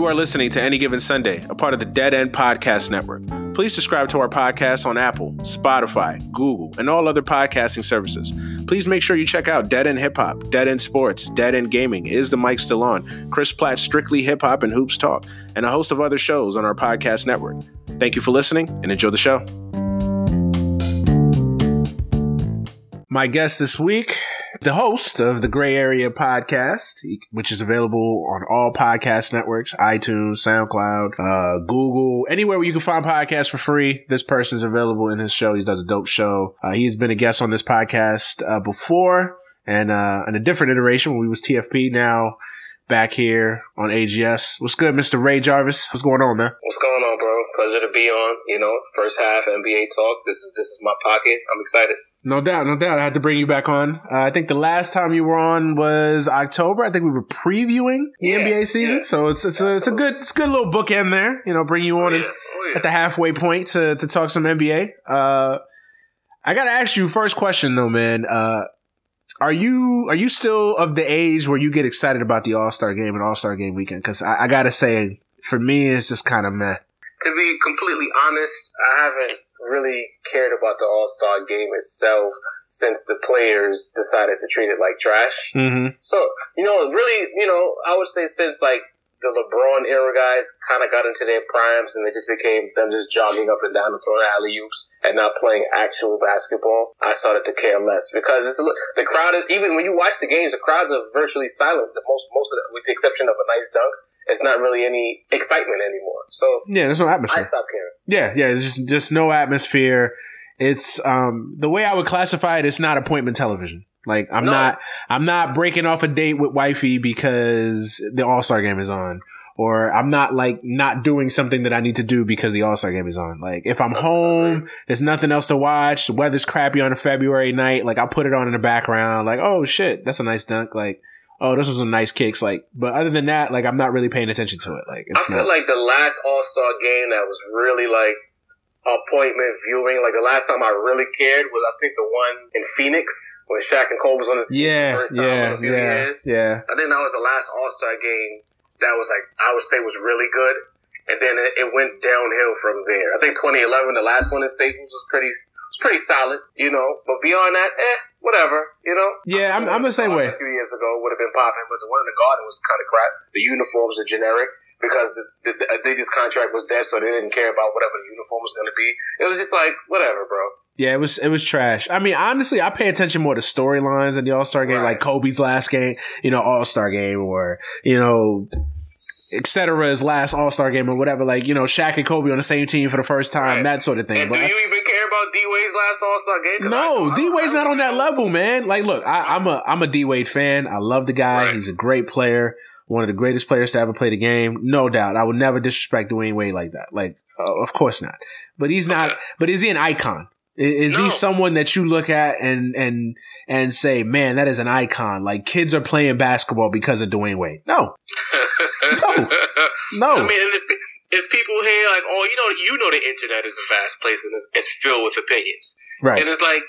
You are listening to Any Given Sunday, a part of the Dead End Podcast Network. Please subscribe to our podcast on Apple, Spotify, Google, and all other podcasting services. Please make sure you check out Dead End Hip Hop, Dead End Sports, Dead End Gaming, Is the Mic Still On, Chris Platt's Strictly Hip Hop and Hoops Talk, and a host of other shows on our podcast network. Thank you for listening and enjoy the show. My guest this week, the host of the Gray Area podcast, which is available on all podcast networks, iTunes, SoundCloud, uh, Google, anywhere where you can find podcasts for free. This person is available in his show. He does a dope show. Uh, he's been a guest on this podcast uh, before and uh, in a different iteration when we was TFP. Now back here on AGS. What's good, Mr. Ray Jarvis? What's going on, man? What's going on, bro? Pleasure to be on. You know, first half NBA talk. This is this is my pocket. I'm excited. No doubt, no doubt. I had to bring you back on. Uh, I think the last time you were on was October. I think we were previewing the yeah, NBA season, yeah. so it's it's a, it's a good it's a good little bookend there. You know, bring you on oh, yeah. oh, at the halfway point to to talk some NBA. Uh, I gotta ask you first question though, man. Uh, are you are you still of the age where you get excited about the All Star game and All Star game weekend? Because I, I, gotta say, for me, it's just kind of meh. To be completely honest, I haven't really cared about the All Star game itself since the players decided to treat it like trash. Mm-hmm. So you know, really, you know, I would say since like the LeBron era guys kind of got into their primes and they just became them just jogging up and down and throwing alley oops and not playing actual basketball. I started to care less because it's, the crowd is even when you watch the games, the crowds are virtually silent. The most most of the, with the exception of a nice dunk, it's not really any excitement anymore. So yeah, there's no atmosphere. I stopped caring. Yeah, yeah, it's just just no atmosphere. It's um the way I would classify it. It's not appointment television. Like I'm no. not I'm not breaking off a date with wifey because the All Star game is on. Or I'm not like not doing something that I need to do because the All Star game is on. Like if I'm home, there's nothing else to watch. The weather's crappy on a February night. Like I'll put it on in the background. Like oh shit, that's a nice dunk. Like oh this was some nice kicks. Like but other than that, like I'm not really paying attention to it. Like I feel not- like the last All Star game that was really like appointment viewing. Like the last time I really cared was I think the one in Phoenix when Shaq and Kobe was on the yeah, first time yeah, yeah, years. Yeah. I think that was the last All Star game that was like I would say was really good. And then it, it went downhill from there. I think 2011, the last one in Staples was pretty was pretty solid, you know. But beyond that, eh, whatever, you know. Yeah, I'm, I'm the same way. A few years ago would have been popping, but the one in the Garden was kind of crap. The uniforms are generic because the, the, the Adidas contract was dead, so they didn't care about whatever the uniform was going to be. It was just like whatever, bro. Yeah, it was it was trash. I mean, honestly, I pay attention more to storylines in the All Star game, right. like Kobe's last game, you know, All Star game, or you know. Etc.'s last All Star game or whatever, like you know, Shaq and Kobe on the same team for the first time, right. that sort of thing. And but do you even about D Wade's last All Star game? No, D Wade's not on that level, man. Like, look, I, am a I'm a D Wade fan. I love the guy. Right. He's a great player one of the greatest players to ever play the game. No doubt. I would never disrespect Dwyane Wade like that. Like, uh, of course not. But he's not, but is he an icon? Is, no. he someone that you look at and, and, and say, man, that is an icon? Like kids are playing basketball because of Dwyane Wade. No. no. No. I mean, it's, it's people here like, oh, you know, you know, the internet is a vast place and it's, it's filled with opinions. Right. And it's like,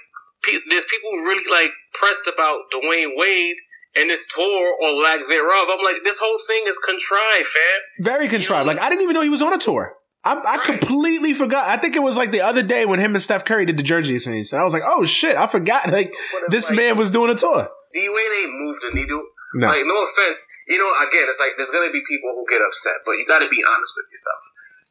there's people really like pressed about Dwyane Wade and this tour or lack thereof. I'm like, this whole thing is contrived, fam. Very contrived. You know, like I didn't even know he was on a tour. I, I right. completely forgot. I think it was like the other day when him and Steph Curry did the jersey exchange. And I was like, oh shit, I forgot. Like this like, man was doing a tour. D Wade ain't moved the needle. No. Like, no offense. You know, again, it's like there's gonna be people who get upset, but you gotta be honest with yourself.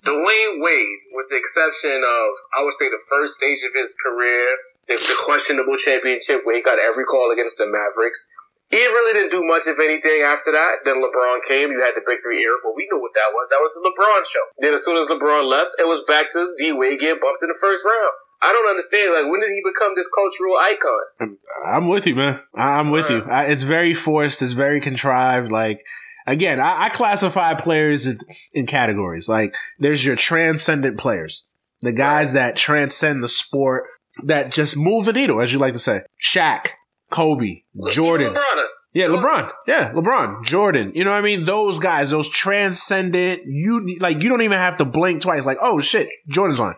Dwyane Wade, with the exception of I would say the first stage of his career, the, the questionable championship where he got every call against the Mavericks, He really didn't do much, if anything, after that. Then LeBron came. You had the big three era. Well, we knew what that was. That was the LeBron show. Then as soon as LeBron left, it was back to D Wade getting bumped in the first round. I don't understand. Like, when did he become this cultural icon? I'm with you, man. I'm with you. I, it's very forced. It's very contrived. Like, again, I, I classify players in, in, categories. Like, there's your transcendent players, the guys that transcend the sport, that just move the needle, as you like to say. Shaq, Kobe, Jordan. LeBron. Yeah, LeBron. Yeah, LeBron, Jordan. You know what I mean? Those guys, those transcendent. You like, you don't even have to blink twice. Like, oh shit, Jordan's on,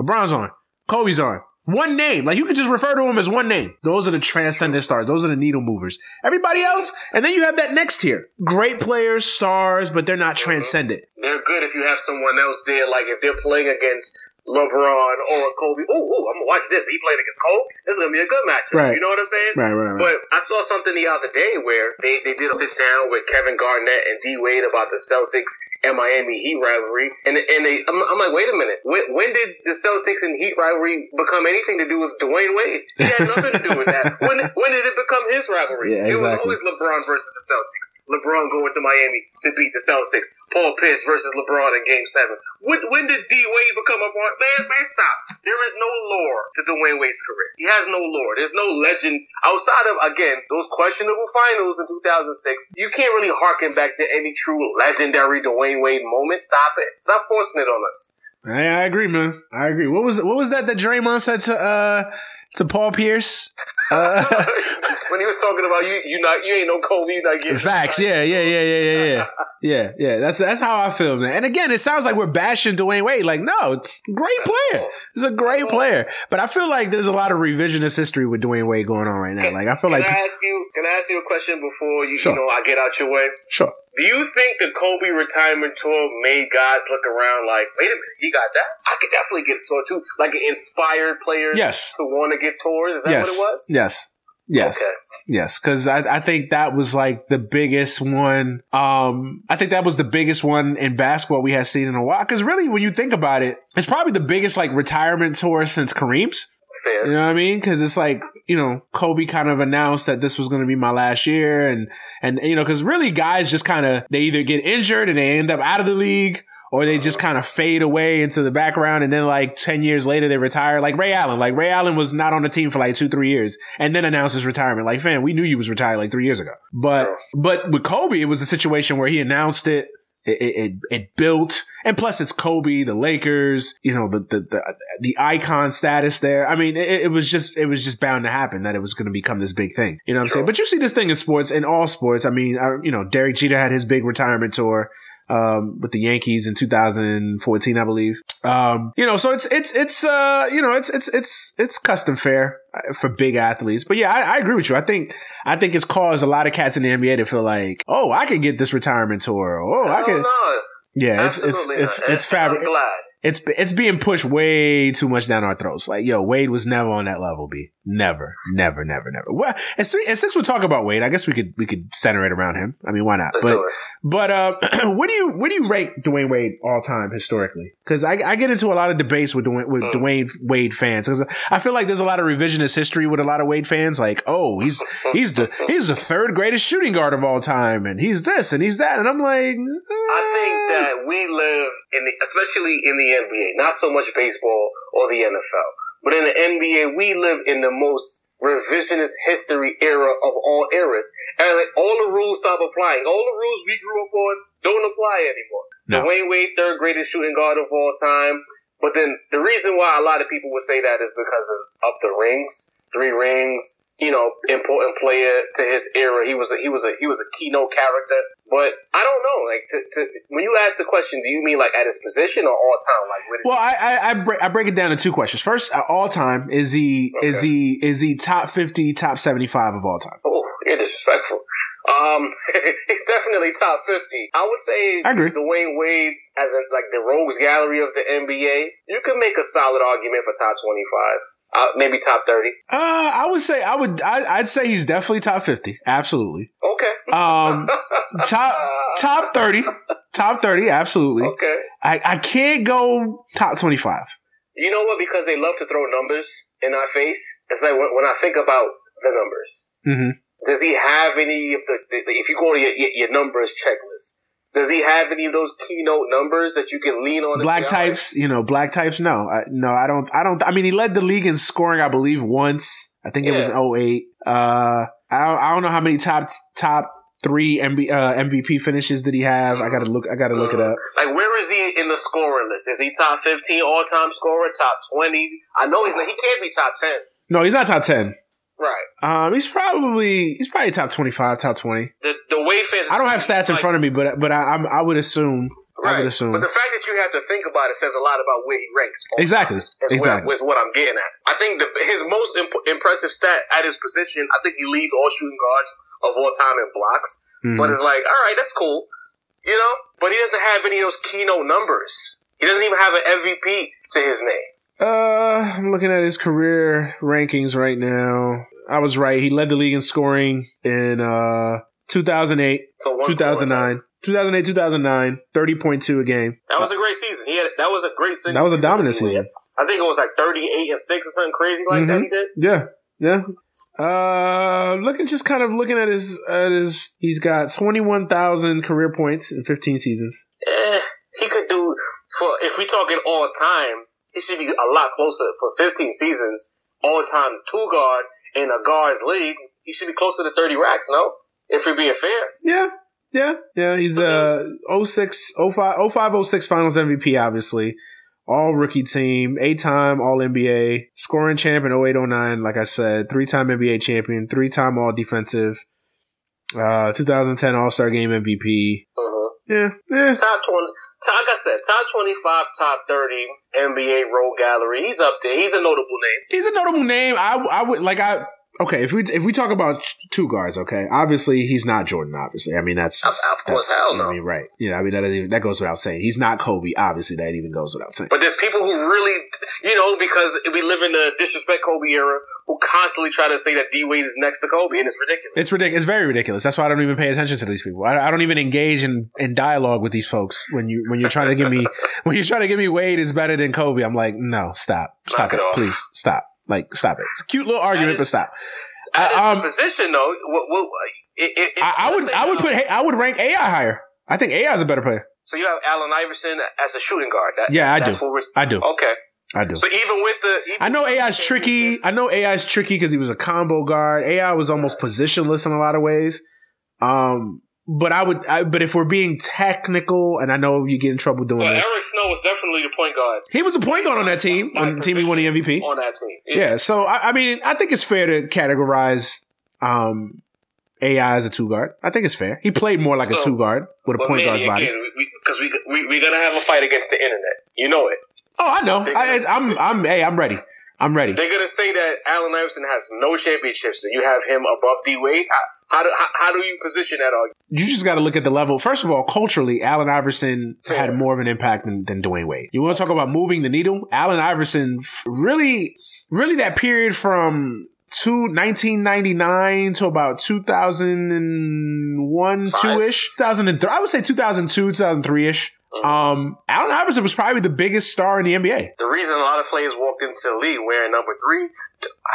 LeBron's on, Kobe's on. One name, like you could just refer to them as one name. Those are the transcendent stars. Those are the needle movers. Everybody else, and then you have that next tier. Great players, stars, but they're not transcendent. They're good if you have someone else there. Like if they're playing against LeBron or Kobe. Ooh, ooh, I'm gonna watch this. He playing against Kobe. This is gonna be a good matchup. Right. You know what I'm saying? Right, right, right. But I saw something the other day where they, they did a sit down with Kevin Garnett and D Wade about the Celtics and Miami Heat rivalry. And and they, I'm, I'm like, wait a minute. When, when, did the Celtics and Heat rivalry become anything to do with Dwyane Wade? He had nothing to do with that. When when did it become his rivalry? Yeah, exactly. It was always LeBron versus the Celtics. LeBron going to Miami to beat the Celtics. Paul Pierce versus LeBron in Game Seven. When, when did D Wade become a part? Man, man, stop. There is no lore to Dwyane Wade's career. He has no lore. There's no legend outside of again those questionable finals in 2006. You can't really harken back to any true legendary Dwyane Wade moment. Stop it. Stop forcing it on us. Hey, I agree, man. I agree. What was what was that that Draymond said to uh to Paul Pierce? Uh, when he was talking about you, you not you ain't no Kobe, you not getting facts. Yeah, yeah, yeah, yeah, yeah, yeah, yeah, yeah. That's that's how I feel, man. And again, it sounds like we're bashing Dwyane Wade. Like, no, great player. He's a great player. But I feel like there's a lot of revisionist history with Dwyane Wade going on right now. Like, I feel can like. Can I ask you? Can I ask you a question before you, sure. you know I get out your way? Sure. Do you think the Kobe retirement tour made guys look around like, wait a minute, he got that? I could definitely get a tour too. Like it inspired players yes. to want to get tours. Is that yes. what it was? Yes. Yes. Okay. Yes. Cause I, I think that was like the biggest one. Um, I think that was the biggest one in basketball we had seen in a while. Cause really, when you think about it, it's probably the biggest like retirement tour since Kareem's. Fair. You know what I mean? Cause it's like, you know, Kobe kind of announced that this was going to be my last year. And, and, you know, cause really guys just kind of, they either get injured and they end up out of the league or they just uh. kind of fade away into the background and then like 10 years later they retire like ray allen like ray allen was not on the team for like two three years and then announced his retirement like fam we knew you was retired like three years ago but but with kobe it was a situation where he announced it it, it, it, built, and plus it's Kobe, the Lakers, you know, the, the, the, the icon status there. I mean, it, it, was just, it was just bound to happen that it was going to become this big thing. You know what I'm saying? But you see this thing in sports, in all sports. I mean, I, you know, Derek Jeter had his big retirement tour um, with the Yankees in 2014, I believe. Um, you know, so it's, it's, it's, uh, you know, it's, it's, it's, it's custom fair uh, for big athletes. But yeah, I, I, agree with you. I think, I think it's caused a lot of cats in the NBA to feel like, oh, I could get this retirement tour. Oh, I could. Yeah, it's, it's, it's, it's, it's fabric it's it's being pushed way too much down our throats. Like, yo, Wade was never on that level. B, never, never, never, never. Well, and, so, and since we're talking about Wade, I guess we could we could center it around him. I mean, why not? Let's but but uh, what do you what do you rate Dwyane Wade all time historically? Because I, I get into a lot of debates with Dwyane, with mm. Dwyane Wade fans because I feel like there's a lot of revisionist history with a lot of Wade fans. Like, oh, he's he's the he's the third greatest shooting guard of all time, and he's this and he's that, and I'm like, eh. I think that we live in the, especially in the NBA, not so much baseball or the NFL, but in the NBA, we live in the most revisionist history era of all eras. And like, all the rules stop applying. All the rules we grew up on don't apply anymore. No. Dwyane Wade, third greatest shooting guard of all time. But then the reason why a lot of people would say that is because of, of the rings. Three rings, you know, important player to his era. He was a, he was a he was a keynote character. But I don't know. Like to, to, when you ask the question, do you mean like at his position or all time? Like well, I I, I, break, I break it down to two questions. First, all time is he okay. is he is he top fifty, top seventy five of all time? Oh, you're disrespectful. Um, he's definitely top fifty. I would say I agree. Dwyane Wade as in like the rogues gallery of the NBA, you could make a solid argument for top 25, uh, maybe top 30. Uh, I would say, I would, I, would say he's definitely top 50. Absolutely. Okay. Um, top, top 30, top 30. Absolutely. Okay. I, I can't go top 25. You know what? Because they love to throw numbers in our face. It's like when, when I think about the numbers, mm-hmm. Does he have any of the, the if you go to your, your numbers checklist? Does he have any of those keynote numbers that you can lean on? Black types, you know, black types. No, I, no, I don't. I don't. I mean, he led the league in scoring, I believe, once. I think it was 08. Uh, I don't, I don't know how many top top three MB, uh, MVP finishes did he have? I gotta look. I gotta look it up. Like, where is he in the scoring list? Is he top fifteen all time scorer? Top twenty? I know he's. He can't be top ten. No, he's not top ten. Right. Um, he's probably he's probably top twenty five, top twenty. The Wade fans. I don't have stats in front of me, but but I I'm, I would assume. Right. I would assume. But the fact that you have to think about it says a lot about where he ranks. Exactly. Exactly. What, is what I'm getting at. I think the, his most imp- impressive stat at his position, I think he leads all shooting guards of all time in blocks. Mm-hmm. But it's like, all right, that's cool, you know. But he doesn't have any of those keynote numbers. He doesn't even have an MVP to his name. Uh, I'm looking at his career rankings right now. I was right. He led the league in scoring in uh 2008, so 2009. 2008, 2009, 30.2 a game. That was a great season. He had that was a great season. That was a dominant season. I think it was like 38 and 6 or something crazy like mm-hmm. that he did. Yeah. Yeah. Uh, looking just kind of looking at his at his he's got 21,000 career points in 15 seasons. Eh, he could do for if we talking all time, he should be a lot closer for 15 seasons all time two guard in a guards league. He should be closer to 30 racks, no? If we're being fair. Yeah. Yeah, yeah, he's uh 06, 05, 05 06 finals MVP, obviously. All rookie team, eight time All NBA, scoring champ in 08 09, like I said, three time NBA champion, three time All Defensive, uh 2010 All Star Game MVP. Uh-huh. Yeah, yeah. Top 20, like I said, top 25, top 30 NBA role gallery. He's up there. He's a notable name. He's a notable name. I, I would, like, I, okay, if we if we talk about two guards, okay, obviously he's not Jordan. Obviously, I mean that's just, of course hell no. I mean, right? Yeah, I mean that even, that goes without saying. He's not Kobe. Obviously, that even goes without saying. But there's people who really, you know, because we live in the disrespect Kobe era, who constantly try to say that D Wade is next to Kobe, and it's ridiculous. It's ridiculous. It's very ridiculous. That's why I don't even pay attention to these people. I, I don't even engage in, in dialogue with these folks when you when you're trying to give me when you're trying to give me Wade is better than Kobe. I'm like, no, stop, stop it, it please, stop. Like, stop it. It's a cute little argument, is, but stop. I, um, position though, what, what, it, it, I, I, would I would put I would rank AI higher. I think AI is a better player. So you have Allen Iverson as a shooting guard. That, yeah, I do. I do. Okay. I do. So even with the, even I know AI is tricky. I know AI is tricky because he was a combo guard. AI was almost positionless in a lot of ways. Um, but I would, I, but if we're being technical, and I know you get in trouble doing well, this. Eric Snow was definitely the point guard. He was a point guard on that team on the team he won the MVP. On that team, yeah. yeah so I, I, mean, I think it's fair to categorize um, AI as a two guard. I think it's fair. He played more like so, a two guard with a point guard's body. Because we, we, we, are gonna have a fight against the internet. You know it. Oh, I know. I, I'm I'm hey, I'm ready. I'm ready. They're gonna say that Allen Iverson has no championships, and you have him above D Wade. How do how, do you position that argument? You just got to look at the level. First of all, culturally, Allen Iverson had more of an impact than, than Dwyane Wade. You want to talk about moving the needle? Allen Iverson really, really that period from to 1999 to about 2001, two ish, 2003. I would say 2002, 2003 ish. Mm-hmm. Um, Allen Iverson was probably the biggest star in the NBA. The reason a lot of players walked into the league wearing number three,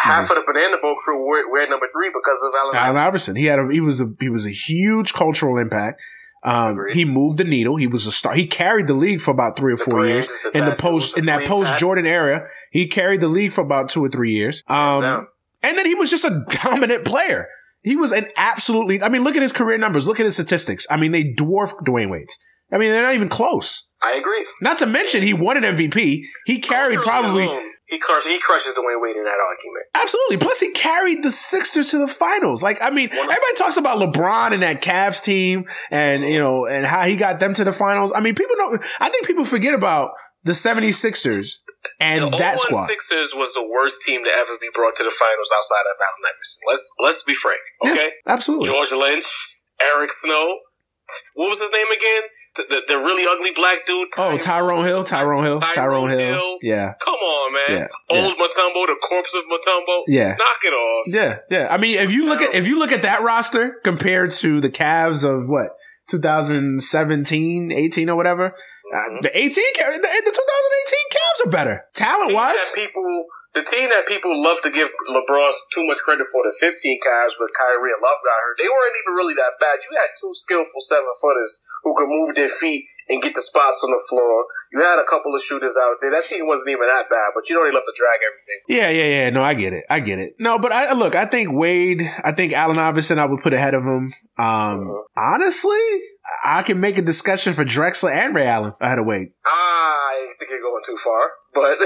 half yes. of the Banana Boat crew wear, wear number three because of Allen, Allen Iverson. He had a, he was a, he was a huge cultural impact. Um, he moved the needle. He was a star. He carried the league for about three or the four years in the post in that post Jordan era. He carried the league for about two or three years. Um, and then he was just a dominant player. He was an absolutely, I mean, look at his career numbers. Look at his statistics. I mean, they dwarf Dwyane Wade's. I mean, they're not even close. I agree. Not to mention, he won an MVP. He carried probably. He crushes, he crushes Dwyane Wade in that argument. Absolutely. Plus, he carried the Sixers to the finals. Like, I mean, everybody talks about LeBron and that Cavs team and, you know, and how he got them to the finals. I mean, people don't, I think people forget about the 76ers and the that squad. Sixers was the worst team to ever be brought to the finals outside of Allen Iverson. Let's let's be frank, okay? Yeah, absolutely. George Lynch, Eric Snow. What was his name again? The, the, really ugly black dude. Ty- oh, Tyrone Hill. Tyrone Hill. Tyrone, Tyrone Hill. Hill. Yeah. Come on, man. Yeah, Old yeah. Mutombo, the corpse of Mutombo. Yeah. Knock it off. Yeah, yeah. I mean, if you look at if you look at that roster compared to the Cavs of what 2017, 18 or whatever, uh, mm-hmm. the 18 the, the 2018 Cavs are better talent wise. People the team that people love to give LeBron too much credit for, the 15 Cavs with Kyrie and Love got hurt, they weren't even really that bad. You had two skillful seven footers who could move their feet and get the spots on the floor. You had a couple of shooters out there. That team wasn't even that bad, but you know they love to drag everything. Yeah, yeah, yeah. No, I get it. I get it. No, but I look. I think Wade. I think Allen Iverson. I would put ahead of him. Um, uh-huh. honestly, I can make a discussion for Drexler and Ray Allen ahead of Wade. I think you're going too far, but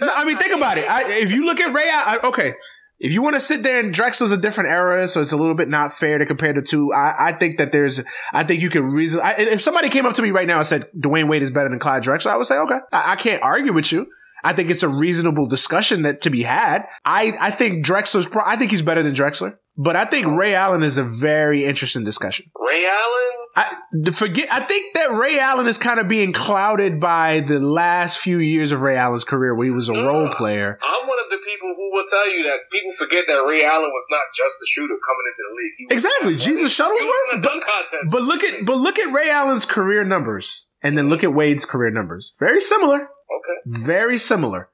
no, I mean, think about it. I, if you look at Ray, I, okay, if you want to sit there and Drexler's a different era, so it's a little bit not fair to compare the two. I, I think that there's, I think you can reason. I, if somebody came up to me right now and said Dwyane Wade is better than Clyde Drexler, I would say, okay, I, I can't argue with you. I think it's a reasonable discussion that to be had. I, I think Drexler's, pro- I think he's better than Drexler. But I think Ray Allen is a very interesting discussion. Ray Allen? I forget. I think that Ray Allen is kind of being clouded by the last few years of Ray Allen's career, where he was a no, role player. I'm one of the people who will tell you that people forget that Ray Allen was not just a shooter coming into the league. Exactly, Jesus Shuttlesworth. But, but look at but look at Ray Allen's career numbers, and then look at Wade's career numbers. Very similar. Okay. Very similar.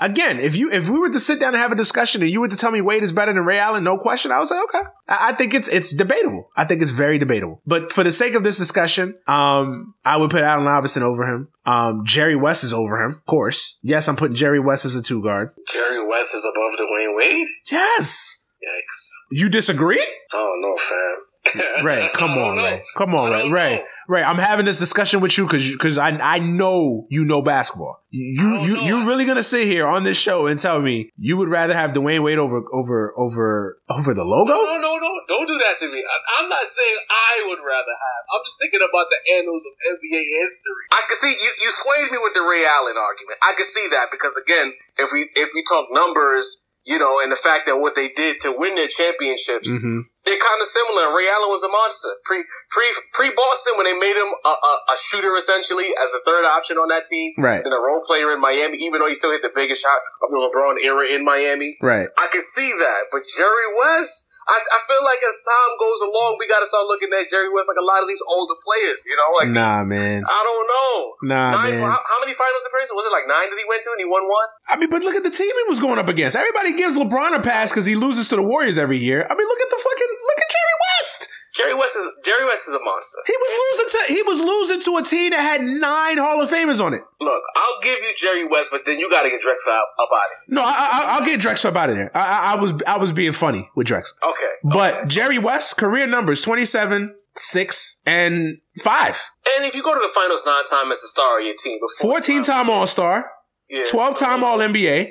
Again, if you if we were to sit down and have a discussion and you were to tell me Wade is better than Ray Allen, no question, I would say okay. I, I think it's it's debatable. I think it's very debatable. But for the sake of this discussion, um, I would put Allen Iverson over him. Um, Jerry West is over him, of course. Yes, I'm putting Jerry West as a two guard. Jerry West is above Dwyane Wade. Yes. Yikes. You disagree? Oh no, fam. Ray, come on, Ray. Come on, Ray. Ray. Right, I'm having this discussion with you because because I I know you know basketball. You you know. you're really gonna sit here on this show and tell me you would rather have Dwyane Wade over over over over the logo? No, no, no, don't do that to me. I, am not saying I would rather have. I'm just thinking about the annals of NBA history. I can see you you swayed me with the Ray Allen argument. I can see that because again, if we if we talk numbers, you know, and the fact that what they did to win their championships. Mm-hmm they're kind of similar. Ray Allen was a monster pre pre pre Boston when they made him a, a, a, shooter essentially as a third option on that team, right? And a role player in Miami, even though he still hit the biggest shot of the LeBron era in Miami, right? I can see that, but Jerry West, I, I feel like as time goes along, we got to start looking at Jerry West like a lot of these older players, you know? Like nah, man, I don't know. Nah, nine, man. How, how, many finals appearances was it? Like nine that he went to, and he won one. I mean, but look at the team he was going up against. Everybody gives LeBron a pass because he loses to the Warriors every year. I mean, look at the fucking look at Jerry West. West. Jerry West is Jerry West is a monster. He was losing to he was losing to a team that had nine Hall of Famers on it. Look, I'll give you Jerry West, but then you got to get Drexler up, out of here. No, I, will get Drexler up out of there. I, I, I, was I was being funny with Drexler. Okay, but okay. Jerry West career numbers twenty seven. Six and five. And if you go to the finals nine times as the star of your team, 14 time All Star, yeah, 12 time All NBA,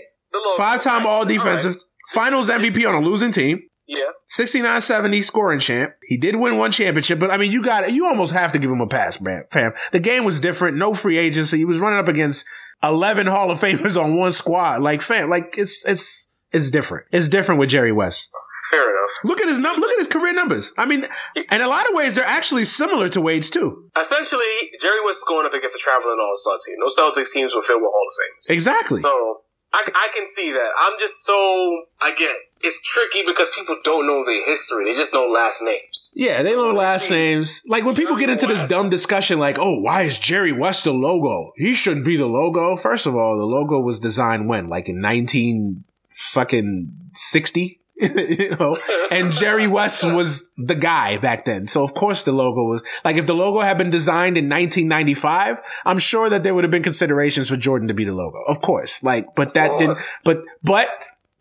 five time All Defensive, right. finals MVP on a losing team. Yeah. 69 70 scoring champ. He did win one championship, but I mean, you got it. You almost have to give him a pass, man, fam. The game was different. No free agency. He was running up against 11 Hall of Famers on one squad. Like, fam, like it's, it's, it's different. It's different with Jerry West. Fair enough. Look at his num- look at his career numbers. I mean, in a lot of ways, they're actually similar to Wade's too. Essentially, Jerry West is going up against a traveling All Star team. No Celtics teams were filled with Hall of Famers. Exactly. So I, I can see that. I'm just so again. It's tricky because people don't know their history. They just know last names. Yeah, they know last names. Like when people get into this dumb discussion, like, "Oh, why is Jerry West the logo? He shouldn't be the logo." First of all, the logo was designed when, like, in nineteen fucking sixty. you know, and Jerry West was the guy back then. So of course the logo was like, if the logo had been designed in 1995, I'm sure that there would have been considerations for Jordan to be the logo. Of course. Like, but that didn't, but, but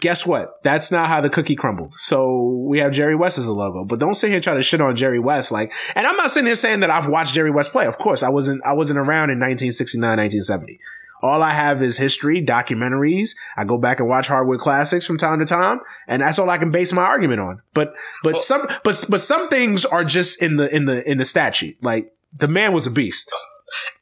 guess what? That's not how the cookie crumbled. So we have Jerry West as a logo, but don't sit here and try to shit on Jerry West. Like, and I'm not sitting here saying that I've watched Jerry West play. Of course, I wasn't, I wasn't around in 1969, 1970. All I have is history, documentaries. I go back and watch hardwood classics from time to time, and that's all I can base my argument on. But but well, some but but some things are just in the in the in the statute. Like the man was a beast.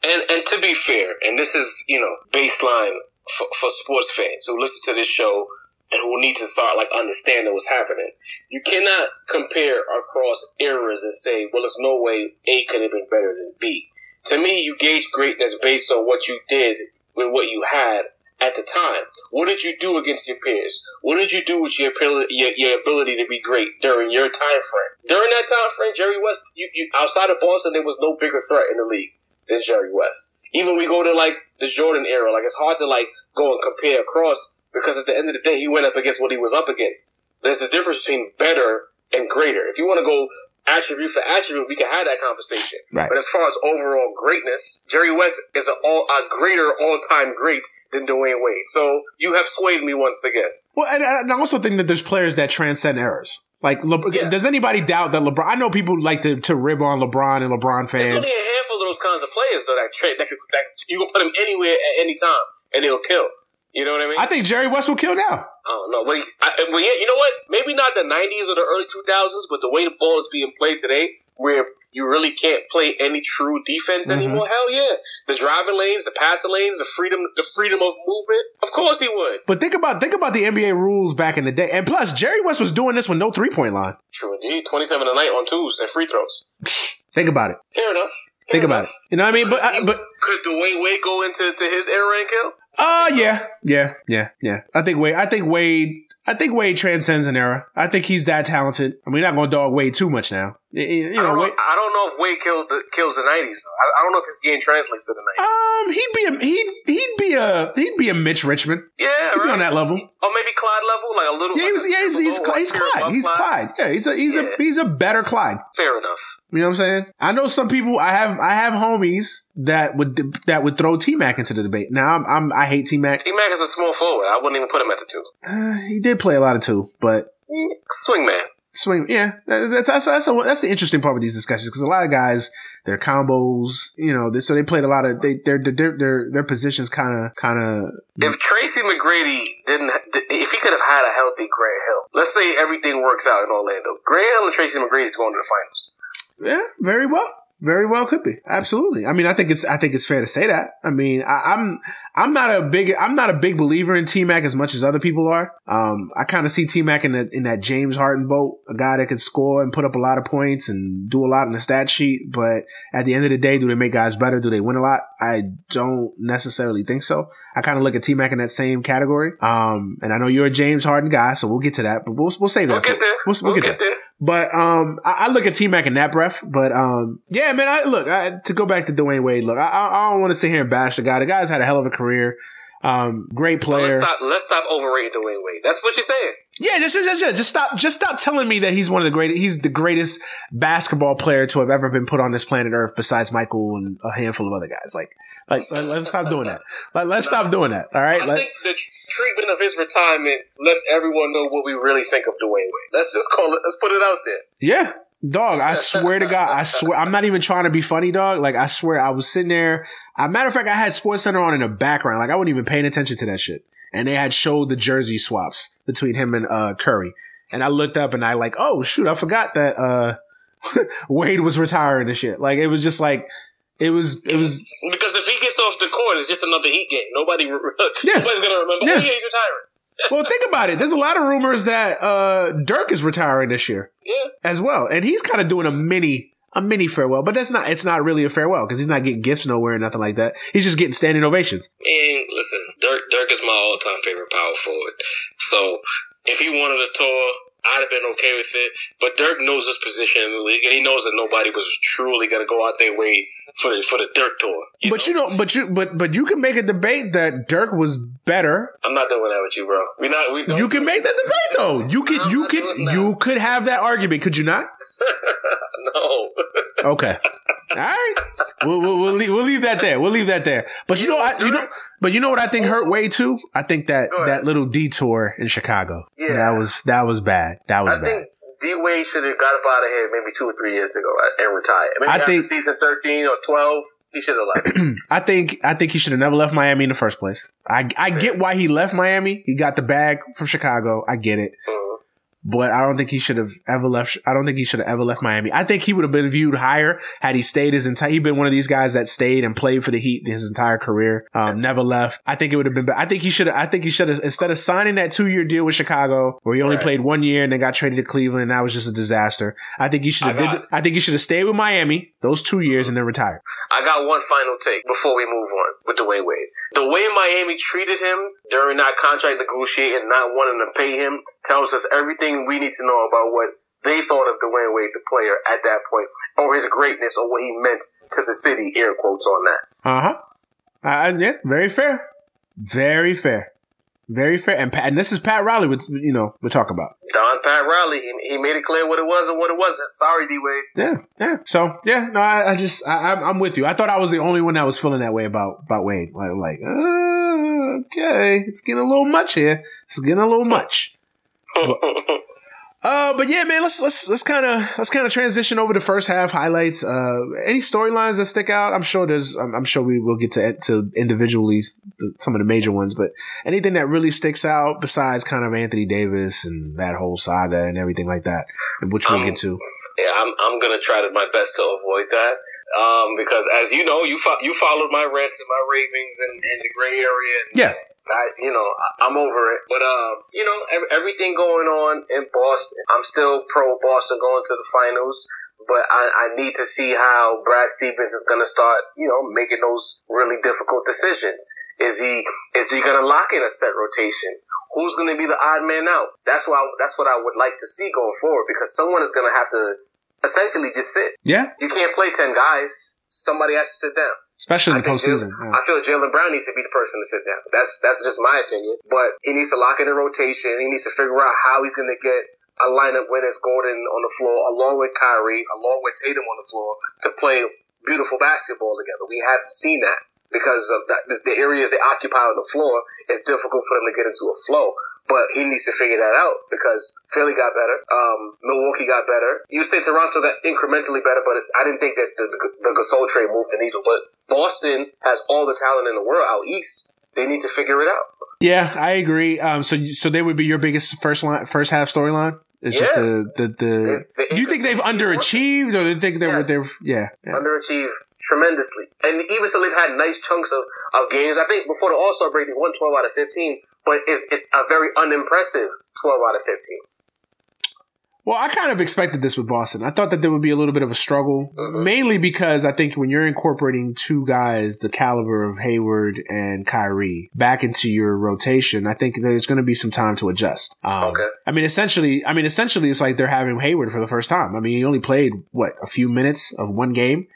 And and to be fair, and this is you know baseline for, for sports fans who listen to this show and who need to start like understanding what's happening. You cannot compare across eras and say, well, there's no way A could have been better than B. To me, you gauge greatness based on what you did with what you had at the time. What did you do against your peers? What did you do with your ability, your, your ability to be great during your time frame? During that time frame, Jerry West, you, you, outside of Boston, there was no bigger threat in the league than Jerry West. Even we go to like the Jordan era, like it's hard to like go and compare across because at the end of the day, he went up against what he was up against. There's a difference between better and greater. If you want to go attribute for attribute, we can have that conversation. Right. But as far as overall greatness, Jerry West is a, all, a greater all-time great than Dwyane Wade. So you have swayed me once again. Well, and, and I also think that there's players that transcend errors. Like, Le- Yeah. does anybody doubt that LeBron? I know people like to, to rib on LeBron and LeBron There's fans. only a handful of those kinds of players though that trade that, could, that you can put them anywhere at any time and he'll kill. You know what I mean? I think Jerry West will kill now. I don't know. But, he, I, well, yeah, you know what? Maybe not the 90s or the early 2000s, but the way the ball is being played today, where you really can't play any true defense Mhm. anymore. Hell yeah, the driving lanes, the passing lanes, the freedom, the freedom of movement. Of course he would. But think about think about the NBA rules back in the day. And plus, Jerry West was doing this with no three point line. True indeed. 27 a night on twos and free throws. Think about it. Fair enough. Fair Think about it. You know what I mean? But I, but could Dwyane Wade go into to his era and kill? Uh yeah, yeah, yeah, yeah. I think Wade. I think Wade. I think Wade transcends an era. I think he's that talented. I mean, not to dog Wade too much now. You- You I, don't know I don't know if Wade killed the, kills the 90s. Though. I, I don't know if his game translates to the 90s. um, he'd be a he'd he'd be a he'd be a Mitch Richmond. yeah, right. on that level. Or maybe Clyde level, like a little. Yeah, he was, yeah, he's he's, below, he's Clyde. He's Clyde. Yeah, he's a he's Yeah. a he's a better Clyde. Fair enough. You know what I'm saying? I know some people. I have I have homies that would that would throw T Mac into the debate. Now I'm, I'm I hate T Mac. T Mac is a small forward. I wouldn't even put him at the two. Uh, he did play a lot of two, but Mm, Swing man. Swing. Yeah, that's that's that's, a, that's the interesting part with these discussions because a lot of guys their combos, you know, they, so they played a lot of they their their their their positions kind of kind of If Tracy McGrady didn't, if he could have had a healthy Grant Hill, let's say everything works out in Orlando, Grant Hill and Tracy McGrady is going to the finals. Yeah, very well. Very well could be. Absolutely. I mean, I think it's I think it's fair to say that. I mean, I, I'm I'm not a big I'm not a big believer in T Mac as much as other people are. Um, I kind of see T Mac in the, in that James Harden boat, a guy that can score and put up a lot of points and do a lot in the stat sheet. But at the end of the day, do they make guys better? Do they win a lot? I don't necessarily think so. I kind of look at T Mac in that same category. Um, and I know you're a James Harden guy, so we'll get to that. But we'll we'll save We'll that. get there. We'll, we'll get there. there. But um, I, I look at T Mac in that breath. But um, yeah, man. I look I, to go back to Dwyane Wade. Look, I, I I don't want to sit here and bash the guy. The guy's had a hell of a career. Um, great Let's player. stop. Let's stop overrating Dwyane Wade. That's what you're saying. Yeah, just, just just just stop just stop telling me that he's one of the greatest. He's the greatest basketball player to have ever been put on this planet Earth, besides Michael and a handful of other guys. Like, like let, us stop doing that. Like, let's stop doing that. All right. I Like, think the treatment of his retirement lets everyone know what we really think of Dwyane Wade. Let's just call it. Let's put it out there. Yeah. Dog, I swear to God, I swear, I'm not even trying to be funny, dog. Like, I swear, I was sitting there. A matter of fact, I had Sports Center on in the background. Like, I wasn't even paying attention to that shit. And they had showed the jersey swaps between him and uh, Curry. And I looked up and I like, oh shoot, I forgot that uh, Wade was retiring and shit. Like, it was just like, it was, it was, Because if he gets off the court, it's just another Heat game. Nobody, Yeah. nobody's gonna remember. Yeah. Oh yeah, he's retiring. Well, think about it. There's a lot of rumors that uh, Dirk is retiring this year. Yeah. as well. And he's kind of doing a mini a mini farewell, but that's not it's not really a farewell because he's not getting gifts nowhere or nothing like that. He's just getting standing ovations. And listen, Dirk Dirk is my all time favorite power forward. So if he wanted a tour, I'd have been okay with it. But Dirk knows his position in the league, and he knows that nobody was truly going to go out their way for the for the Dirk tour. but you know, but you but but you can make a debate that Dirk was better. I'm not doing that with you, bro. We not. We don't You can make that debate though. You could you could you could have that argument, could you not? no. Okay. All right. We'll, we'll, we'll, leave, we'll leave that there. We'll leave that there. But you know, I, you know, but you know what I think hurt way too. I think that that little detour in Chicago. Yeah. That was that was bad. That was I bad. think D Wade should have got up out of here maybe two or three years ago and retired. Maybe I after think- season thirteen or twelve, he should have left. I think I think he should have never left Miami in the first place. I I get why he left Miami. He got the bag from Chicago. I get it. Mhm. But I don't think he should have ever left. I don't think he should have ever left Miami. I think he would have been viewed higher had he stayed his entire. He'd been one of these guys that stayed and played for the Heat his entire career. Um, never left. I think it would have been. I think he should. have I think he should have instead of signing that two year deal with Chicago, where he only Right. played one year and then got traded to Cleveland. And that was just a disaster. I think he should have. I got- did- I think he should have stayed with Miami those two years and then retired. I got one final take before we move on with Dwyane Wade. The way Miami treated him during that contract negotiating, not wanting to pay him, tells us everything we need to know about what they thought of Dwyane Wade, the player, at that point, or his greatness, or what he meant to the city. Air quotes on that. Uh huh. Uh, yeah, very fair. Very fair. Very fair. And Pat, and this is Pat Riley. With you know, we're talking about Don Pat Riley. He, he made it clear what it was and what it wasn't. Sorry, D Wade. Yeah, yeah. So yeah, no, I, I just I, I'm, I'm with you. I thought I was the only one that was feeling that way about about Wade. Like, like uh, okay, it's getting a little much here. It's getting a little much. But, uh, but yeah, man, let's let's let's kind of let's kind of transition over to first half highlights. Uh, any storylines that stick out? I'm sure there's. I'm, I'm sure we will get to to individually some of the major ones, but anything that really sticks out besides kind of Anthony Davis and that whole saga and everything like that, which we'll Um, get to. Yeah, I'm I'm gonna try to my best to avoid that. Um, because as you know, you fo- you followed my rants and my ravings in, in the gray area. And Yeah. I, you know, I, I'm over it. But um, you know, ev- everything going on in Boston, I'm still pro Boston going to the finals. But I, I need to see how Brad Stevens is going to start, you know, making those really difficult decisions. Is he is he going to lock in a set rotation? Who's going to be the odd man out? That's why that's what I would like to see going forward because someone is going to have to essentially just sit. Yeah, You can't play ten guys. Somebody has to sit down. Especially in the postseason. Jaylen- Yeah. I feel Jaylen Brown needs to be the person to sit down. That's that's just my opinion. But he needs to lock in the rotation. He needs to figure out how he's going to get a lineup when it's Gordon on the floor, along with Kyrie, along with Tatum on the floor, to play beautiful basketball together. We haven't seen that because of that, the areas they occupy on the floor. It's difficult for them to get into a flow. But he needs to figure that out because Philly got better, um, Milwaukee got better. You say Toronto got incrementally better, but I didn't think that the, the, the Gasol trade moved the needle. But Boston has all the talent in the world out east. They need to figure it out. Yeah, I agree. Um, so so they would be your biggest first line, first half storyline. It's just the the, the The- the Do you think they've underachieved, or do you think they were they're yeah, yeah. underachieved tremendously. And even so, they've had nice chunks of, of games. I think before the All Star break, they won 12 out of 15, but it's, it's a very unimpressive 12 out of 15. Well, I kind of expected this with Boston. I thought that there would be a little bit of a struggle, Mhm. mainly because I think when you're incorporating two guys the caliber of Hayward and Kyrie back into your rotation, I think that there's going to be some time to adjust. Um, Okay. I mean, essentially, I mean, essentially, it's like they're having Hayward for the first time. I mean, he only played what a few minutes of one game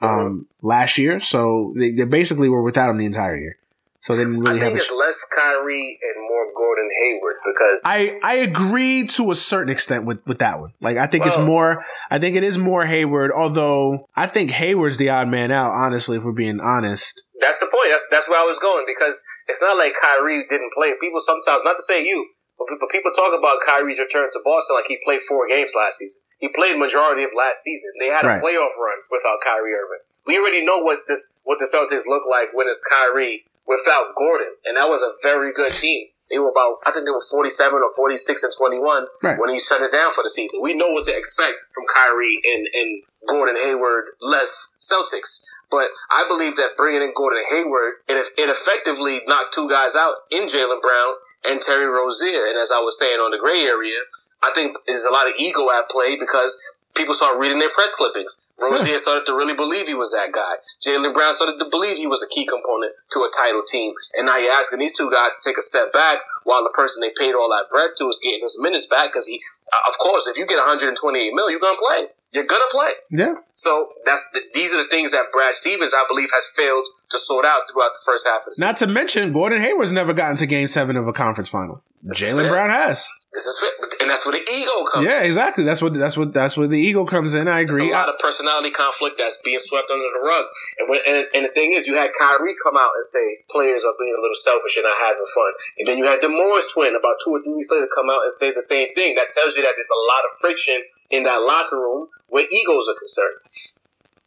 um, last year, so they, they basically were without him the entire year. So they didn't really have. think A it's less Kyrie and more Gordon Hayward because I I agree to a certain extent with with that one. Like I think it's more. I think it is more Hayward. Although I think Hayward's the odd man out. Honestly, if we're being honest. that's the point. That's that's where I was going because it's not like Kyrie didn't play. People sometimes, not to say you, but people talk about Kyrie's return to Boston like he played four games last season. He played majority of last season. They had a Right. playoff run without Kyrie Irving. We already know what this what the Celtics look like when it's Kyrie without Gordon, and that was a very good team. They were about I think they were forty seven or forty six and twenty one Right. when he shut it down for the season. We know what to expect from Kyrie and and Gordon Hayward less Celtics. But I believe that bringing in Gordon Hayward, it, it effectively knocked two guys out in Jaylen Brown and Terry Rozier. And as I was saying on the gray area, I think there's a lot of ego at play because people started reading their press clippings. Rozier started to really believe he was that guy. Jaylen Brown started to believe he was a key component to a title team. And now you're asking these two guys to take a step back while the person they paid all that bread to is getting his minutes back because he, uh, of course, if you get 128 mil, you're going to play. You're going to play. Yeah. So that's the, these are the things that Brad Stevens, I believe, has failed to sort out throughout the first half of the season. Not to mention Gordon Hayward's never gotten to Game Seven of a conference final. Jaylen. Brown has. This is and that's where the ego comes. In. Yeah, exactly. That's what that's what that's where the ego comes in. I It's a lot of personality conflict that's being swept under the rug. And, when, and and the thing is, you had Kyrie come out and say players are being a little selfish and not having fun. And then you had the Morris twin about two or three weeks later come out and say the same thing. That tells you that there's a lot of friction in that locker room where egos are concerned.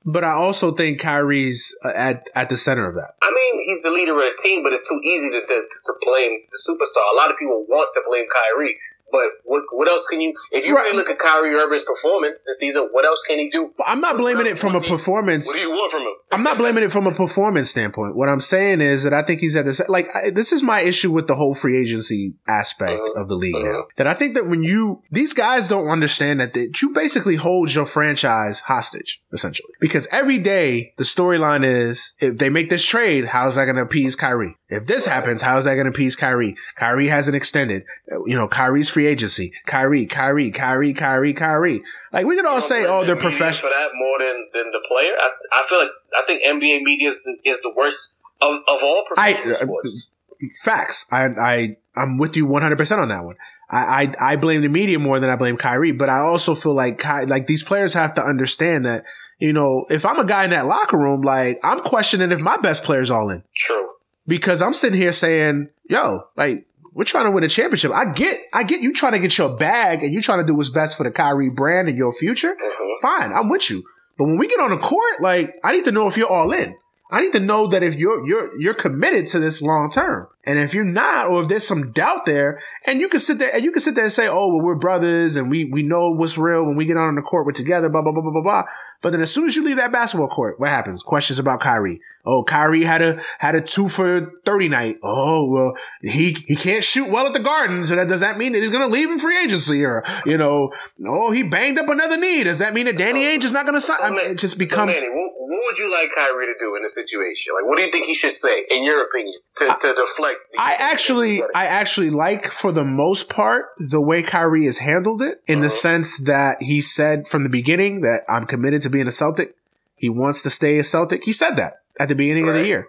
but I also think Kyrie's uh, at at the center of that. I mean, he's the leader of the team, but it's too easy to, to, to blame the superstar. A lot of people want to blame Kyrie, but what what else can you? If you Right. really look at Kyrie Irving's performance this season, what else can he do? I'm not blaming it from a What do you- performance. What do you want from him? I'm not blaming it from a performance standpoint. What I'm saying is that I think he's at this like I, this is my issue with the whole free agency aspect Uh-huh. of the league Uh-huh. now. That I think that when you these guys don't understand that, that you basically hold your franchise hostage essentially because every day the storyline is if they make this trade, how's that going to appease Kyrie? If this happens, how's that going to appease Kyrie? Kyrie hasn't extended. You know, Kyrie's free agency. Kyrie, Kyrie, Kyrie, Kyrie, Kyrie. Like we could all say, oh, they're The professional. for that more than, than the player. I, I feel like I think NBA media is the, is the worst of, of all I- professional uh, sports. Facts. I I I'm with you 100% on that one. I, I, I blame the media more than I blame Kyrie, but I also feel like Ky, like these players have to understand that, you know, if I'm a guy in that locker room, like I'm questioning if my best player's all in. True. Because I'm sitting here saying, yo, like, we're trying to win a championship. I get, I get you trying to get your bag and you trying to do what's best for the Kyrie brand and your future. Mhm. Fine, I'm with you. But when we get on the court, like, I need to know if you're all in. I need to know that if you're you're you're committed to this long term, and if you're not, or if there's some doubt there, and you can sit there and you can sit there and say, "Oh, well, we're brothers, and we we know what's real when we get on the court, we're together." Blah blah blah blah blah blah. But then as soon as you leave that basketball court, what happens? Questions about Kyrie. Oh, Kyrie had a had a two for thirty night. Oh, well, he he can't shoot well at the Garden, so that does that mean that he's going to leave in free agency, or you know, oh, he banged up another knee. Does that mean that Danny So- Ainge is not going to sign? So, I mean, it just so, becomes. Manny, what, would you like Kyrie to do in this situation? Like, what do you think he should say, in your opinion, to, to deflect? the- I actually, I actually like for the most part the way Kyrie has handled it in the Uh-huh. sense that he said from the beginning that I'm committed to being a Celtic. He wants to stay a Celtic. He said that at the beginning of the year.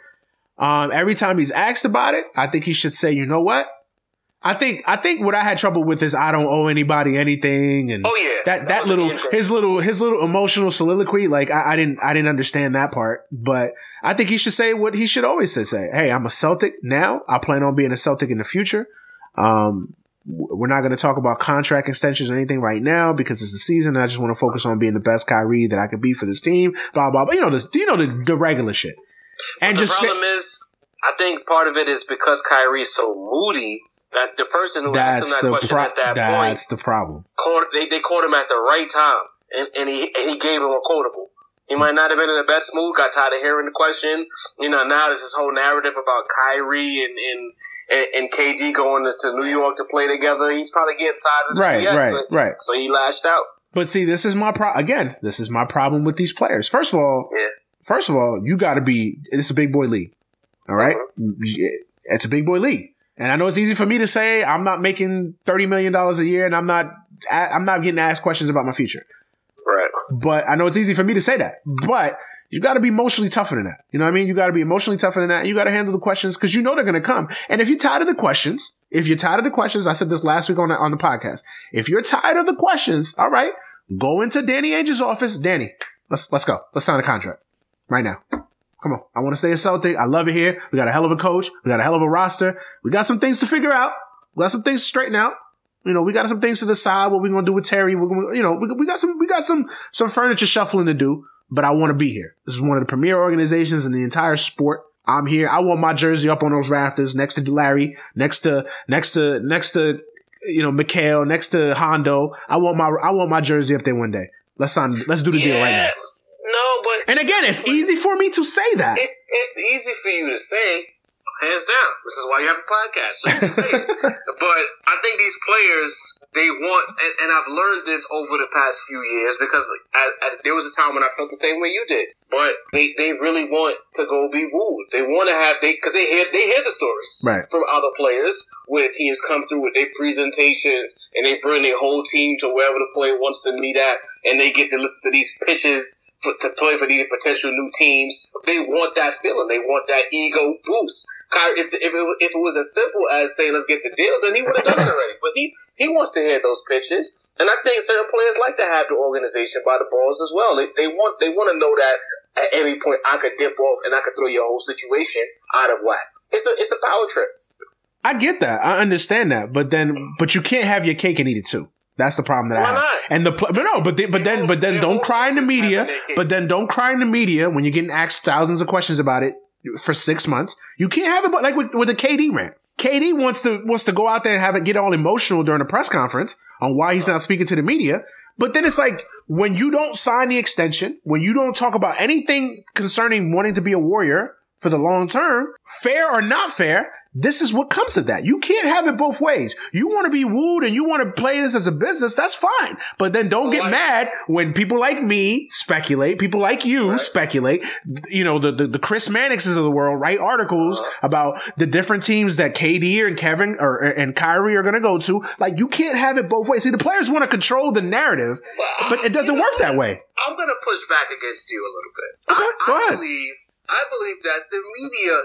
Um, every time he's asked about it, I think he should say, you know what? I think, I think what I had trouble with is I don't owe anybody anything and Oh yeah, that, that was little, his little, his little emotional soliloquy, like I, I didn't, I didn't understand that part, but I think he should say what he should always say, say, Hey, I'm a Celtic now. I plan on being a Celtic in the future. Um, we're not going to talk about contract extensions or anything right now because it's the season. And I just want to focus on being the best Kyrie that I could be for this team. Blah blah. blah. You know this. You know the, the regular shit. And the just problem is, I think part of it is because Kyrie is so moody that the person who asked him that's that question pro- at that that's point the problem. caught they, they caught him at the right time, and, and he and he gave him a quotable. He might not have been in the best mood. Got tired of hearing the question. You know, now there's this whole narrative about Kyrie and and, and, and KD going to, to New York to play together. He's probably getting tired of the Right, BS, right, so, right. So he lashed out. But see, this is my pro. Again, this is my problem with these players. First of all, Yeah. first of all, you got to be. It's a big boy league. All right? Yeah, it's a big boy league, and I know it's easy for me to say I'm not making thirty million dollars a year, and I'm not. I'm not getting asked questions about my future. Right. But I know it's easy for me to say that. But you got to be emotionally tougher than that. You know what I mean? You got to be emotionally tougher than that. You got to handle the questions because you know they're going to come. And if you're tired of the questions, if you're tired of the questions, I said this last week on the, on the podcast. If you're tired of the questions, all right, go into Danny Ainge's office. Danny, let's let's go. Let's sign a contract right now. Come on. I want to stay a Celtic. I love it here. We got a hell of a coach. We got a hell of a roster. We got some things to figure out. We got some things to straighten out. You know, we got some things to decide what we're gonna do with Terry. We're gonna, you know, we, we got some, we got some, some furniture shuffling to do. But I want to be here. This is one of the premier organizations in the entire sport. I'm here. I want my jersey up on those rafters next to Larry, next to, next to, next to, you know, McHale, next to Hondo. I want my, I want my jersey up there one day. Let's sign, let's do the deal right now. Yes. No, but And again, it's easy for me to say that. it's it's easy for you to say, hands down. This is why you have a podcast, so you can say it. But I think these players, they want, and, and I've learned this over the past few years because I, I, there was a time when I felt the same way you did. But they, they really want to go be wooed. They want to have they because they hear they hear the stories Right. from other players where teams come through with their presentations and they bring their whole team to wherever the player wants to meet at, and they get to listen to these pitches for, to play for these potential new teams. They want that feeling. They want that ego boost. Kyrie, if, if, it, if it was as simple as saying, let's get the deal, then he would have done it already. But he, he wants to hear those pitches. And I think certain players like to have the organization by the balls as well. They, they want they want to know that at any point I could dip off and I could throw your whole situation out of whack. It's a it's a power trip. I get that. I understand that. But then, but you can't have your cake and eat it too. That's the problem that I have. not? And the pl- but no, but they, but then but then don't cry in the media. But then don't cry in the media when you're getting asked thousands of questions about it for six months. You can't have it but like with, with the KD rant. KD wants to wants to go out there and have it get all emotional during a press conference on why he's not speaking to the media. But then it's like when you don't sign the extension, when you don't talk about anything concerning wanting to be a warrior for the long term, fair or not fair, this is what comes of that. You can't have it both ways. You want to be wooed and you want to play this as a business, that's fine. But then don't get like- mad when people like me speculate, people like you speculate, you know, the, the, the Chris Mannixes of the world write articles uh-huh. about the different teams that KD and Kevin or and Kyrie are going to go to. Like you can't have it both ways. See, the players want to control the narrative, but it doesn't work that way. I'm gonna push back against you a little bit. Okay, I, go I ahead. believe I believe that the media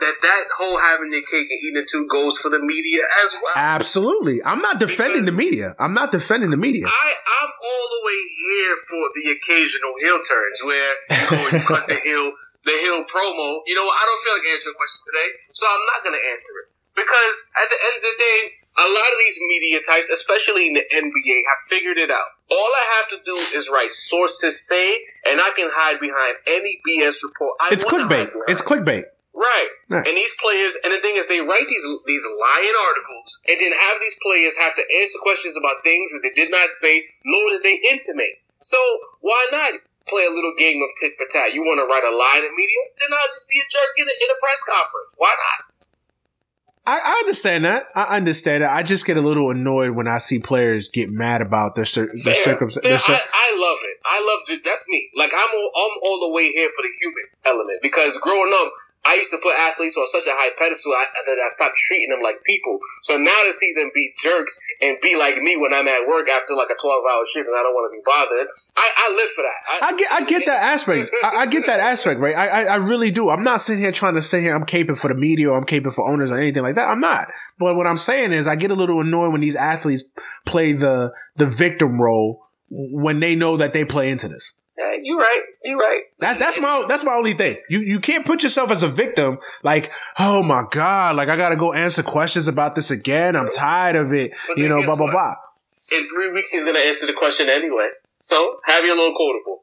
that that whole having the cake and eating it too goes for the media as well. Absolutely. I'm not defending Because- the media. I'm not defending the media. I, I'm all the way here for the occasional heel turns where you go and cut the heel, the heel promo. You know. I don't feel like answering questions today, so I'm not going to answer it because at the end of the day, a lot of these media types, especially in the NBA, have figured it out. All I have to do is write sources say, and I can hide behind any BS report. I It's clickbait. It's clickbait. Right. Right. And these players, and the thing is, they write these these lying articles, and then have these players have to answer questions about things that they did not say, nor did they intimate. So why not play a little game of tit for tat? You want to write a lie in the media? Then I'll just be a jerk in a, in a press conference. Why not? I, I understand that. I understand that. I just get a little annoyed when I see players get mad about their cir- their circumstances. Fair. I, I love it. I love it. That's me. Like I'm all, I'm all the way here for the human element because growing up, I used to put athletes on such a high pedestal I, that I stopped treating them like people. So now to see them be jerks and be like me when I'm at work after like a 12 hour shift and I don't want to be bothered, I, I live for that. I get, I get that aspect. I, I get that aspect, right? I, I, I really do. I'm not sitting here trying to sit here. I'm caping for the media or I'm caping for owners or anything like that. I'm not. But what I'm saying is, I get a little annoyed when these athletes play the the victim role when they know that they play into this. Yeah, you right. You're right. That's that's my that's my only thing. You you can't put yourself as a victim. Like, oh my god, like I gotta go answer questions about this again. I'm tired of it. But You know, blah blah what? blah. In three weeks, he's going to answer the question anyway. So have your little quotable.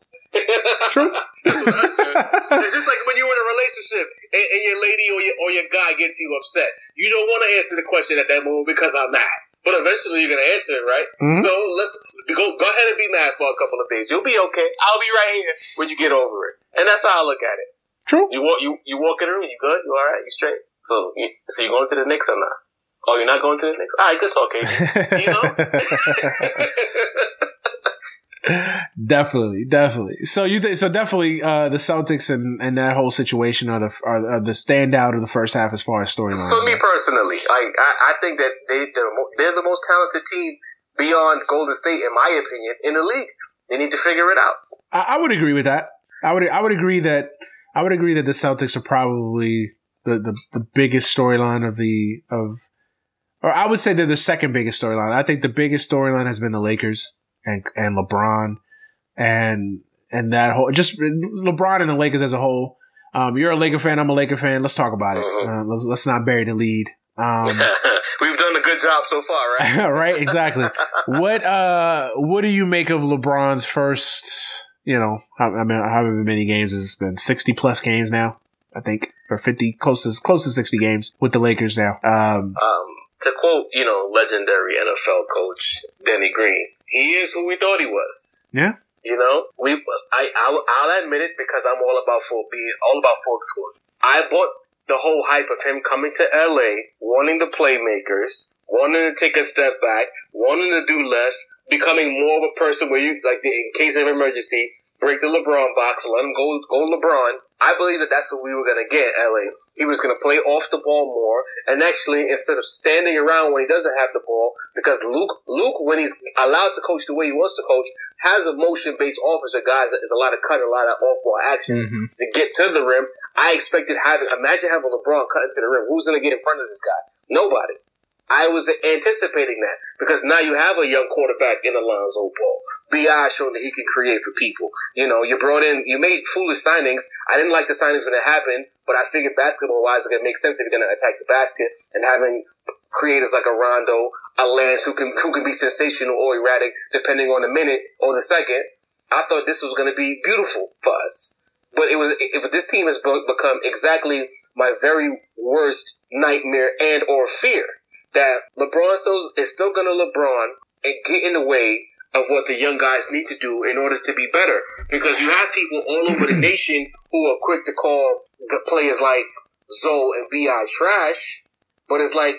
True. It's just like when you're in a relationship and, and your lady or your, or your guy gets you upset. You don't want to answer the question at that moment because I'm mad. But eventually you're going to answer it, right? Mhm. So let's go, go ahead and be mad for a couple of days. You'll be okay. I'll be right here when you get over it. And that's how I look at it. True. You walk, you, you walk in the room, you good? You all right? You straight? So, you, so you going to the Knicks or not? Oh, you're not going to the Knicks? All right, good talk. You know? definitely, definitely. So you think so? Definitely, uh, the Celtics and, and that whole situation are the are, are the standout of the first half as far as storylines. For me personally, like I, I think that they they're, mo- they're the most talented team beyond Golden State, in my opinion, in the league. They need to figure it out. I, I would agree with that. I would I would agree that I would agree that the Celtics are probably the the, the biggest storyline of the of, or I would say they're the second biggest storyline. I think the biggest storyline has been the Lakers and and LeBron and and that whole just LeBron and the Lakers as a whole. Um, you're a Laker fan. I'm a Laker fan. Let's talk about it. Uh, let's let's not bury the lead. Um, We've done a good job so far, right? right, exactly. What uh, what do you make of LeBron's first? You know, how, I mean, however many games it's it been? Sixty plus games now, I think, or fifty, close to close to sixty games with the Lakers now. Um, um, to quote, you know, legendary NFL coach Denny Green, he is who we thought he was. yeah, You know, we I I'll, I'll admit it because I'm all about full being all about full disclosure. I bought the whole hype of him coming to LA, wanting the playmakers, wanting to take a step back, wanting to do less, becoming more of a person where you like in case of emergency, break the LeBron box, let him go go LeBron. I believe that that's what we were gonna get. LA. He was gonna play off the ball more, and actually instead of standing around when he doesn't have the ball, because Luke Luke when he's allowed to coach the way he wants to coach has a motion based offensive guys that is a lot of cut, a lot of off ball actions Mhm. to get to the rim. I expected having imagine having LeBron cut into the rim. Who's gonna get in front of this guy? Nobody. I was anticipating that because now you have a young quarterback in Alonzo Ball. Bi showing that he can create for people. You know, you brought in, you made foolish signings. I didn't like the signings when it happened, but I figured basketball wise, it makes sense if you're going to attack the basket and having creators like a Rondo, a Lance who can who can be sensational or erratic depending on the minute or the second. I thought this was going to be beautiful for us, but it was. If this team has become exactly my very worst nightmare and or fear that LeBron still is still going to LeBron and get in the way of what the young guys need to do in order to be better. Because you have people all over the nation who are quick to call players like Zoe and Bi trash, but it's like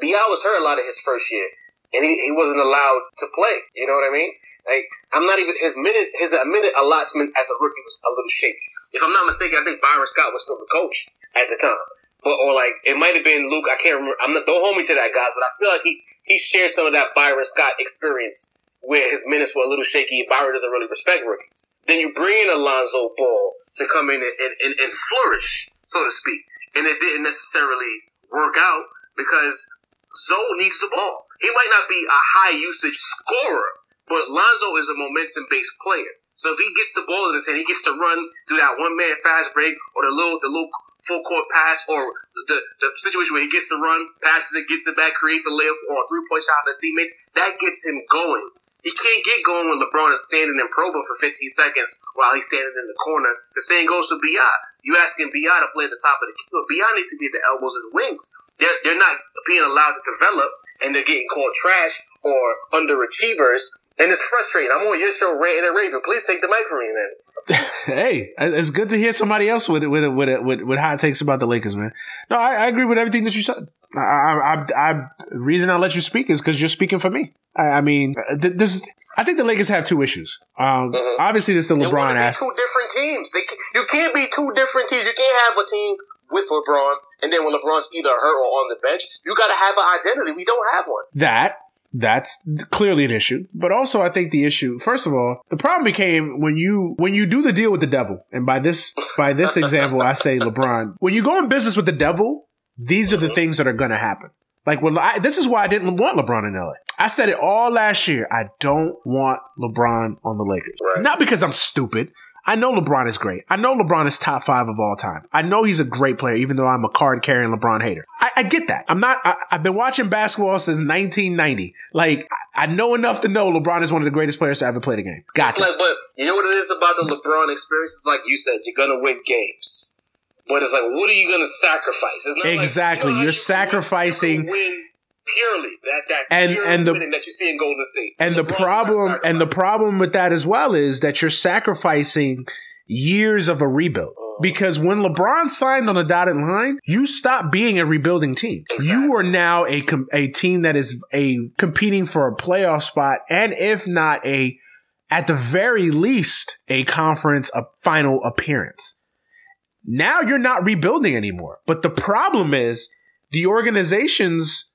Bi was hurt a lot of his first year, and he, he wasn't allowed to play. You know what I mean? Like I'm not even his minute his minute allotment as a rookie was a little shaky. If I'm not mistaken, I think Byron Scott was still the coach at the time. But or like it might have been Luke. I can't remember. I'm not don't hold me to that, guys. But I feel like he he shared some of that Byron Scott experience where his minutes were a little shaky. Byron doesn't really respect rookies. Then you bring in Alonzo Ball to come in and, and, and, flourish, so to speak. and it didn't necessarily work out because Zoe needs the ball. He might not be a high usage scorer, but Lonzo is a momentum based player. So if he gets the ball in his hand, he gets to run through that one man fast break or the little the little full court pass or the, the situation where he gets to run, passes it, gets it back, creates a layup or a three point shot for his teammates. That gets him going. He can't get going when LeBron is standing in probo for 15 seconds while he's standing in the corner. The same goes to Bi. You asking Bi to play at the top of the key, but Bi needs to be at the elbows and the wings. They're, they're not being allowed to develop, and they're getting called trash or underachievers, and it's frustrating. I'm on your show ranting and raving. Please take the mic from me, then. Hey, it's good to hear somebody else with with with with, with hot takes about the Lakers, man. No, I, I agree with everything that you said. I, I, I, I reason I let you speak is because you're speaking for me. I, I mean, this. I think the Lakers have two issues. Um, mm-hmm. obviously, this is the LeBron ass. Two different teams. They, you can't be two different teams. You can't have a team with LeBron, and then when LeBron's either hurt or on the bench, you got to have an identity. We don't have one. That that's clearly an issue. But also, I think the issue, first of all, the problem became when you when you do the deal with the devil, and by this by this example, I say LeBron. When you go in business with the devil, these are the mm-hmm. things that are going to happen. Like, well, I, this is why I didn't want LeBron in LA. I said it all last year. I don't want LeBron on the Lakers. Right. Not because I'm stupid. I know LeBron is great. I know LeBron is top five of all time. I know he's a great player, even though I'm a card carrying LeBron hater. I, I get that. I'm not, I, have been watching basketball since 1990. Like, I, I, know enough to know LeBron is one of the greatest players to ever play the game. Gotcha. Like, but you know what it is about the LeBron experience? It's like you said, you're going to win games. But it's like, what are you going to sacrifice? exactly. Like, you are sacrificing. Win purely that that and and the that you see in Golden State. And the problem and the problem with that as well is that you're sacrificing years of a rebuild. Uh-huh. Because when LeBron signed on the dotted line, you stop being a rebuilding team. Exactly. You are now a a team that is a competing for a playoff spot, and if not a, at the very least, a conference a final appearance. Now you're not rebuilding anymore. But the problem is the organization's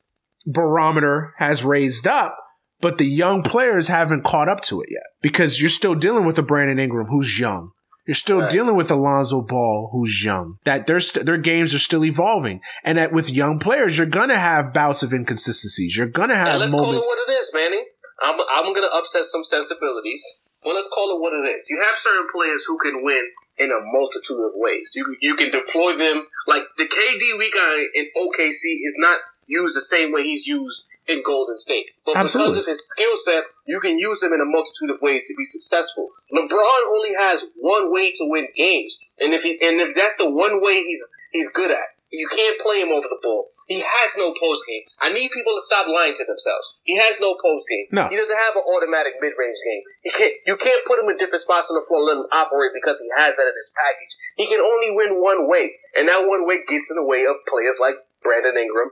barometer has raised up, but the young players haven't caught up to it yet because you're still dealing with a Brandon Ingram who's young. You're still right. dealing with Alonzo Ball, who's young. That their st- their games are still evolving, and that with young players, you're gonna have bouts of inconsistencies. You're gonna have let's moments. call it what it is, Manny. I'm I'm gonna upset some sensibilities. Well, let's call it what it is. You have certain players who can win in a multitude of ways. You you can deploy them like the KD we got in OKC is not used the same way he's used in Golden State. But Absolutely. because of his skill set, you can use him in a multitude of ways to be successful. LeBron only has one way to win games, and if he and if that's the one way he's he's good at, you can't play him over the ball. He has no post game. I need people to stop lying to themselves. He has no post game. No. He doesn't have an automatic mid range game. He can't. You can't put him in different spots on the floor and let him operate because he has that in his package. He can only win one way, and that one way gets in the way of players like Brandon Ingram,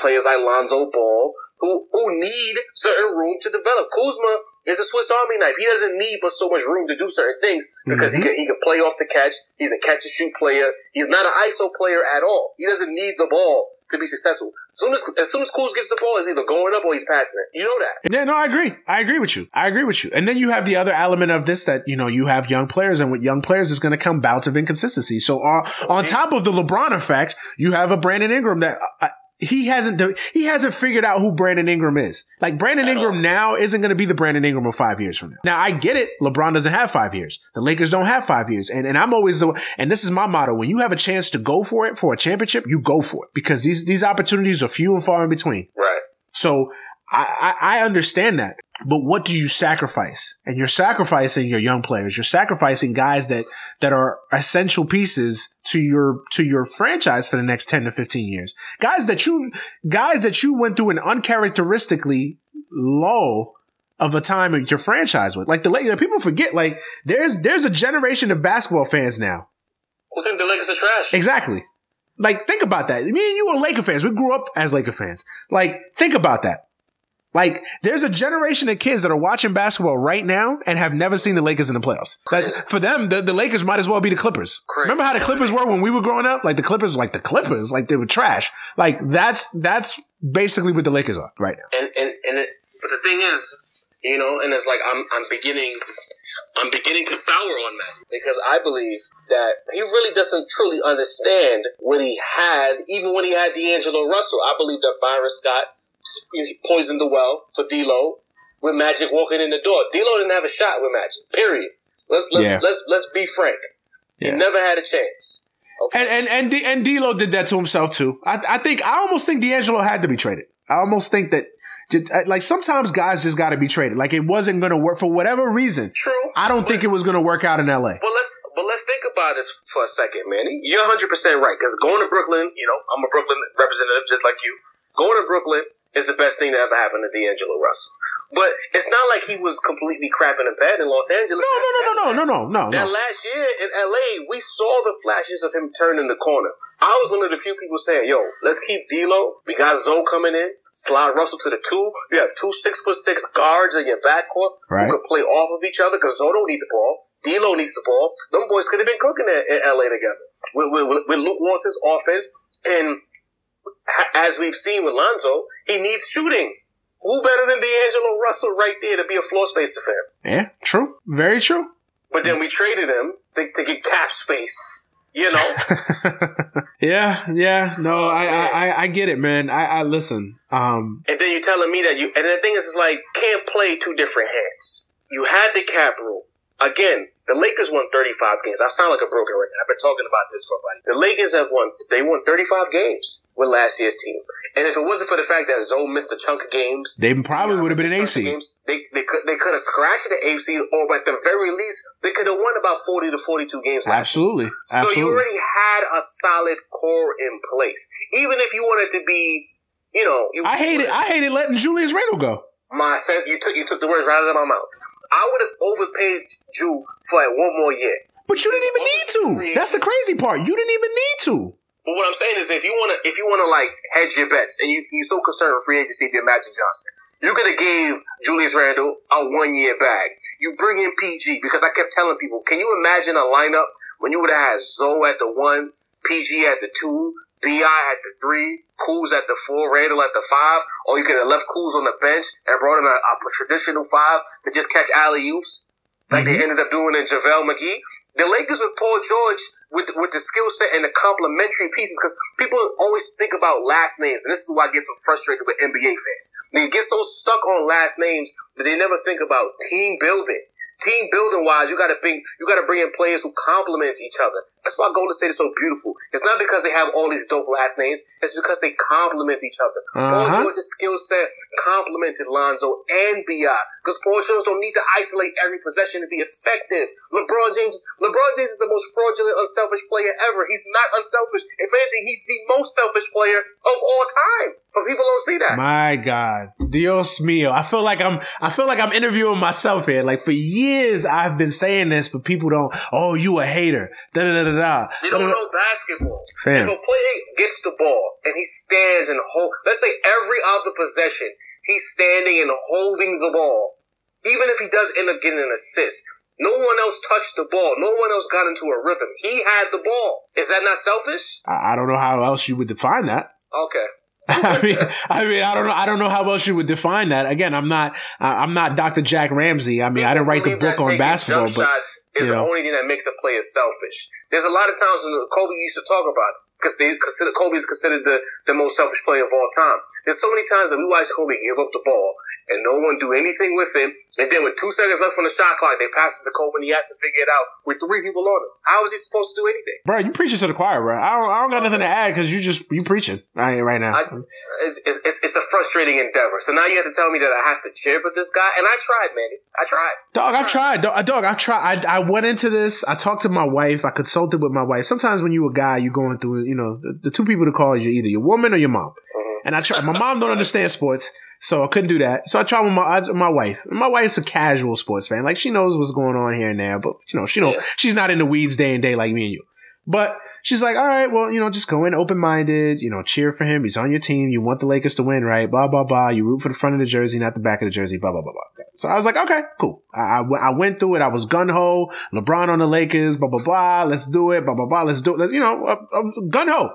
players like Lonzo Ball, who who need certain room to develop. Kuzma is a Swiss Army knife. He doesn't need but so much room to do certain things because mm-hmm. he can he can play off the catch. He's a catch and shoot player. He's not an ISO player at all. He doesn't need the ball to be successful. As soon as as soon as Kuz gets the ball, he's either going up or he's passing it. You know that. Yeah, no, I agree. I agree with you. I agree with you. And then you have the other element of this that you know you have young players, and with young players, is going to come bouts of inconsistency. So uh, on top of the LeBron effect, you have a Brandon Ingram that. Uh, he hasn't he hasn't figured out who Brandon Ingram is. Like Brandon Ingram now isn't going to be the Brandon Ingram of five years from now. Now I get it. LeBron doesn't have five years. The Lakers don't have five years. And and I'm always the and this is my motto. When you have a chance to go for it for a championship, you go for it because these these opportunities are few and far in between. Right. So I, I, I understand that. But what do you sacrifice? And you're sacrificing your young players. You're sacrificing guys that, that are essential pieces to your, to your franchise for the next 10 to 15 years. Guys that you, guys that you went through an uncharacteristically low of a time in your franchise with. Like the Lakers, people forget, like there's, there's a generation of basketball fans now. Who think the Lakers are trash? Exactly. Like, think about that. Me and you are Laker fans. We grew up as Laker fans. Like, think about that. Like, there's a generation of kids that are watching basketball right now and have never seen the Lakers in the playoffs. That, for them, the, the Lakers might as well be the Clippers. Crazy. Remember how the Clippers were when we were growing up? Like the Clippers, were like the Clippers, like they were trash. Like that's that's basically what the Lakers are right now. And and and it, but the thing is, you know, and it's like I'm I'm beginning I'm beginning to sour on that because I believe that he really doesn't truly understand what he had, even when he had D'Angelo Russell. I believe that Byron Scott poisoned the well for D'Lo with Magic walking in the door. D'Lo didn't have a shot with Magic. Period. Let's let's yeah. let's let's be frank. Yeah. He never had a chance. Okay. And and and, D- and D'Lo did that to himself too. I, I think I almost think D'Angelo had to be traded. I almost think that just, uh, like sometimes guys just got to be traded. Like it wasn't going to work for whatever reason. True. I don't think it was going to work out in L.A. Well, let's but let's think about this for a second, man. You're 100 percent right because going to Brooklyn, you know, I'm a Brooklyn representative just like you. Going to Brooklyn is the best thing that ever happened to D'Angelo Russell. But it's not like he was completely crapping a bed in Los Angeles. No, no, no, no, no, no, no, no. That last year in LA, we saw the flashes of him turning the corner. I was one of the few people saying, "Yo, let's keep D'Lo. We got Zoe coming in. Slide Russell to the two. You have two six foot six guards in your backcourt right. who can play off of each other because Zoe don't need the ball. D'Lo needs the ball. Them boys could have been cooking in, in LA together with, with, with Luke Walton's offense. And as we've seen with Lonzo, he needs shooting. Who better than D'Angelo Russell right there to be a floor spacer for him? Yeah, true. Very true. But then we traded him to, to get cap space. You know. yeah, yeah. No, oh, I, I, I get it, man. I, I listen. Um, and then you're telling me that you. And the thing is, is like can't play two different hands. You had the cap room again. The Lakers won 35 games. I sound like a broken record. I've been talking about this for a while. The Lakers have won, they won 35 games with last year's team. And if it wasn't for the fact that Zoe missed a chunk of games, they probably would have been an AC. Games, they, they could, they could have scratched the AC or at the very least, they could have won about 40 to 42 games Absolutely. So Absolutely. you already had a solid core in place. Even if you wanted to be, you know, you, I hated, I hated letting Julius Randle go. My, you took, you took the words right out of my mouth. I would have overpaid you for like one more year. But you didn't even need to. That's the crazy part. You didn't even need to. But what I'm saying is, if you wanna, if you wanna like hedge your bets, and you you're so concerned with free agency if you're Magic Johnson, you could have gave Julius Randle a one year bag. You bring in PG because I kept telling people, can you imagine a lineup when you would have had Zoe at the one, PG at the two, Bi at the three, Kuz at the four, Randle at the five, or you could have left Kuz on the bench and brought in a, a traditional five to just catch alley oops, like mm-hmm. they ended up doing in JaVale McGee. The Lakers with Paul George with with the skill set and the complementary pieces, because people always think about last names, and this is why I get so frustrated with NBA fans. They get so stuck on last names that they never think about team building team building wise, you got to bring you got to bring in players who complement each other. That's why Golden State is so beautiful. It's not because they have all these dope last names. It's because they complement each other. Uh-huh. Paul George's skill set complemented Lonzo and Bi. Because Paul George don't need to isolate every possession to be effective. LeBron James, LeBron James is the most fraudulent, unselfish player ever. He's not unselfish. If anything, he's the most selfish player of all time. But people don't see that. My God, Dios mío! I feel like I'm. I feel like I'm interviewing myself here. Like for years, I've been saying this, but people don't. Oh, you a hater? Da da da da da. You don't know basketball. Fam. If a player gets the ball and he stands and hold, let's say every other possession, he's standing and holding the ball. Even if he does end up getting an assist, no one else touched the ball. No one else got into a rhythm. He had the ball. Is that not selfish? I, I don't know how else you would define that. Okay. I mean, I mean, I don't know. I don't know how else you would define that. Again, I'm not. I'm not Dr. Jack Ramsay. I mean, I didn't write the book on basketball, but shots is you know. the only thing that makes a player selfish. There's a lot of times when Kobe used to talk about it because they consider Kobe's considered the, the most selfish player of all time. There's so many times that we watch Kobe give up the ball and no one do anything with him. And then with two seconds left on the shot clock, they pass it to Kobe and he has to figure it out with three people on him. How is he supposed to do anything? Bro, you preaching to the choir, bro. I don't, I don't got nothing to add because you just you preaching right right now. I, it's, it's, it's, a frustrating endeavor. So now you have to tell me that I have to cheer for this guy, and I tried, man. I tried. Dog, I've tried. Dog, dog I've tried. I, I went into this. I talked to my wife. I consulted with my wife. Sometimes when you a guy, you're going through, you know, the, the two people to call is you either your woman or your mom. Mm-hmm. And I tried. My mom don't understand sports. So I couldn't do that. So I tried with my my wife. My wife's a casual sports fan. Like she knows what's going on here and there, but you know she don't. Yeah. She's not in the weeds day and day like me and you. But she's like, all right, well, you know, just go in open minded. You know, cheer for him. He's on your team. You want the Lakers to win, right? Blah blah blah. You root for the front of the jersey, not the back of the jersey. Blah blah blah blah. So I was like, okay, cool. I, I, I went through it. I was gun ho. LeBron on the Lakers. Blah blah blah. Let's do it. Blah blah blah. Let's do it. You know, uh, gun ho.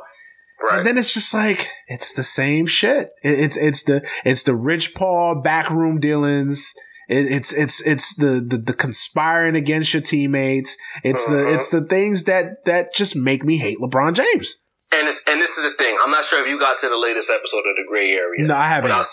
Right. And then it's just like it's the same shit. It, it's it's the it's the Rich Paul backroom dealings. It, it's it's it's the, the the conspiring against your teammates. It's uh-huh. the it's the things that that just make me hate LeBron James. And it's, and this is the thing. I'm not sure if you got to the latest episode of the Gray Area. No, I haven't. I'll,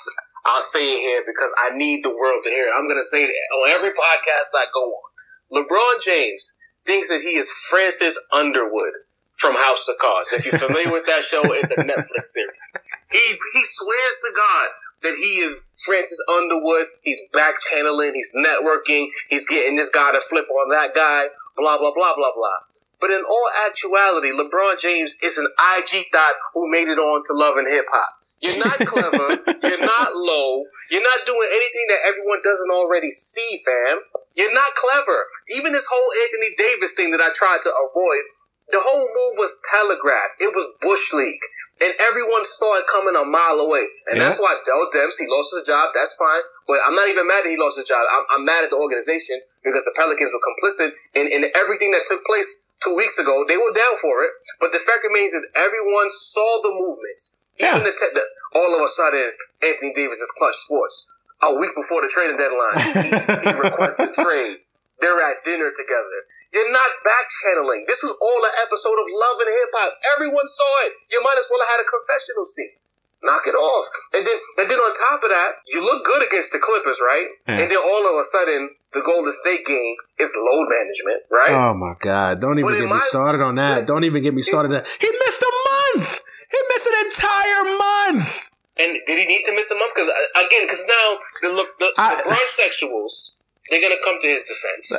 I'll say it here because I need the world to hear it. I'm going to say it on every podcast I go on. LeBron James thinks that he is Francis Underwood from House of Cards. If you're familiar with that show, it's a Netflix series. He he swears to God that he is Francis Underwood. He's back channeling. He's networking. He's getting this guy to flip on that guy. Blah blah blah blah blah. But in all actuality, LeBron James is an IG thought who made it on to love and hip hop. You're not clever. you're not low. You're not doing anything that everyone doesn't already see, fam. You're not clever. Even this whole Anthony Davis thing that I tried to avoid, the whole move was telegraphed. It was Bush League. And everyone saw it coming a mile away. And yeah. that's why Dell Demps, he lost his job. That's fine. But I'm not even mad that he lost his job. I'm, I'm mad at the organization because the Pelicans were complicit in, in everything that took place two weeks ago. They were down for it. But the fact remains is everyone saw the movements. Even yeah. the, te- the, all of a sudden, Anthony Davis is Klutch Sports. A week before the trading deadline, he, he requested trade. They're at dinner together. You're not back channeling. This was all an episode of Love and Hip Hop. Everyone saw it. You might as well have had a confessional scene. Knock it off. And then and then on top of that, you look good against the Clippers, right? And then all of a sudden, the Golden State game is load management, right? Oh my God. Don't even get me started on that. Don't even get me started on that. He missed a month. He missed an entire month. And did he need to miss a month? Because uh, again, because now the look the, the LeBron sexuals, they're gonna come to his defense.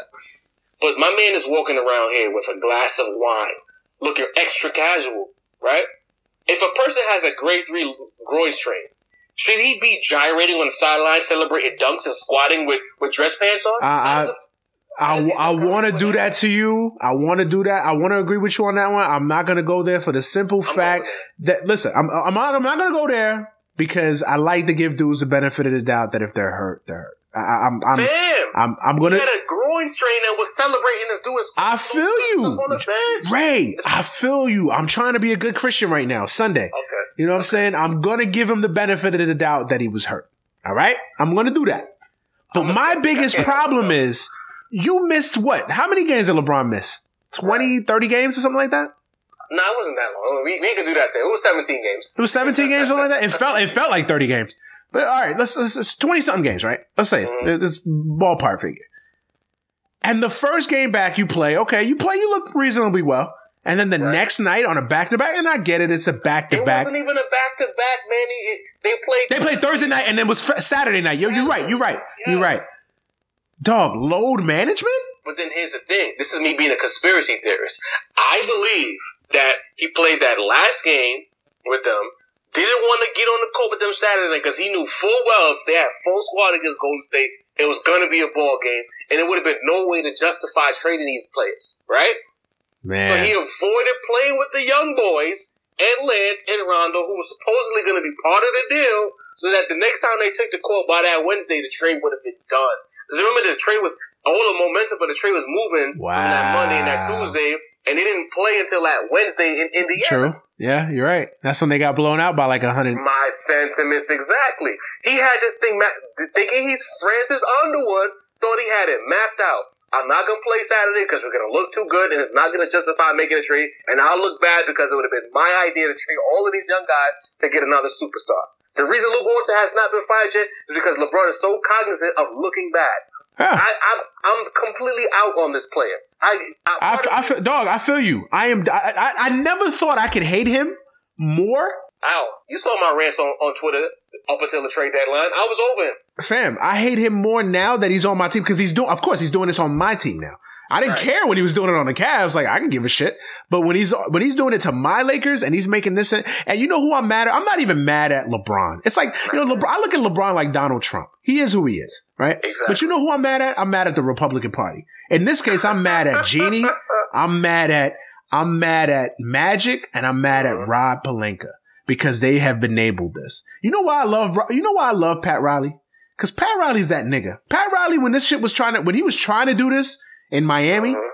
But my man is walking around here with a glass of wine, looking extra casual, right? If a person has a grade three groin strain, should he be gyrating on the sideline, celebrating dunks and squatting with, with dress pants on? I, I, I, I want to do that to you. I want to do that. I want to agree with you on that one. I'm not going to go there for the simple I'm fact that, listen, I'm, I'm not, I'm not going to go there because I like to give dudes the benefit of the doubt that if they're hurt, they're hurt. I, am I'm, I'm, I'm, I'm gonna. He had a groin strain and was celebrating this dude. I feel you, Ray. I feel you. I'm trying to be a good Christian right now. Sunday. Okay. You know what I'm saying? I'm gonna give him the benefit of the doubt that he was hurt. All right. I'm gonna do that. But my biggest problem is you missed what? How many games did LeBron miss? 20, 30 games or something like that? No, it wasn't that long. We, we could do that too. It was 17 games. It was 17 games, or something like that. It felt it felt like 30 games. But all right, let's, let's it's 20 something games, right? Let's say mm-hmm. this ballpark figure. And the first game back you play, okay, you play, you look reasonably well. And then the right. next night on a back to back, and I get it, it's a back to back. It wasn't even a back to back, man. they played. They played Thursday night, and then was Saturday night. Yo, you're right. You're right. Yes. You're right. Dog, load management. But then here's the thing. This is me being a conspiracy theorist. I believe that he played that last game with them didn't want to get on the court with them Saturday because he knew full well if they had full squad against Golden State, it was going to be a ball game, and it would have been no way to justify trading these players, right? Man. So he avoided playing with the young boys and Lance and Rondo, who was supposedly going to be part of the deal, so that the next time they took the court by that Wednesday, the trade would have been done. Because remember, the trade was all the momentum for the trade was moving wow. from that Monday and that Tuesday, and they didn't play until that Wednesday in Indiana. True. Yeah, you're right. That's when they got blown out by like a hundred. My sentiments exactly. He had this thing thinking he's Francis Underwood. Thought he had it mapped out. I'm not gonna play Saturday because we're gonna look too good, and it's not gonna justify making a trade. And I'll look bad because it would have been my idea to trade all of these young guys to get another superstar. The reason Luke Walton has not been fired yet is because LeBron is so cognizant of looking bad. Yeah. I, am completely out on this player. I, I, I, I feel, dog, I feel you. I am. I, I, I never thought I could hate him more. Ow! You saw my rants on, on Twitter up until the trade deadline. I was over him. Fam, I hate him more now that he's on my team because he's doing. Of course, he's doing this on my team now. I didn't right. care when he was doing it on the Cavs. Like I can give a shit. But when he's when he's doing it to my Lakers and he's making this, and you know who I'm mad at? I'm not even mad at LeBron. It's like you know, LeBron. I look at LeBron like Donald Trump. He is who he is, right? Exactly. But you know who I'm mad at? I'm mad at the Republican Party. In this case, I'm mad at Jeanie. I'm mad at I'm mad at Magic, and I'm mad at uh-huh. Rob Pelinka because they have enabled this. You know why I love you know why I love Pat Riley? Because Pat Riley's that nigga. Pat Riley, when this shit was trying to when he was trying to do this in Miami, uh-huh.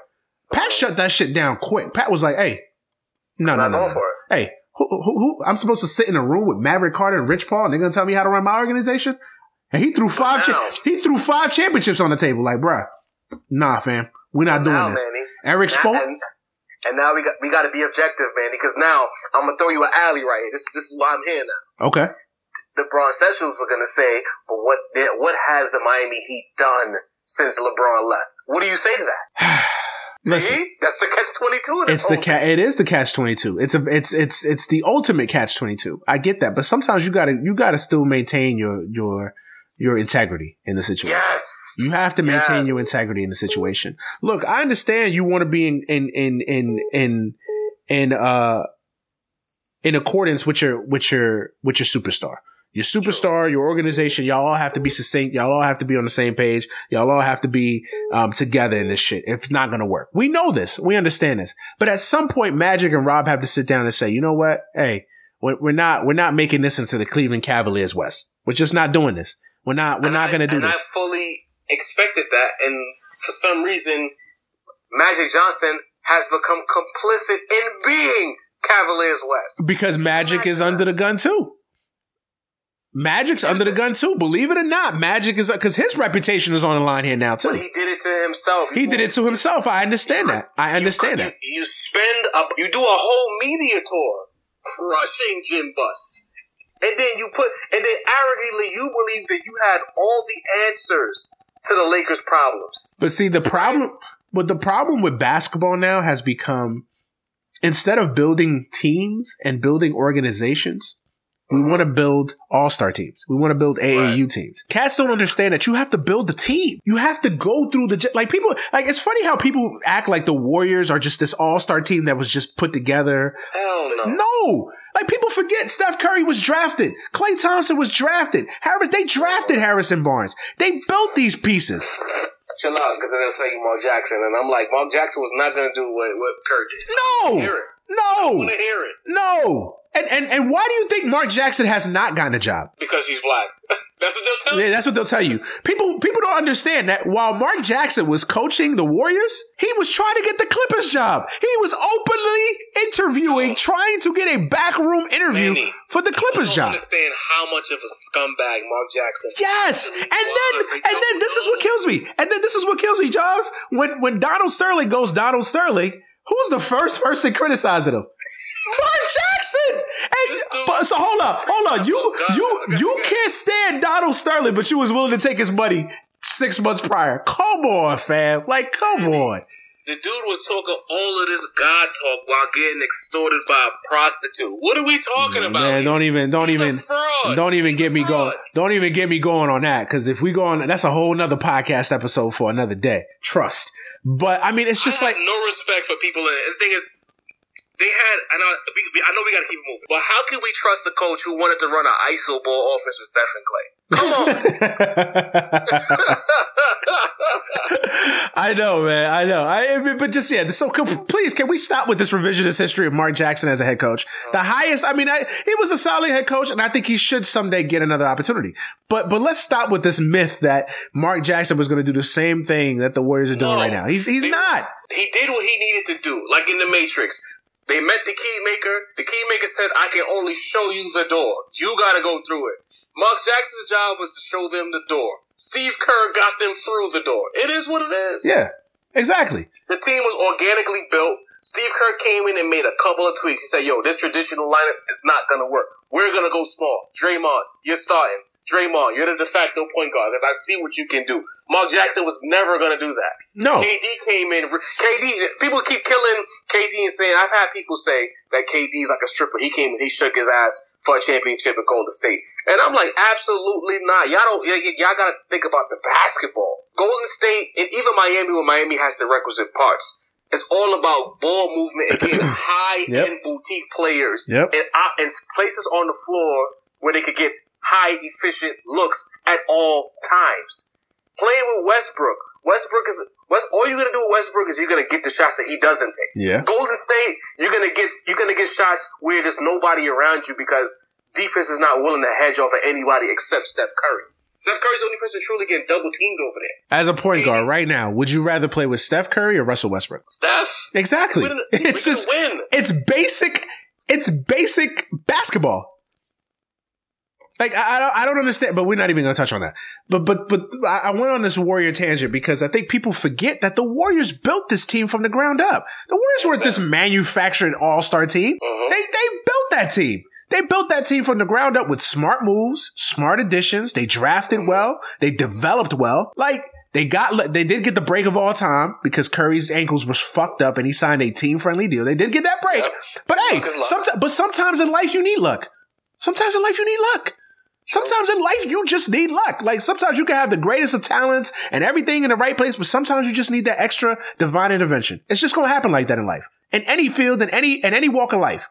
Pat shut that shit down quick. Pat was like, "Hey, no, no, no, no. Hey, who, who, who, I'm supposed to sit in a room with Maverick Carter and Rich Paul, and they're gonna tell me how to run my organization? And he threw five. Cha- he threw five championships on the table. Like, bruh, nah, fam, we're not doing now, this. Manny, Eric Spoke. and, and now we got we got to be objective, man, because now I'm gonna throw you an alley right here. This this is why I'm here now. Okay. The Braun Centrals are gonna say, but what what has the Miami Heat done since LeBron left? What do you say to that? Listen, See, that's the catch twenty two. it's the cat. It is the catch twenty two. It's a. It's it's it's the ultimate catch twenty two. I get that, but sometimes you gotta you gotta still maintain your your your integrity in the situation. Yes. You have to maintain Yes. your integrity in the situation. Look, I understand you want to be in in in in in in uh in accordance with your with your with your superstar. Your superstar, your organization, y'all all have to be succinct. Y'all all have to be on the same page. Y'all all have to be um, together in this shit. It's not going to work. We know this. We understand this. But at some point, Magic and Rob have to sit down and say, you know what? Hey, we're, not we're not making this into the Cleveland Cavaliers West. We're just not doing this. We're not we're And not going to do and this. I fully expected that, and for some reason, Magic Johnson has become complicit in being Cavaliers West. Because Magic is under the gun too. Magic's under the gun too. Believe it or not, Magic is because his reputation is on the line here now too. But he did it to himself. He did it to himself. I understand that. I understand you, that. You, you spend a, you do a whole media tour crushing Jim Buss. And then you put, and then arrogantly you believe that you had all the answers to the Lakers' problems. But see, the problem, but the problem with basketball now has become instead of building teams and building organizations, we want to build all star teams. We want to build AAU teams. Cats don't understand that you have to build the team. You have to go through the, like people, like it's funny how people act like the Warriors are just this all star team that was just put together. Hell no. No, like people forget Steph Curry was drafted. Klay Thompson was drafted. Harris, they drafted Harrison Barnes. They built these pieces. Chill out, because they're tell you Mark Jackson, and I'm like, Mark Jackson was not going to do what, what Kerr did. No, no, want to hear it no. And, and and why do you think Mark Jackson has not gotten a job? because he's black. That's what they'll tell you. Yeah, that's what they'll tell you. People people don't understand that while Mark Jackson was coaching the Warriors, he was trying to get the Clippers job. He was openly interviewing, trying to get a backroom interview Manny, for the Clippers don't job. understand how much of a scumbag Mark Jackson. Yes, and then and then this is what kills me. And then this is what kills me, Jov. When when Donald Sterling goes Donald Sterling, who's the first person criticizing him? Mark Jackson. And, but, so hold up, hold on. You you you can't stand Donald Sterling, but you was willing to take his money six months prior. Come on, fam. Like, come on. The dude was talking all of this God talk while getting extorted by a prostitute. What are we talking about? Man, don't even don't He's even don't even He's get me going. Don't even get me going on that because if we go on, that's a whole nother podcast episode for another day. Trust. But I mean, it's just like no respect for people. And the thing is, they had. I, we, we- I know we got to keep it moving. But how can we trust a coach who wanted to run an ISO ball offense with Steph and Klay? Come on. I know, man. I know. I, I mean, but just yeah. So can, please, can we stop with this revisionist history of Mark Jackson as a head coach? Uh-huh. The highest. I mean, I, he was a solid head coach, and I think he should someday get another opportunity. But but let's stop with this myth that Mark Jackson was going to do the same thing that the Warriors are doing No. right now. He's he's They- not. he did what he needed to do, like in the Matrix. They met the key maker. The key maker said, "I can only show you the door. You got to go through it." Mark Jackson's job was to show them the door. Steve Kerr got them through the door. It is what it is. Yeah, exactly. The team was organically built. Steve Kerr came in and made a couple of tweaks. He said, yo, this traditional lineup is not going to work. We're going to go small. Draymond, you're starting. Draymond, you're the de facto point guard because I see what you can do. Mark Jackson was never going to do that. No, KD came in. KD, people keep killing KD and saying, I've had people say that KD's like a stripper. He came and he shook his ass for a championship at Golden State. And I'm like, absolutely not. Y'all don't, y- y- y'all gotta think about the basketball. Golden State and even Miami when Miami has the requisite parts. It's all about ball movement and getting high end boutique players Yep. and, and places on the floor where they could get high efficient looks at all times. Playing with Westbrook. Westbrook is West. All you're gonna do with Westbrook is you're gonna get the shots that he doesn't take. yeah, Golden State, you're gonna get you're gonna get shots where there's nobody around you because defense is not willing to hedge off of anybody except Steph Curry. Steph Curry's the only person truly getting double teamed over there. as a point guard right now, would you rather play with Steph Curry or Russell Westbrook? Steph, Exactly. gonna, It's just win. it's basic. It's basic basketball. Like I, I don't, I don't understand, but we're not even going to touch on that. But but but I went on this Warrior tangent because I think people forget that the Warriors built this team from the ground up. The Warriors weren't this manufactured All Star team. Mm-hmm. They they built that team. They built that team from the ground up with smart moves, smart additions. They drafted well. They developed well. Like they got, they did get the break of all time because Curry's ankles was fucked up and he signed a team friendly deal. They did get that break. Yep. But hey, sometimes, but sometimes in life you need luck. Sometimes in life you need luck. Sometimes in life, you just need luck. Like sometimes you can have the greatest of talents and everything in the right place, but sometimes you just need that extra divine intervention. It's just going to happen like that in life, in any field, in any in any walk of life.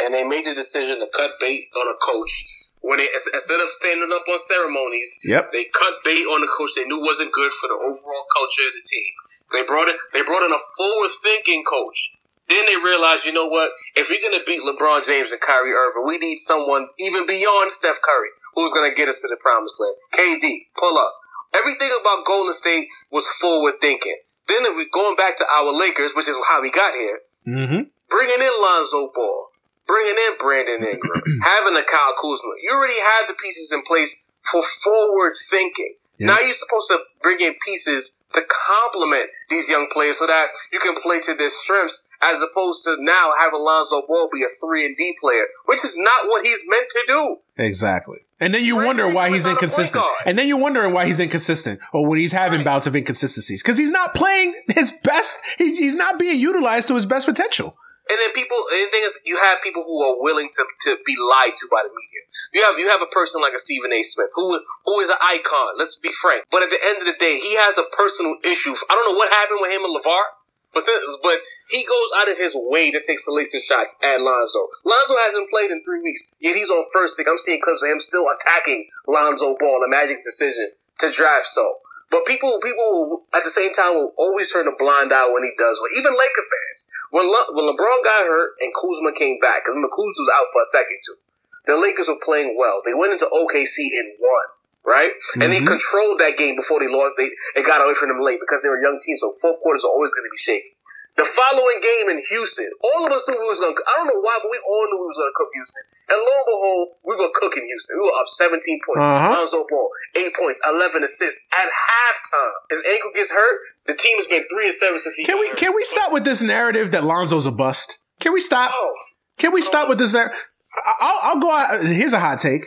And they made the decision to cut bait on a coach when they instead of standing up on ceremonies, yep. they cut bait on the coach they knew wasn't good for the overall culture of the team. They brought in they brought in a forward thinking coach then they realized, you know what? If we're going to beat LeBron James and Kyrie Irving, we need someone even beyond Steph Curry who's going to get us to the promised land. KD, pull up. Everything about Golden State was forward thinking. Then we going back to our Lakers, which is how we got here. Mm-hmm. Bringing in Lonzo Ball, bringing in Brandon Ingram, having a Kyle Kuzma. You already had the pieces in place for forward thinking. Yeah. Now you're supposed to bring in pieces to complement these young players so that you can play to their strengths as opposed to now have Alonzo Ball be a three and D player, which is not what he's meant to do. Exactly. And then you wonder why he's inconsistent. And then you're wondering why he's inconsistent or when he's having right. bouts of inconsistencies because he's not playing his best. he's not being utilized to his best potential. And then people, and the thing is, you have people who are willing to, to be lied to by the media. You have you have a person like a Stephen A. Smith who who is an icon. Let's be frank. But at the end of the day, he has a personal issue. I don't know what happened with him and LeVar. But, but he goes out of his way to take salacious shots at Lonzo. Lonzo hasn't played in three weeks, yet he's on First Take. I'm seeing clips of him still attacking Lonzo Ball, the Magic's decision to draft so. But people, people at the same time will always turn a blind eye when he does well. Even Laker fans. When, Le- when LeBron got hurt and Kuzma came back, because Kuzma was out for a second too, the Lakers were playing well. They went into OKC and won, right? Mm-hmm. And they mm-hmm. controlled that game before they lost. They, they got away from them late because they were a young team, so fourth quarters are always going to be shaky. The following game in Houston, all of us knew we was to, I don't know why, but we all knew we was to cook Houston. And lo and behold, we were cooking Houston. We were up 17 points. uh-huh. Lonzo Ball, 8 points, 11 assists at halftime. His ankle gets hurt. The team has been 3 and 7 since he Can we, hurt. can we stop with this narrative that Lonzo's a bust? Can we stop? Oh, can we stop with this? I'll, I'll go out. Here's a hot take.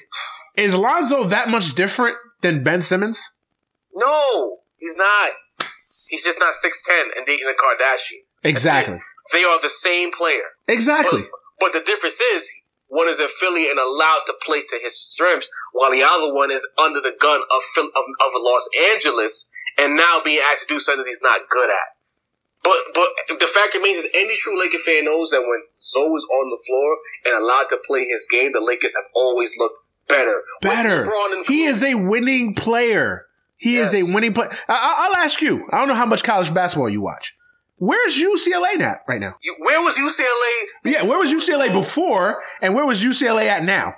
Is Lonzo that much different than Ben Simmons? No, he's not. He's just not 6'10 and dating a Kardashian. Exactly. They are the same player. Exactly. But, but, the difference is one is affiliate and allowed to play to his strengths, while the other one is under the gun of of, of Los Angeles and now being asked to do something that he's not good at. But but the fact remains is any true Laker fan knows that when Zoe is on the floor and allowed to play his game, the Lakers have always looked better. Better. He is a winning player. He yes. is a winning player. I- will ask you. I don't know how much college basketball you watch. Where's UCLA at right now? Where was UCLA? Yeah, where was UCLA before, and where was UCLA at now?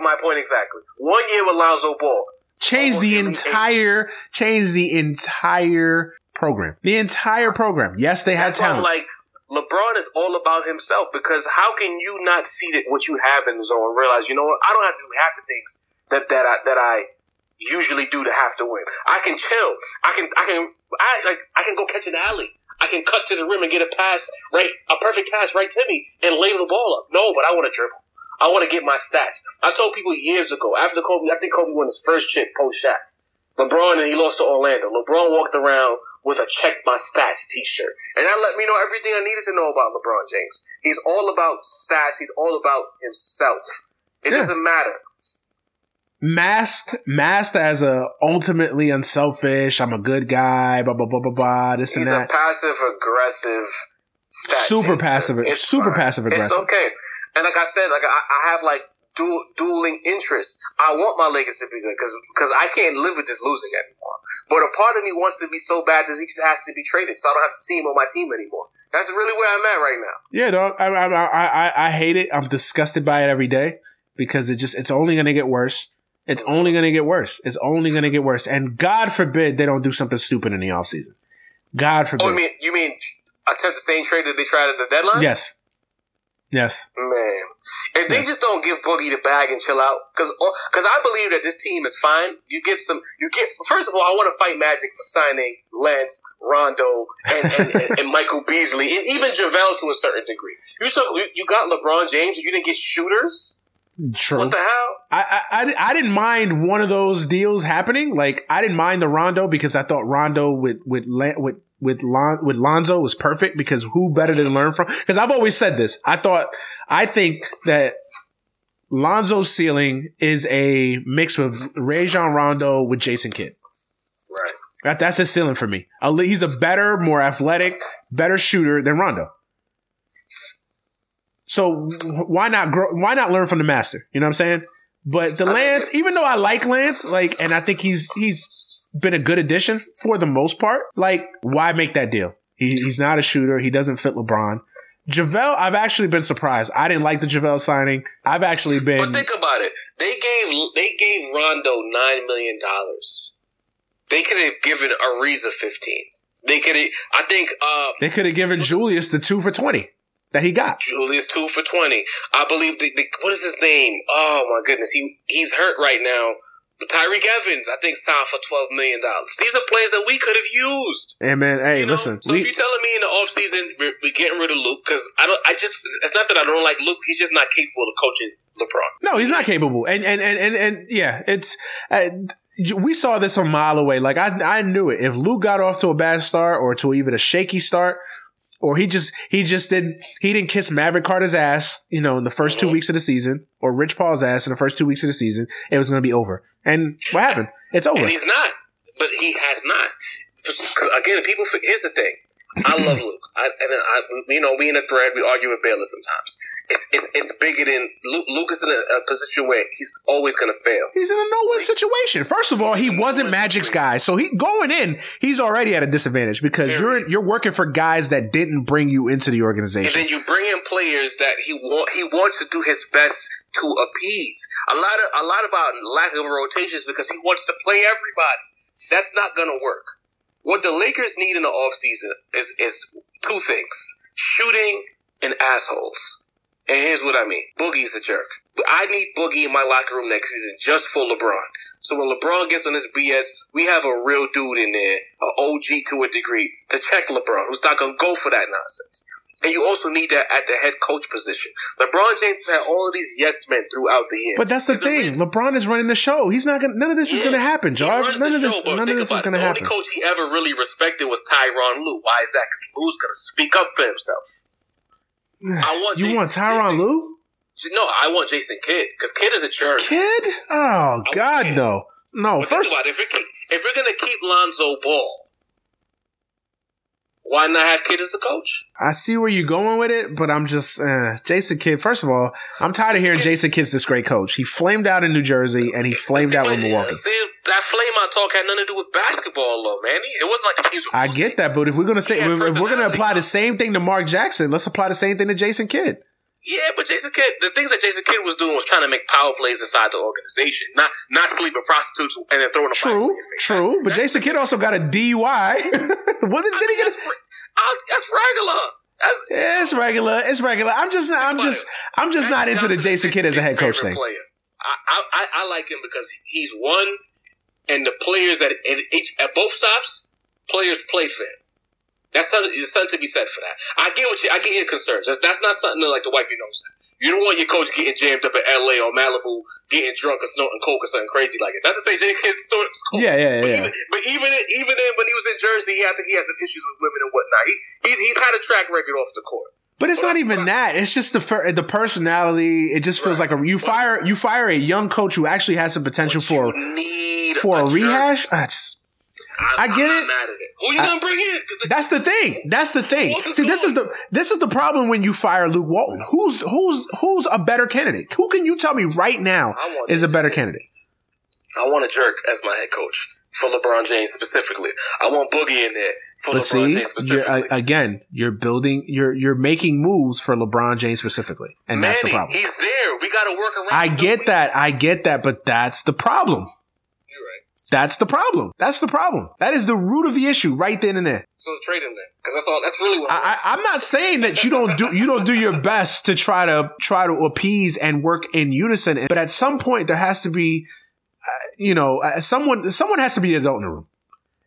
My point exactly. One year with Lonzo Ball. Changed the entire, changed the entire program. The entire program. Yes, they had That's talent. like LeBron is all about himself because how can you not see that what you have in the zone and realize, you know what, I don't have to do half the things that that I that I usually do to have to win. I can chill. I can I can I like I can go catch an alley. I can cut to the rim and get a pass right, a perfect pass right to me and lay the ball up. No, but I want to dribble. I want to get my stats. I told people years ago, after Kobe, I think Kobe won his first chip post Shaq. LeBron and he lost to Orlando. LeBron walked around with a check my stats t-shirt. And that let me know everything I needed to know about LeBron James. He's all about stats. He's all about himself. It yeah. doesn't matter masked masked as a ultimately unselfish i'm a good guy blah blah blah blah blah this He's and that. passive aggressive super passive it's super passive aggressive. it's okay. And like i said like i, I have like dual, dueling interests. I want my legacy to be good because because i can't live with just losing anymore. But a part of me wants to be so bad that he just has to be traded so i don't have to see him on my team anymore. That's really where i'm at right now. Yeah dog. I i i, I hate it. I'm disgusted by it every day because it just it's only going to get worse it's only going to get worse. It's only going to get worse. And God forbid they don't do something stupid in the offseason. God forbid. Oh, you mean, you mean attempt the same trade that they tried at the deadline? Yes. Yes. Man. If they just don't give Boogie the bag and chill out, because because I believe that this team is fine. You get some. You get first of all, I want to fight Magic for signing Lance, Rondo, and, and, and, and Michael Beasley, and even JaVale to a certain degree. You took you got LeBron James, and you didn't get shooters. True. What the hell? I, I I didn't mind one of those deals happening. Like I didn't mind the Rondo because I thought Rondo with with with with Lon, with Lonzo was perfect because who better to learn from? Because I've always said this. I thought I think that Lonzo's ceiling is a mix with Rajon Rondo with Jason Kidd. Right. That, that's his ceiling for me. He's a better, more athletic, better shooter than Rondo. So why not grow, why not learn from the master? You know what I'm saying? But the Lance, even though I like Lance, like, and I think he's he's been a good addition for the most part. Like, why make that deal? He, he's not a shooter. He doesn't fit LeBron. JaVale, I've actually been surprised. I didn't like the JaVale signing. I've actually been. But think about it. They gave they gave Rondo nine million dollars. They could have given Ariza fifteen. They could have. I think. Uh, they could have given Julius the two for twenty that he got. Julius two for twenty. I believe the, the, what is his name? Oh my goodness, he he's hurt right now. But Tyreke Evans, I think, signed for twelve million dollars. These are players that we could have used. Hey man, hey, you know? listen. So we, if you're telling me in the offseason we're, we're getting rid of Luke, because I don't, I just, it's not that I don't like Luke. He's just not capable of coaching LeBron. No, he's not capable. And and and and, and yeah, it's. Uh, we saw this a mile away. Like I, I knew it. If Luke got off to a bad start or to even a shaky start, or he just he just didn't he didn't kiss Maverick Carter's ass, you know, in the 1st two weeks of the season, or Rich Paul's ass in the first two weeks of the season, it was going to be over. And what happened? It's over. And he's not, but he has not. Again, people. Here's the thing. I love Luke. I, and I, you know, we in a thread, we argue with Baylor sometimes it's, it's, it's bigger than Luke, in a, a position where he's always going to fail. He's in a no win situation. First of all, he wasn't Magic's guy, so he going in, he's already at a disadvantage because you're you're working for guys that didn't bring you into the organization. And then you bring in players that he want he wants to do his best to appease. A lot of a lot about lack of rotations because he wants to play everybody. That's not going to work. What the Lakers need in the offseason is is two things: shooting and assholes. And here's what I mean. Boogie's a jerk. But I need Boogie in my locker room next season just for LeBron. So when LeBron gets on this BS, we have a real dude in there, an OG to a degree, to check LeBron, who's not going to go for that nonsense. And you also need that at the head coach position. LeBron James has had all of these yes men throughout the year. But that's the thing. Reason, LeBron is running the show. He's not going. None of this yeah, is going to happen, Jarv. None of this. Show, none of this is going to happen. The only coach he ever really respected was Tyronn Lue. Why is that? Because Lue's going to speak up for himself. I want you Jason, want Tyronn Lue? No, I want Jason Kidd because Kidd is a jerk. Kidd? Oh I God, no, no. But first, think about it. if you're, if you're gonna keep Lonzo Ball, why not have Kidd as the coach? I see where you're going with it, but I'm just uh, Jason Kidd. First of all, I'm tired of hearing Jason Kidd's this great coach. He flamed out in New Jersey and he flamed out in Milwaukee. See, that flame out talk had nothing to do with basketball, though, man. It wasn't like the teams. I get that, but if we're gonna say if we're gonna apply the same thing to Mark Jackson, let's apply the same thing to Jason Kidd. Yeah, but Jason Kidd, the things that Jason Kidd was doing was trying to make power plays inside the organization, not not sleeping prostitutes and then throwing a true, true. That's, but that's, Jason Kidd also got a DUI. Wasn't I did he get? That's, that's regular. That's, yeah, it's regular. It's regular. I'm just, I'm just, I'm just not into the Jason Kidd as a head coach thing. Player. I, I, I like him because he's one, and the players at each at both stops, players play fair. That's something, something to be said for that. I get what you, I get your concerns. That's, that's not something to like to wipe your nose at. You don't want your coach getting jammed up in LA or Malibu, getting drunk or snorting coke or something crazy like it. Not to say Jay Kidd snorts coke. Yeah, yeah, but yeah. Even, but even even then, when he was in Jersey, he had to, he had some issues with women and whatnot. He he's, he's had a track record off the court. But it's but not even that. It's just the the personality. It just feels right. like a you fire you fire a young coach who actually has some potential for for a, a rehash. I just I, I get it. Who you gonna bring in? That's the thing. That's the thing. See, this is the this is the problem when you fire Luke Walton. Who's who's who's a better candidate? Who can you tell me right now is a better candidate? I want a jerk as my head coach for LeBron James specifically. I want Boogie in there for but LeBron see, James uh, specifically. You're, again, you're building, you're you're making moves for LeBron James specifically, and Manny, that's the problem. He's there. We got to work around. I get that. I get that, but that's the problem. That's the problem. That's the problem. That is the root of the issue right then and there. So trade him then, because that's all. That's really what. I, I, I'm not saying that you don't do you don't do your best to try to try to appease and work in unison, but at some point there has to be, uh, you know, uh, someone someone has to be the adult in the room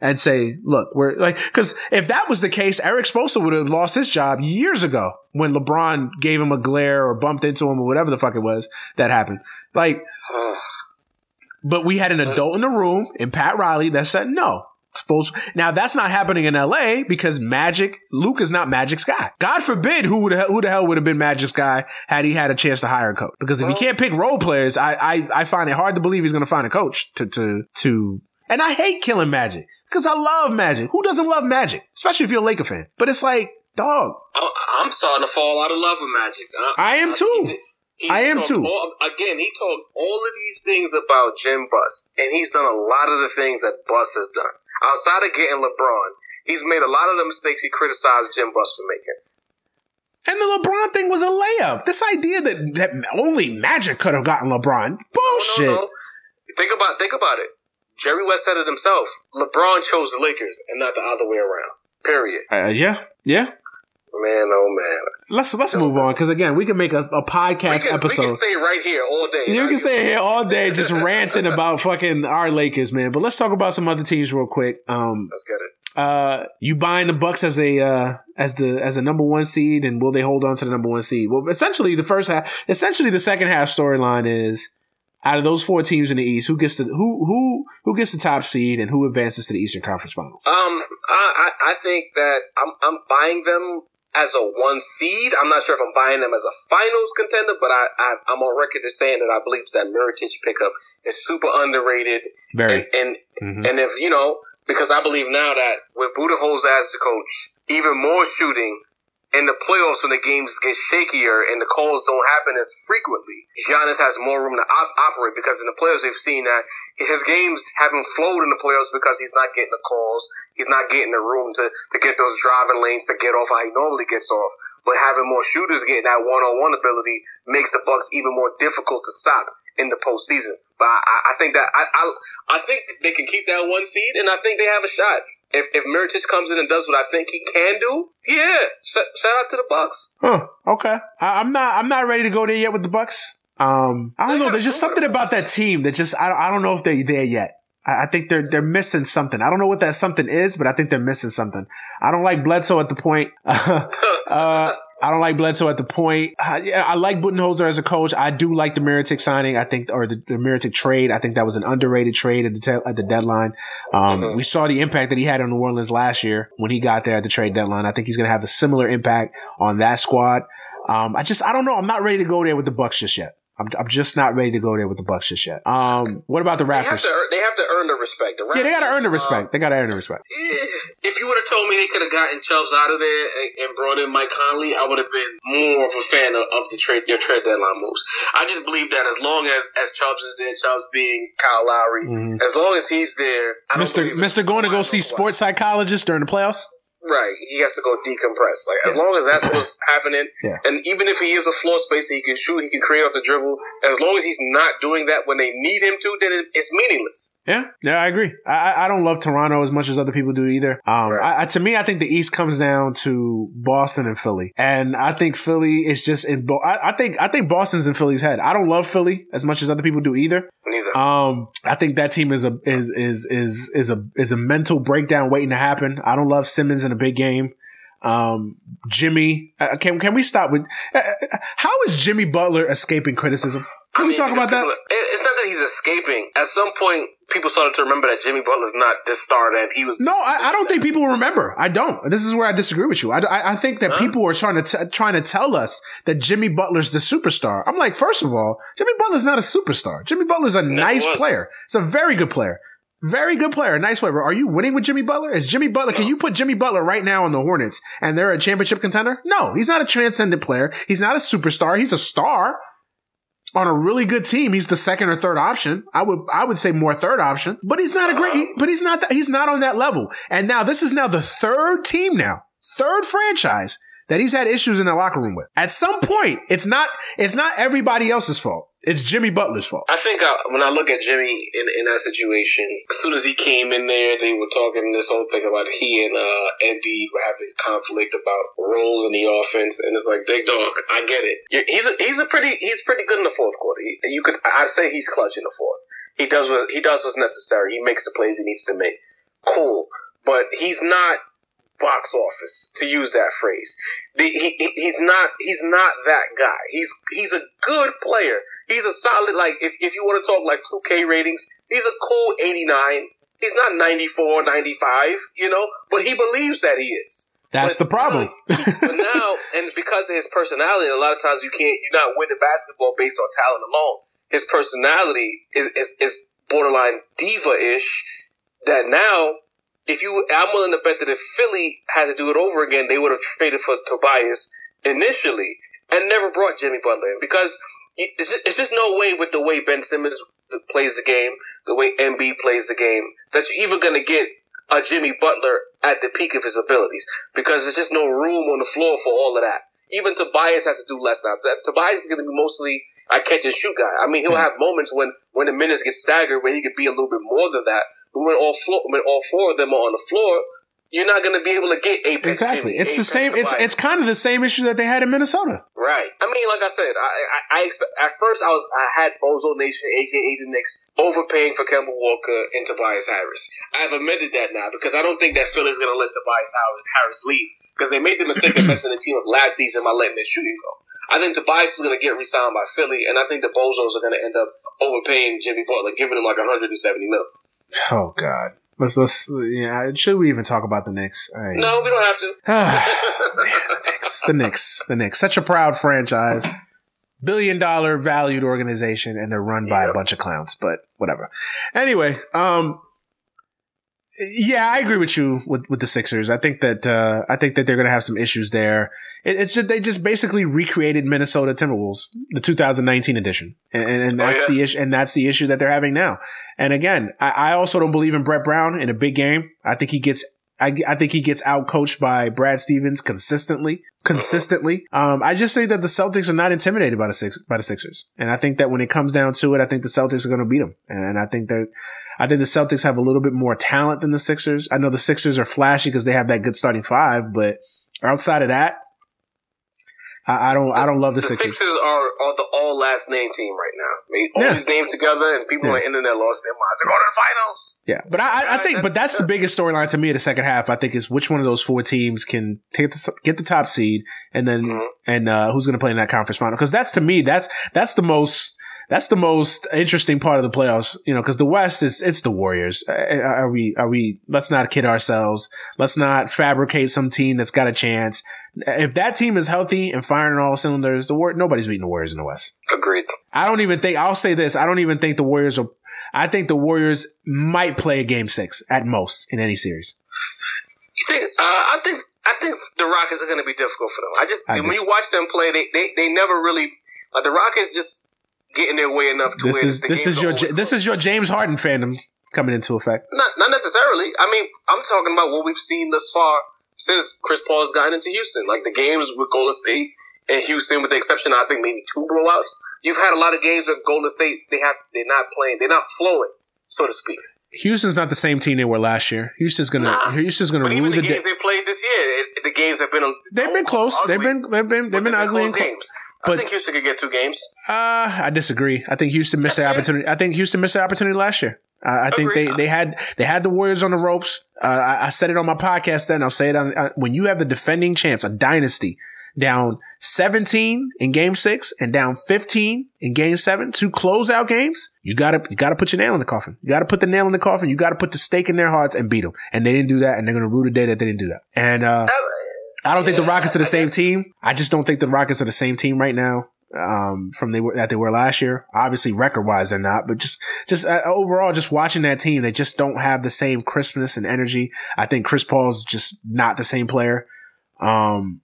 and say, look, we're like, because if that was the case, Erik Spoelstra would have lost his job years ago when LeBron gave him a glare or bumped into him or whatever the fuck it was that happened. Like. But we had an adult in the room in Pat Riley that said no. Suppose now that's not happening in LA because Magic Luke is not Magic's guy. God forbid who would who the hell would have been Magic's guy had he had a chance to hire a coach. Because if well, he can't pick role players, I, I I find it hard to believe he's going to find a coach to to to. And I hate killing Magic because I love Magic. Who doesn't love Magic, especially if you're a Laker fan? But it's like, dog. Oh, I'm starting to fall out of love with Magic. I, I am too. He I am too. All, again, he talked all of these things about Jim Buss, and he's done a lot of the things that Buss has done. Outside of getting LeBron, he's made a lot of the mistakes he criticized Jim Buss for making. And the LeBron thing was a layup. This idea that, that only Magic could have gotten LeBron, bullshit. No, no, no. Think about think about it. Jerry West said it himself. LeBron chose the Lakers and not the other way around. Period. Uh, yeah, yeah. Man, oh man. Let's let's move on because again, we can make a, a podcast we can, episode. We can stay right here all day. You can stay here all day just ranting about fucking our Lakers, man. But let's talk about some other teams real quick. Um, let's get it. Uh, you buying the Bucks as a uh, as the as a number one seed, and will they hold on to the number one seed? Well, essentially, the first half, essentially, the second half storyline is out of those four teams in the East, who gets the who who who gets the top seed and who advances to the Eastern Conference Finals? Um, I I think that I'm I'm buying them as a one seed. I'm not sure if I'm buying them as a finals contender, but I, I am on record as saying that I believe that Mirotic pickup is super underrated. Very. And and, mm-hmm. and if you know, because I believe now that with Budenholzer as the coach, even more shooting in the playoffs when the games get shakier and the calls don't happen as frequently, Giannis has more room to op- operate because in the playoffs we've seen that his games haven't flowed in the playoffs because he's not getting the calls, he's not getting the room to, to get those driving lanes to get off how he normally gets off. But having more shooters getting that one-on-one ability makes the Bucks even more difficult to stop in the postseason. But I, I think that I, I I think they can keep that one seed, and I think they have a shot if if Mirotic comes in and does what I think he can do, yeah, shout, shout out to the Bucks. Huh. Okay. I, am not. I'm not ready to go there yet with the Bucks. Um, I don't know. There's just something about that team that just I, I don't know if they're there yet. I, I think they're they're missing something. I don't know what that something is, but I think they're missing something. I don't like Bledsoe at the point. uh, I don't like Bledsoe at the point. I, yeah, I like Budenholzer as a coach. I do like the Mirotic signing. I think, or the, the Mirotic trade. I think that was an underrated trade at the, te- at the deadline. Um, mm-hmm. we saw the impact that he had on New Orleans last year when he got there at the trade deadline. I think he's going to have a similar impact on that squad. Um, I just, I don't know. I'm not ready to go there with the Bucks just yet. I'm, I'm just not ready to go there with the Bucks just yet. Um, what about the Raptors? They have to, earn, they have to earn the respect. The Raptors, yeah, they got to earn the respect. Um, they got to earn the respect. If you would have told me they could have gotten Chubbs out of there and, and, brought in Mike Conley, I would have been more of a fan of, of the trade, their trade deadline moves. I just believe that as long as as Chubbs is there, Chubbs being Kyle Lowry, mm-hmm. as long as he's there, Mister Mister going to go see sports psychologist during the playoffs. Right, he has to go decompress. Like as long as that's what's happening, yeah. and even if he is a floor spacer, he can shoot, he can create off the dribble. As long as he's not doing that when they need him to, then it's meaningless. Yeah, yeah, I agree. I, I don't love Toronto as much as other people do either. Um, right. I, to me, I think the East comes down to Boston and Philly, and I think Philly is just in. Bo- I, I think I think Boston's in Philly's head. I don't love Philly as much as other people do either. Neither. Um, I think that team is a is is is is a is a mental breakdown waiting to happen. I don't love Simmons in a big game. Um, Jimmy, uh, can can we stop with uh, uh how is Jimmy Butler escaping criticism? Can I mean, we talk about that? It's not that he's escaping. At some point, people started to remember that Jimmy Butler's not this star that he was. No, I, I don't think people remember. I don't. This is where I disagree with you. I, I, I think that huh? people are trying to t- trying to tell us that Jimmy Butler's the superstar. I'm like, first of all, Jimmy Butler's not a superstar. Jimmy Butler's a Never nice was. player. It's a very good player. Very good player, nice player. Are you winning with Jimmy Butler? Is Jimmy Butler? No. Can you put Jimmy Butler right now on the Hornets and they're a championship contender? No, he's not a transcendent player. He's not a superstar. He's a star on a really good team, he's the second or third option. I would I would say more third option, but he's not a great. He, but he's not that, he's not on that level. And now this is now the third team now, third franchise that he's had issues in the locker room with. At some point, it's not it's not everybody else's fault. It's Jimmy Butler's fault. I think I, when I look at Jimmy in, in that situation, as soon as he came in there, they were talking this whole thing about he and uh, Embiid were having conflict about roles in the offense, and it's like, big dog, I get it. He's a, he's a pretty he's pretty good in the fourth quarter. He, you could I'd say he's clutch in the fourth. He does what he does what's necessary. He makes the plays he needs to make. Cool, but he's not box office to use that phrase. The, he, he's not he's not that guy. He's he's a good player. He's a solid like if, if you want to talk like 2K ratings, he's a cool 89. He's not 94, 95, you know, but he believes that he is. That's but, the problem. but now, and because of his personality, a lot of times you can't, you're not winning basketball based on talent alone. His personality is, is, is borderline diva-ish that now if you, I'm willing to bet that if Philly had to do it over again, they would have traded for Tobias initially and never brought Jimmy Butler in because it's just, no way with the way Ben Simmons plays the game, the way Embiid plays the game, that you're even going to get a Jimmy Butler at the peak of his abilities because there's just no room on the floor for all of that. Even Tobias has to do less now. Tobias is going to be mostly a catch and shoot guy. I mean, he'll hmm. have moments when, when the minutes get staggered where he could be a little bit more than that. But when all floor, when all four of them are on the floor, you're not going to be able to get apex. Exactly, it's the same. It's it's kind of the same issue that they had in Minnesota. Right. I mean, like I said, I I, I expect at first I was I had Bozo Nation, aka the Knicks, overpaying for Kemba Walker and Tobias Harris. I've admitted that now because I don't think that Philly's going to let Tobias Harris leave because they made the mistake of messing the team up last season by letting their shooting go. I think Tobias is going to get re-signed by Philly, and I think the Bozos are going to end up overpaying Jimmy Butler, giving him like 170 mil. Oh God. Let's let's yeah. Should we even talk about the Knicks? No, we don't have to. Man, the Knicks, the Knicks, the Knicks. Such a proud franchise, billion dollar valued organization, and they're run by a bunch of clowns. But whatever. Anyway, um, yeah, I agree with you with, with the Sixers. I think that uh, I think that they're going to have some issues there. It, it's just they just basically recreated Minnesota Timberwolves, the 2019 edition, and, and oh, that's oh, yeah. the issue. And that's the issue that they're having now. And again, I, I also don't believe in Brett Brown in a big game. I think he gets I, I think he gets out coached by Brad Stevens consistently. Consistently. Um, I just say that the Celtics are not intimidated by the six, by the Sixers. And I think that when it comes down to it, I think the Celtics are going to beat them. And I think that, I think the Celtics have a little bit more talent than the Sixers. I know the Sixers are flashy because they have that good starting five, but outside of that, I, I don't. I don't love the, Sixers. the Sixers. Sixers are, are the all last name team right mean, all yeah. these names together, and people yeah. on the internet lost their minds. They're going to the finals. Yeah, but I, I think, but that's the biggest storyline to me in the second half. I think is which one of those four teams can take the, get the top seed, and then mm-hmm. and uh, who's going to play in that conference final? Because that's to me, that's that's the most that's the most interesting part of the playoffs, you know, because the West is it's the Warriors. Are we? Are we? Let's not kid ourselves. Let's not fabricate some team that's got a chance. If that team is healthy and firing on all cylinders, the War nobody's beating the Warriors in the West. Agreed. I don't even think I'll say this. I don't even think the Warriors are. I think the Warriors might play a game six at most in any series. You think? Uh, I think. I think the Rockets are going to be difficult for them. I just, I when you watch them play, they, they, they never really like the Rockets just getting their way enough to this win. Is, this is your this is your James Harden fandom coming into effect. Not not necessarily. I mean, I'm talking about what we've seen thus far since Chris Paul has gotten into Houston. Like the games with Golden State and Houston, with the exception of I think maybe two blowouts. You've had a lot of games where Golden State they have they're not playing, they're not flowing, so to speak. Houston's not the same team they were last year. Houston's gonna nah. Houston's gonna but rule the, the games they played this year. It, the games have been they've been close. Ugly. They've been they've been they've been, been ugly games. But, I think Houston could get two games. Uh, I disagree. I think Houston missed the opportunity. I think Houston missed the opportunity last year. Uh, I think they, they had they had the Warriors on the ropes. Uh, I, I, said it on my podcast. Then I'll say it on uh, when you have the defending champs, a dynasty, down 17 in Game Six and down 15 in Game Seven, two closeout games. You gotta you gotta put your nail in the coffin. You gotta put the nail in the coffin. You gotta put the stake in their hearts and beat them. And they didn't do that, and they're gonna rue the day that they didn't do that. And uh, I don't yeah, think the Rockets are the I same guess. team. I just don't think the Rockets are the same team right now. Um, from they were that they were last year. Obviously, record wise, they're not, but just just uh, overall, just watching that team, they just don't have the same crispness and energy. I think Chris Paul's just not the same player. Um,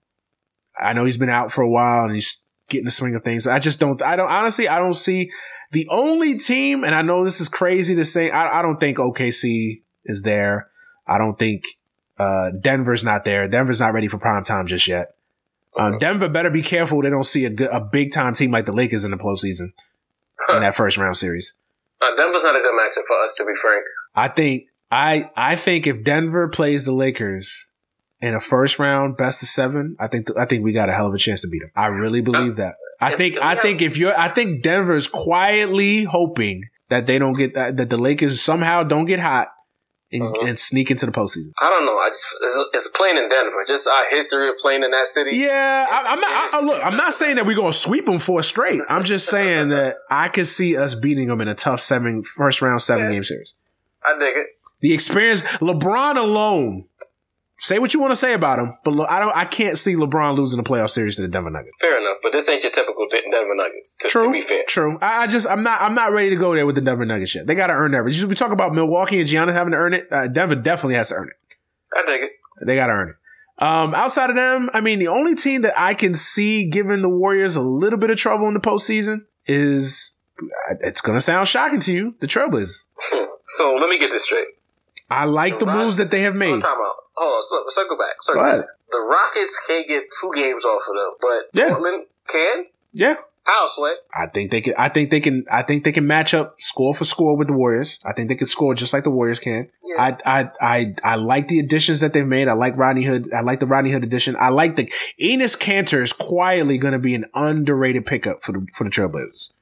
I know he's been out for a while and he's getting the swing of things. I just don't. I don't honestly. I don't see the only team, and I know this is crazy to say. I, I don't think OKC is there. I don't think uh, Denver's not there. Denver's not ready for prime time just yet. Um, Denver better be careful they don't see a, good, a big time team like the Lakers in the postseason. in that first round series. Uh, Denver's not a good matchup for us, to be frank. I think I I think if Denver plays the Lakers in a first round best of seven, I think I think we got a hell of a chance to beat them. I really believe that. I If think I think if you're I think Denver's quietly hoping that they don't get that, that the Lakers somehow don't get hot and, Uh-huh. and sneak into the postseason. I don't know. I just it's, it's playing in Denver. Just our history of playing in that city. Yeah, I, I'm not. I, I- look, I'm not saying that we're gonna sweep them four straight. I'm just saying that I could see us beating them in a tough seven first round seven Yeah. game series. I dig it. The experience, LeBron alone. Say what you want to say about him, but look, I don't. I can't see LeBron losing a playoff series to the Denver Nuggets. Fair enough, but this ain't your typical Denver Nuggets. To, True, to be fair, true. I, I just, I'm not, I'm not ready to go there with the Denver Nuggets yet. They got to earn that. We talk about Milwaukee and Giannis having to earn it. Uh, Denver definitely has to earn it. I dig it. They got to earn it. Um, outside of them, I mean, the only team that I can see giving the Warriors a little bit of trouble in the postseason is, it's going to sound shocking to you, the Trailblazers. So let me get this straight. I like the Right. moves that they have made. out. Hold on, circle back. Circle back. The Rockets can't get two games off of them, but Yeah. Portland can. Yeah. How, Slay? I think they can. I think they can. I think they can match up score for score with the Warriors. I think they can score just like the Warriors can. Yeah. I, I, I, I like the additions that they've made. I like Rodney Hood. I like the Rodney Hood addition. I like the Enes Kanter is quietly going to be an underrated pickup for the for the Trailblazers.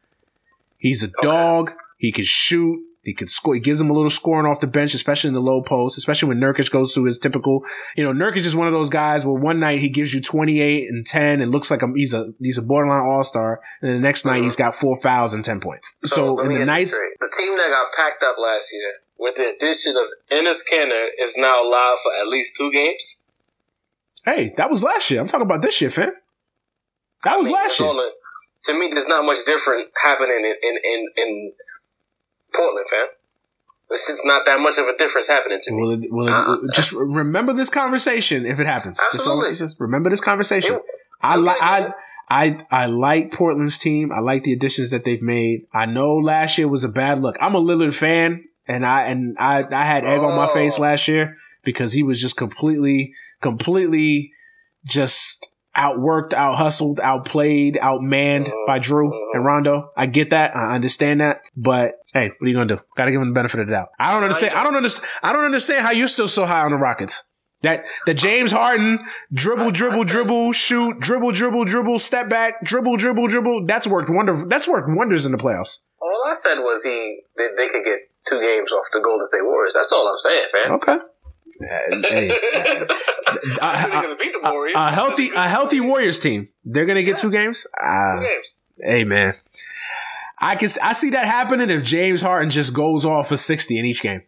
He's a dog. He can shoot. He can score. He gives him a little scoring off the bench, especially in the low post, especially when Nurkic goes through his typical. You know, Nurkic is one of those guys where one night he gives you 28 and 10 and looks like a, he's a he's a borderline all star, and then the next night he's mm-hmm. got four fouls and 10 points. So, let in the nights, the team that got packed up last year with the addition of Enes Kanter is now live for at least two games. hey, that was last year. I'm talking about this year, fam. That was I mean, last year. only- to me, there's not much different happening in in in, in Portland, fam. There's just not that much of a difference happening to me. Will it, will it, Uh, just remember this conversation if it happens. Absolutely. just remember this conversation. It- I like I. I I like Portland's team. I like the additions that they've made. I know last year was a bad look. I'm a Lillard fan, and I and I I had egg on my Oh. face last year because he was just completely completely just outworked, out hustled, outplayed, outmanned uh-huh. by Jrue uh-huh. and Rondo. I get that. I understand that. But hey, what are you gonna do? Gotta give him the benefit of the doubt. I don't understand. I don't understand. I don't understand how you're still so high on the Rockets. That the James Harden dribble, dribble, dribble, shoot, dribble, dribble, dribble, step back, dribble, dribble, dribble. That's worked wonder. That's worked wonders in the playoffs. All I said was he they, they could get two games off the Golden State Warriors. That's all I'm saying, fam. Okay. Hey, They're a, gonna beat the Warriors. a healthy, a healthy Warriors team. They're gonna get two games. Ah, Two games. hey man, I can I see that happening if James Harden just goes off for sixty in each game.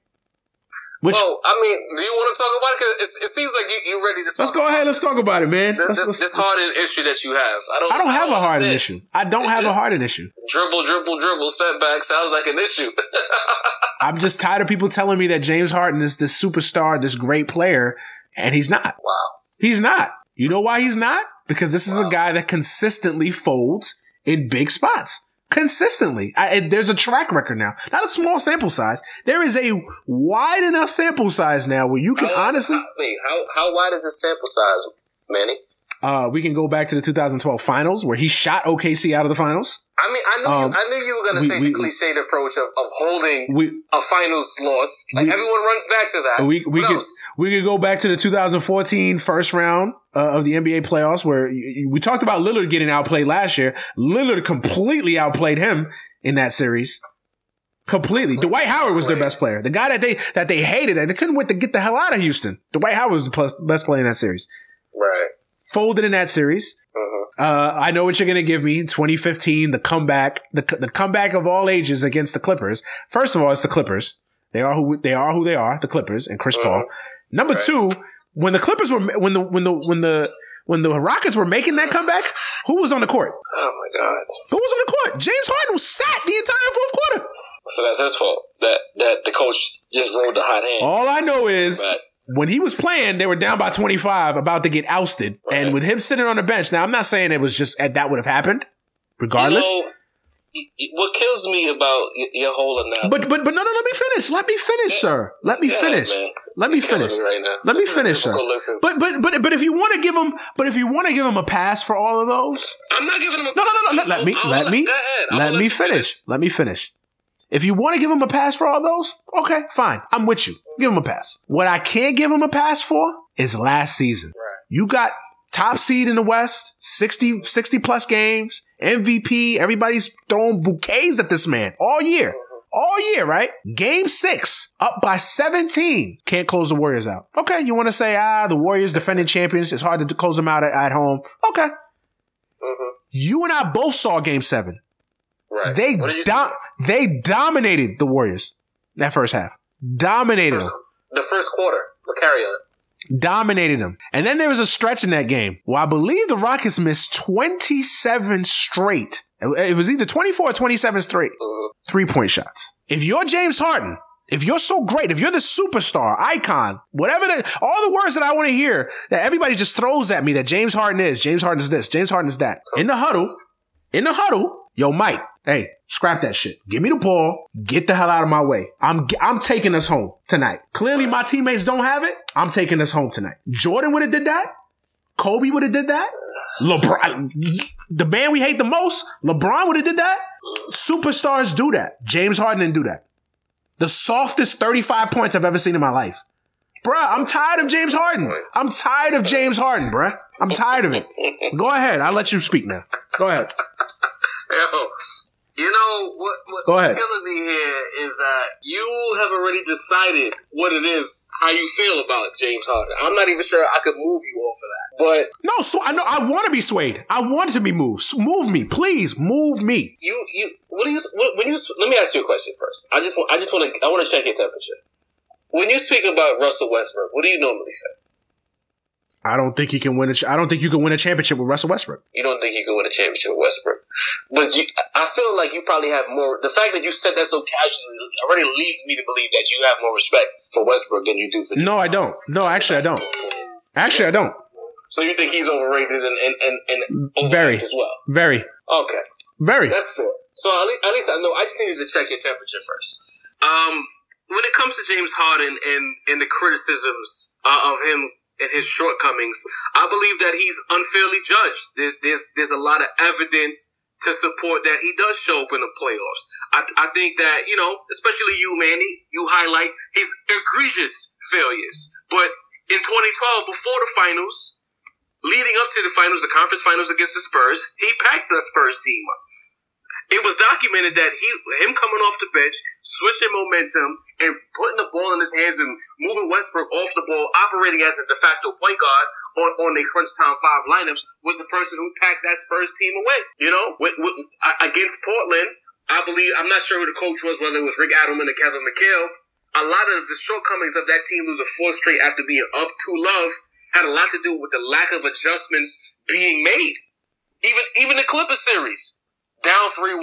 Which Well, I mean, do you want to talk about it? Because it, it seems like you, you're ready to talk. let's go ahead. Let's talk about it, man. This, Let's- this, this Harden issue that you have. I don't. I don't have a Harden issue. I don't have a Harden issue. Dribble, dribble, dribble, step back sounds like an issue. I'm just tired of people telling me that James Harden is this superstar, this great player, and he's not. wow. He's not. You know why he's not? Because this is a guy that consistently folds in big spots. Consistently. I, there's a track record now. Not a small sample size. There is a wide enough sample size now where you can How- honestly, how, wait, how how wide is the sample size, Manny? Uh, we can go back to the 2012 finals where he shot OKC out of the finals. I mean, I knew Um, you, I knew you were going we- to take we- the cliched approach of, of holding We, a finals loss. Like everyone runs back to that. we, we what could, else? we could go back to the 2014 first round uh, of the NBA playoffs where we talked about Lillard getting outplayed last year. Lillard completely outplayed him in that series. Completely. Dwight Howard was their best player. The guy that they that they hated, that they couldn't wait to get the hell out of Houston. Dwight Howard was the pl- best player in that series. Right. Folded in that series. Mhm. Uh, I know what you're gonna give me. 2015, the comeback, the the comeback of all ages against the Clippers. First of all, it's the Clippers. They are who they are. Who they are. The Clippers and Chris Paul. Number Right. two, when the Clippers were when the when the when the when the Rockets were making that comeback, who was on the court? Oh my god. Who was on the court? James Harden was sat the entire fourth quarter. So that's his fault. That that the coach just rode the hot hand. All I know is But when he was playing, they were down by 25, about to get ousted. And with him sitting on the bench, now I'm not saying it was just that would have happened, regardless. You know, what kills me about your whole analysis. But but but no no let me finish. Let me finish, yeah. sir. Let me yeah, finish. Man. Let me finish. Me right let me finish, sir. But but but but if you want to give him but if you want to give him a pass for all of those, I'm not giving him a No no no no oh, let, let me let me let me finish. finish. Let me finish. If you want to give him a pass for all those, okay, fine. I'm with you. Give him a pass. What I can't give him a pass for is last season. Right. You got top seed in the West, 60, 60 plus games, MVP. Everybody's throwing bouquets at this man all year. All year, right? Game six, up by 17. Can't close the Warriors out. Okay, you want to say, ah, the Warriors defending champions. It's hard to close them out at, at home. Okay. Mm-hmm. You and I both saw game seven. Right. They do- they dominated the Warriors that first half. Dominated first, them. The first quarter. Carry on dominated them. And then there was a stretch in that game where I believe the Rockets missed 27 straight. It was either 24 or 27 straight mm-hmm. three point shots. If you're James Harden, if you're so great, if you're the superstar, icon, whatever the, all the words that I want to hear that everybody just throws at me that James Harden is, James Harden is this, James Harden is that. In the huddle, in the huddle, yo, Mike, hey, scrap that shit. Give me the ball. Get the hell out of my way. I'm I'm taking us home tonight. Clearly, my teammates don't have it. I'm taking us home tonight. Jordan would have did that. Kobe would have did that. LeBron, the man we hate the most, LeBron would have did that. Superstars do that. James Harden didn't do that. The softest 35 points I've ever seen in my life. Bruh, I'm tired of James Harden. I'm tired of James Harden, bruh. I'm tired of it. Go ahead. I'll let you speak now. Go ahead. Yo, you know what? what Go ahead. What's killing me here is that you have already decided what it is, how you feel about James Harden. I'm not even sure I could move you off of that. But no, so I know I want to be swayed. I want to be moved. Move me, please. Move me. You, you. What do you? When you? Let me ask you a question first. I just, I just want to, I want to check your temperature. When you speak about Russell Westbrook, what do you normally say? I don't think he can win a. I don't think you can win a championship with Russell Westbrook. You don't think you can win a championship with Westbrook, but you, I feel like you probably have more. The fact that you said that so casually already leads me to believe that you have more respect for Westbrook than you do for. No, I don't. No, actually, I don't. Actually, I don't. So you think he's overrated and and and, and very as well? Very. Okay. Very. That's fair. So at least, at least I know. I just needed to check your temperature first. Um, when it comes to James Harden and and the criticisms uh, of him and his shortcomings, I believe that he's unfairly judged. There's, there's, there's a lot of evidence to support that he does show up in the playoffs. I, I think that, you know, especially you, Manny, you highlight his egregious failures. But in 2012, before the finals, leading up to the finals, the conference finals against the Spurs, he packed the Spurs team up. It was documented that he, him coming off the bench, switching momentum, and putting the ball in his hands and moving Westbrook off the ball, operating as a de facto point guard on, on the crunch time five lineups, was the person who packed that Spurs team away. You know, with, with, against Portland, I believe I'm not sure who the coach was, whether it was Rick Adelman or Kevin McHale. A lot of the shortcomings of that team losing four straight after being up to love had a lot to do with the lack of adjustments being made. Even even the Clippers series down 3 1.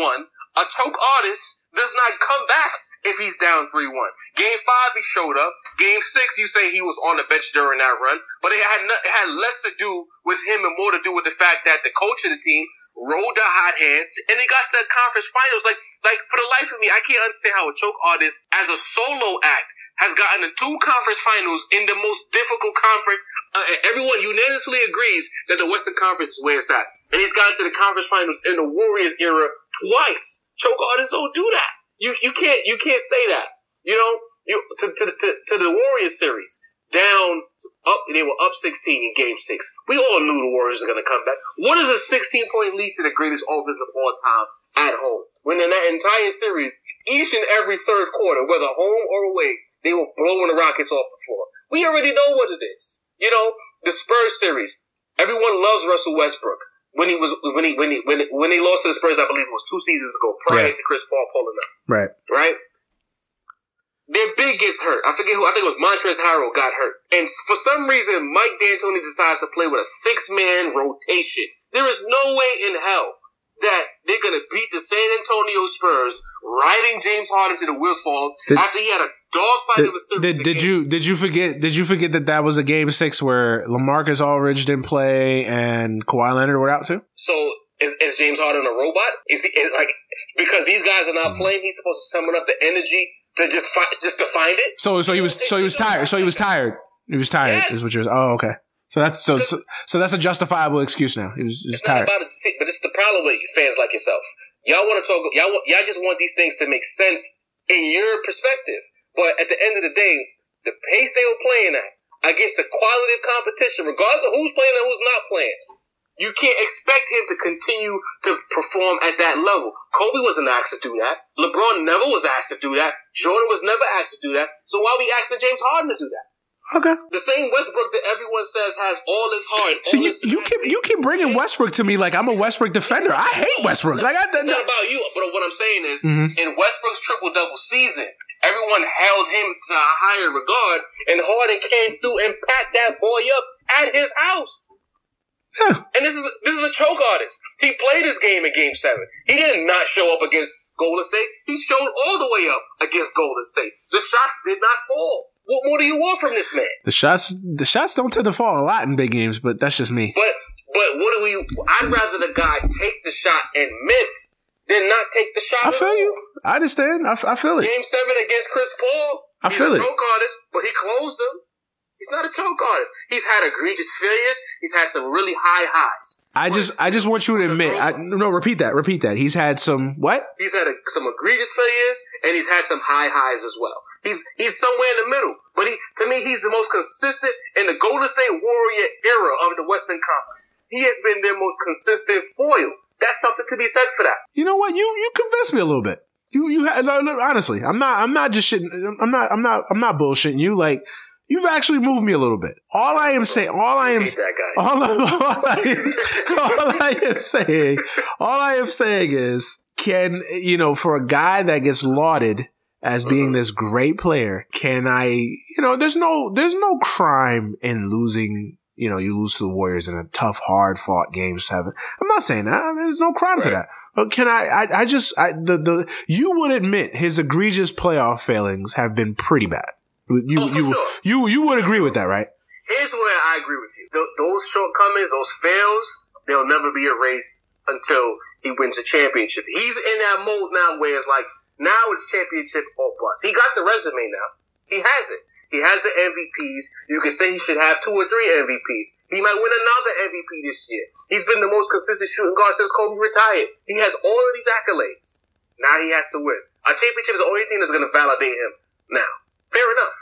A choke artist does not come back if he's down 3 1. Game 5, he showed up. Game 6, you say he was on the bench during that run. But it had, it had less to do with him and more to do with the fact that the coach of the team rode the hot hand and they got to the conference finals. Like, like for the life of me, I can't understand how a choke artist as a solo act has gotten to two conference finals in the most difficult conference. Uh, everyone unanimously agrees that the Western Conference is where it's at. And he's gotten to the conference finals in the Warriors era twice. Choke artists don't do that. You you can't you can't say that. You know, you to to to, to the Warriors series down up they were up 16 in game six. We all knew the Warriors were gonna come back. What is a 16 point lead to the greatest offense of all time at home? When in that entire series, each and every third quarter, whether home or away, they were blowing the Rockets off the floor. We already know what it is. You know, the Spurs series. Everyone loves Russell Westbrook. When he was when he when he when when he lost to the Spurs, I believe it was two seasons ago, prior yeah. to Chris Paul pulling up. Right. Right. Their big gets hurt. I forget who. I think it was Montrezl Harrell got hurt, and for some reason, Mike D'Antoni decides to play with a six man rotation. There is no way in hell that they're going to beat the San Antonio Spurs, riding James Harden to the wheels fall after he had a dogfight did, did, did you did you forget did you forget that that was a game six where LaMarcus Aldridge didn't play and Kawhi Leonard were out too? So Is, is James Harden a robot? Is he is like because these guys are not hmm. playing? He's supposed to summon up the energy to just find just to find it. So so he was so he was tired. So he was tired. He was tired. Yes. Is what you're. Oh, okay. So that's so, so so that's a justifiable excuse now. He was, he was tired. about it, but it's the problem with fans like yourself. Y'all want to talk. Y'all y'all just want these things to make sense in your perspective. But at the end of the day, the pace they were playing at against the quality of competition, regardless of who's playing and who's not playing, you can't expect him to continue to perform at that level. Kobe wasn't asked to do that. LeBron never was asked to do that. Jordan was never asked to do that. So why are we asking James Harden to do that? Okay. The same Westbrook that everyone says has all his heart. So you you keep you keep bringing Westbrook to me like I'm a Westbrook defender. I hate Westbrook. Like I, It's not about you, but what I'm saying is, Mhm. in Westbrook's triple double season, everyone held him to a higher regard, and Harden came through and pat that boy up at his house. Yeah. And this is this is a choke artist. He played his game in Game Seven. He did not show up against Golden State. He showed all the way up against Golden State. The shots did not fall. What more do you want from this man? the shots the shots don't tend to fall a lot in big games, but that's just me. But but what do we? I'd rather the guy take the shot and miss than not take the shot. I feel you. I understand. I, f- I feel it. Game seven against Chris Paul. I he's feel a it. choke artist, but he closed them. He's not a choke artist. He's had egregious failures. He's had some really high highs. I just I just want you to admit. I, no, repeat that. Repeat that. He's had some what? He's had a, some egregious failures, and he's had some high highs as well. He's he's somewhere in the middle. But he to me, he's the most consistent in the Golden State Warrior era of the Western Conference. He has been their most consistent foil. That's something to be said for that. You know what? You you convinced me a little bit. You you had no, no, honestly. I'm not I'm not just shitting. I'm not I'm not I'm not bullshitting you. Like you've actually moved me a little bit. All I am saying. All I I am. guy. All, I- all, I am, all I am saying, all I am saying is, can you know, for a guy that gets lauded as being uh-huh. this great player, can I, you know, there's no, there's no crime in losing. You know, you lose to the Warriors in a tough, hard fought game seven. I'm not saying that. There's no crime to that. But can I, I, I just, I, the, the, you would admit his egregious playoff failings have been pretty bad. You, Oh, you, sure. you, you would agree with that, right? Here's where I agree with you. Th- those shortcomings, those fails, they'll never be erased until he wins a championship. He's in that mode now where it's like, now it's championship or bust. He got the resume now. He has it. He has the MVPs. You can say he should have two or three MVPs. He might win another MVP this year. He's been the most consistent shooting guard since Kobe retired. He has all of these accolades. Now he has to win. A championship is the only thing that's going to validate him. Now, fair enough.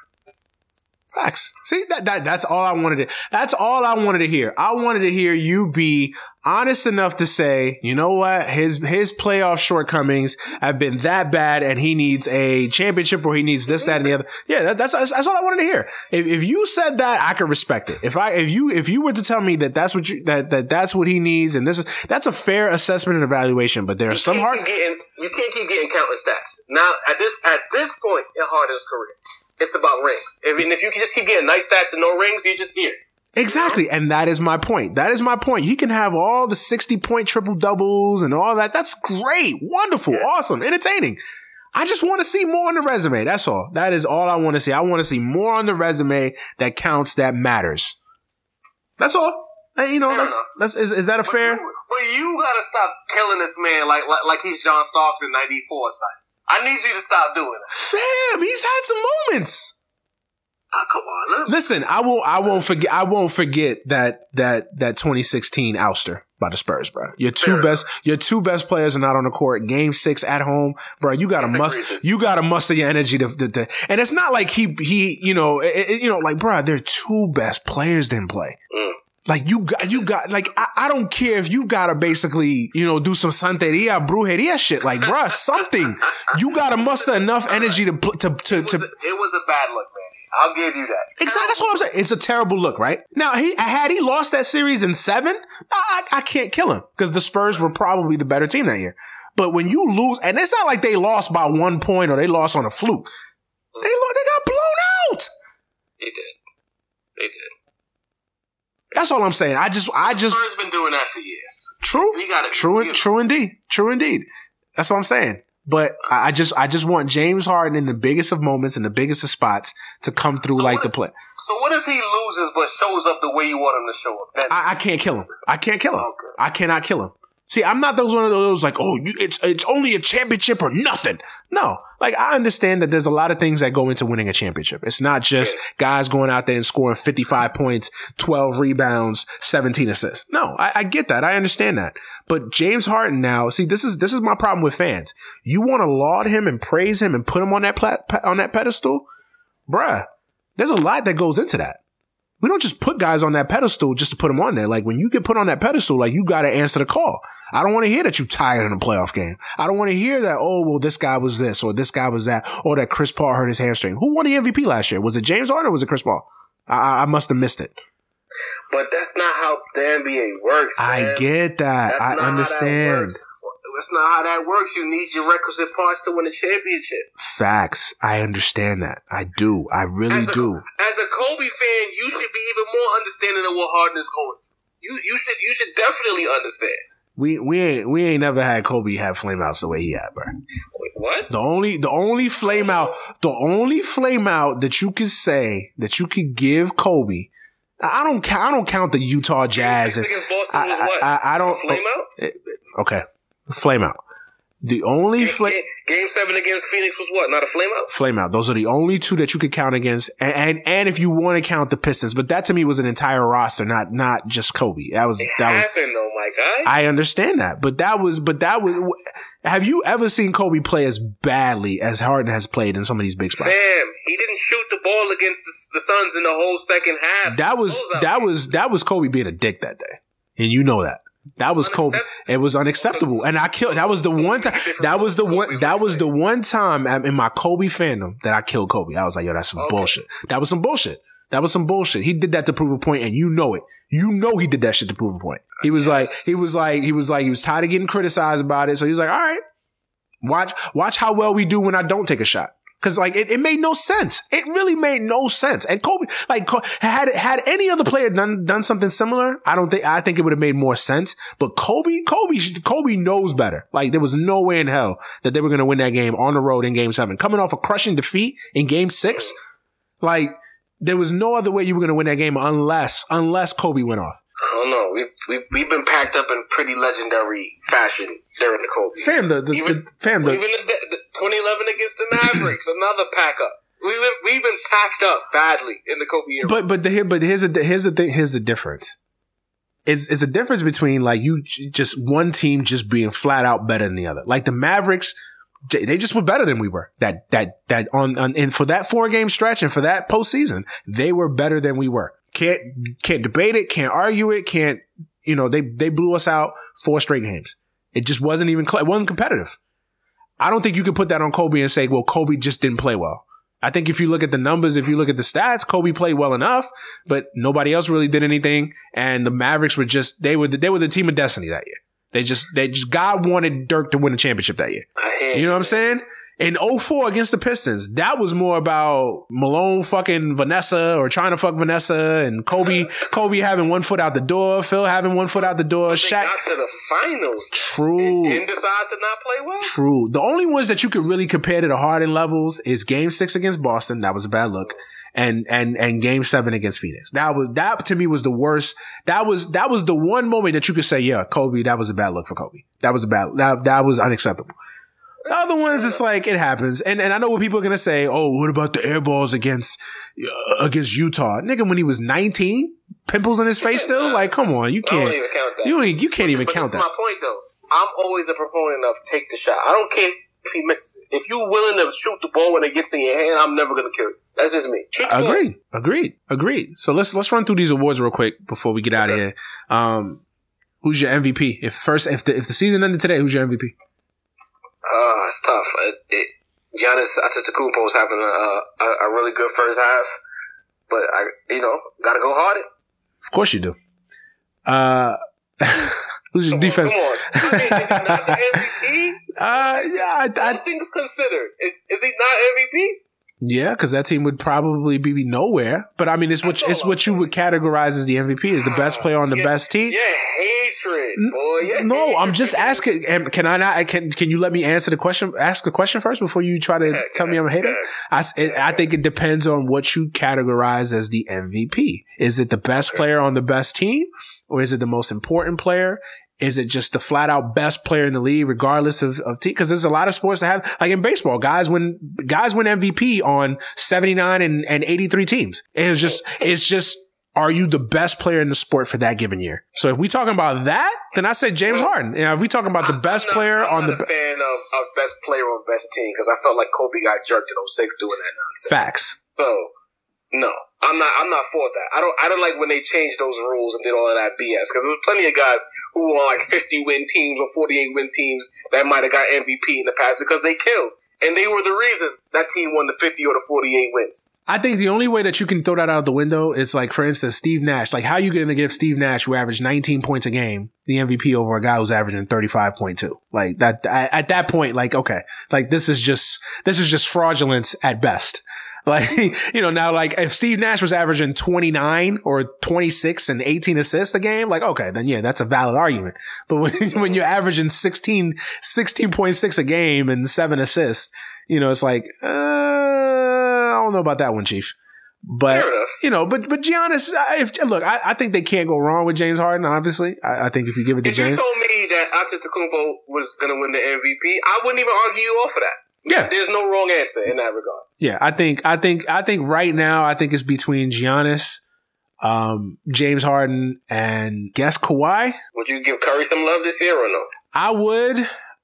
Facts. See that, that that's all I wanted to. That's all I wanted to hear. I wanted to hear you be honest enough to say, you know what, his his playoff shortcomings have been that bad, and he needs a championship, or he needs this, that, and the other. Yeah, that, that's, that's that's all I wanted to hear. If, if you said that, I could respect it. If I if you if you were to tell me that that's what you that that that's what he needs, and this is that's a fair assessment and evaluation. But there are You some hard getting, you can't keep getting countless stats. Now at this at this point in Harden's career, it's about rings. If, and if you can just keep getting nice stats and no rings, you're just here. Exactly. And that is my point. That is my point. He can have all the 60 point triple doubles and all that. That's great. Wonderful. Awesome. Entertaining. I just want to see more on the resume. That's all. That is all I want to see. I want to see more on the resume that counts, that matters. That's all. Hey, you know, Fair that's, that's, is, is that a fair? But you, but you gotta stop killing this man like like, like he's John Starks in '94 son. I need you to stop doing it. Fam, he's had some moments. Ah, come on, let- Listen, I won't. I won't forget. I won't forget that that that 2016 ouster by the Spurs, bro. Your two Fair best. Your two best players are not on the court. Game six at home, bro. You got to must. You got to muster your energy to, to, to- And it's not like he he. You know. It, it- you know. Like, bro, their two best players didn't play. Mm. Like you got, you got, like I, I don't care if you gotta basically, you know, do some santeria, brujeria shit. Like, bruh, something. You gotta muster enough energy to to to, it, to was a, it was a bad look, man. I'll give you that. Exactly. That's what I'm saying. It's a terrible look, right? Now, he had he lost that series in seven, I, I can't kill him because the Spurs were probably the better team that year. But when you lose, and it's not like they lost by one point or they lost on a fluke. They they got blown out. They did. They did. That's all I'm saying. I just, I just, Spurs been doing that for years. true, We got it. true, true indeed, true indeed. That's what I'm saying. But I just, I just want James Harden in the biggest of moments and the biggest of spots to come through So like the play. So what if he loses but shows up the way you want him to show up? Then I, I can't kill him. I can't kill him. Okay. I cannot kill him. See, I'm not those one of those like, oh, you, it's it's only a championship or nothing. No, like I understand that there's a lot of things that go into winning a championship. It's not just guys going out there and scoring 55 points, 12 rebounds, 17 assists. No, I, I get that. I understand that. But James Harden now, see, this is this is my problem with fans. You want to laud him and praise him and put him on that plat- on that pedestal, bruh. There's a lot that goes into that we don't just put guys on that pedestal just to put them on there. Like when you get put on that pedestal, like you got to answer the call. I don't want to hear that you tired in a playoff game. I don't want to hear that, oh, well, this guy was this or this guy was that or that Chris Paul hurt his hamstring. Who won the MVP last year? Was it James Harden or was it Chris Paul? I, I must have missed it. But that's not how the NBA works. Man. I get that. That's I understand. That's not how that works. You need your requisite parts to win a championship. Facts. I understand that. I do. I really as a, do. As a Kobe fan, you should be even more understanding of what Harden is going through. You you should you should definitely understand. We we ain't we ain't never had Kobe have flame outs the way he had, bro. Wait, what? The only the only flame out the only flameout that you could say that you could give Kobe. I don't I don't count the Utah Jazz. And, against Boston I? I, I, I don't Flameout. Okay, flame out. The only game, game, game, seven against Phoenix was what? Not a flame out. Flame out. Those are the only two that you could count against, and and, and if you want to count the Pistons, but that to me was an entire roster, not not just Kobe. That was it that happened was, though, my guy. I understand that, but that was but that was. Have you ever seen Kobe play as badly as Harden has played in some of these big spots? Sam, he didn't shoot the ball against the, the Suns in the whole second half. That was that was that was Kobe being a dick that day, and you know that. That was Kobe. It was unacceptable, and I killed. That was the one time. That was the one. That was the one time in my Kobe fandom that I killed Kobe. I was like, yo, that's some okay. bullshit. That was some bullshit. That was some bullshit. He did that to prove a point, and you know it. You know he did that shit to prove a point. He was yes. like, he was like, he was like, he was tired of getting criticized about it. So he was like, all right, watch, watch how well we do when I don't take a shot. Cause like it, it made no sense. It really made no sense. And Kobe, like had had any other player done done something similar, I don't think I think it would have made more sense. But Kobe, Kobe, Kobe knows better. Like there was no way in hell that they were going to win that game on the road in Game Seven, coming off a crushing defeat in Game Six. Like there was no other way you were going to win that game unless unless Kobe went off. I don't know. We've, we've, we've been packed up in pretty legendary fashion during the Kobe. Fam, the, the, even, the fam, the, even the, the 2011 against the Mavericks, another pack up. We've been, we've been packed up badly in the Kobe era. But but the, but here's the here's the thing. Here's the difference. It's it's a difference between like you just one team just being flat out better than the other. Like the Mavericks, they just were better than we were. That that that on, on and for that four game stretch and for that postseason, they were better than we were. Can't can't debate it. Can't argue it. Can't you know they they blew us out four straight games. It just wasn't even it wasn't competitive. I don't think you could put that on Kobe and say, well, Kobe just didn't play well. I think if you look at the numbers, if you look at the stats, Kobe played well enough, but nobody else really did anything. And the Mavericks were just they were the, they were the team of destiny that year. They just they just God wanted Dirk to win the championship that year. You know what I'm saying? In 04 against the Pistons, that was more about Malone fucking Vanessa or trying to fuck Vanessa and Kobe, Kobe having one foot out the door, Phil having one foot out the door. But Shaq got to the finals. True. And, and decided to not play well. True. The only ones that you could really compare to the Harden levels is game six against Boston. That was a bad look. And, and, and game seven against Phoenix. That was, that to me was the worst. That was, that was the one moment that you could say, yeah, Kobe, that was a bad look for Kobe. That was a bad, that, that was unacceptable. The other ones, it's like it happens, and and I know what people are gonna say. Oh, what about the air balls against uh, against Utah, nigga? When he was nineteen, pimples in his face still. Like, come on, you can't. even count that. You don't, you can't even but count this that. is my point, though. I'm always a proponent of take the shot. I don't care if he misses it. If you're willing to shoot the ball when it gets in your hand, I'm never gonna kill you. That's just me. Agreed. Agreed. Agreed. So let's let's run through these awards real quick before we get out of here. Um, who's your MVP? If first, if the if the season ended today, who's your MVP? Uh, it's tough. It, it, Giannis Antetokounmpo is having a, a, a really good first half, but I, you know, gotta go hard. Of course you do. Uh, who's your defense? come on. Is he not the MVP? Uh, yeah, I, I, All things considered, is, is he not MVP? Yeah, because that team would probably be nowhere. But I mean, it's what it's what you would categorize as the MVP is the best player on the yeah, best team. Yeah, hatred, boy. Yeah, no, hatred. I'm just asking. Can I not? Can Can you let me answer the question? Ask the question first before you try to Yeah, tell me I'm a hater. I, it, I think it depends on what you categorize as the MVP. Is it the best player on the best team, or is it the most important player? Is it just the flat out best player in the league, regardless of, of team? Cause there's a lot of sports that have, like in baseball, guys win, guys win MVP on 79 and, and 83 teams. It's just, it's just, are you the best player in the sport for that given year? So if we talking about that, then I say James Harden. You know, if we talking about the best not, player I'm on the a fan of, of best player on best team because I felt like Kobe got jerked in 06 doing that nonsense. facts. So no, I'm not. I'm not for that. I don't. I don't like when they changed those rules and did all of that BS because there was plenty of guys who were on like 50 win teams or 48 win teams that might have got MVP in the past because they killed and they were the reason that team won the 50 or the 48 wins. I think the only way that you can throw that out the window is like, for instance, Steve Nash. Like, how are you going to give Steve Nash, who averaged 19 points a game, the MVP over a guy who's averaging 35.2? Like that, at that point, like, okay, like this is just, this is just fraudulence at best. Like, you know, now like if Steve Nash was averaging 29 or 26 and 18 assists a game, like, okay, then yeah, that's a valid argument. But when, when you're averaging 16, 16.6 a game and seven assists, you know, it's like, uh, I don't know about that one, Chief. But you know, but but Giannis, if look, I, I think they can't go wrong with James Harden. Obviously, I, I think if you give it to If you told me that Antetokounmpo was going to win the MVP, I wouldn't even argue you off of that. Yeah. There's no wrong answer in that regard. yeah, I think I think I think right now I think it's between Giannis, um, James Harden, and guess Kawhi. Would you give Curry some love this year or no? I would.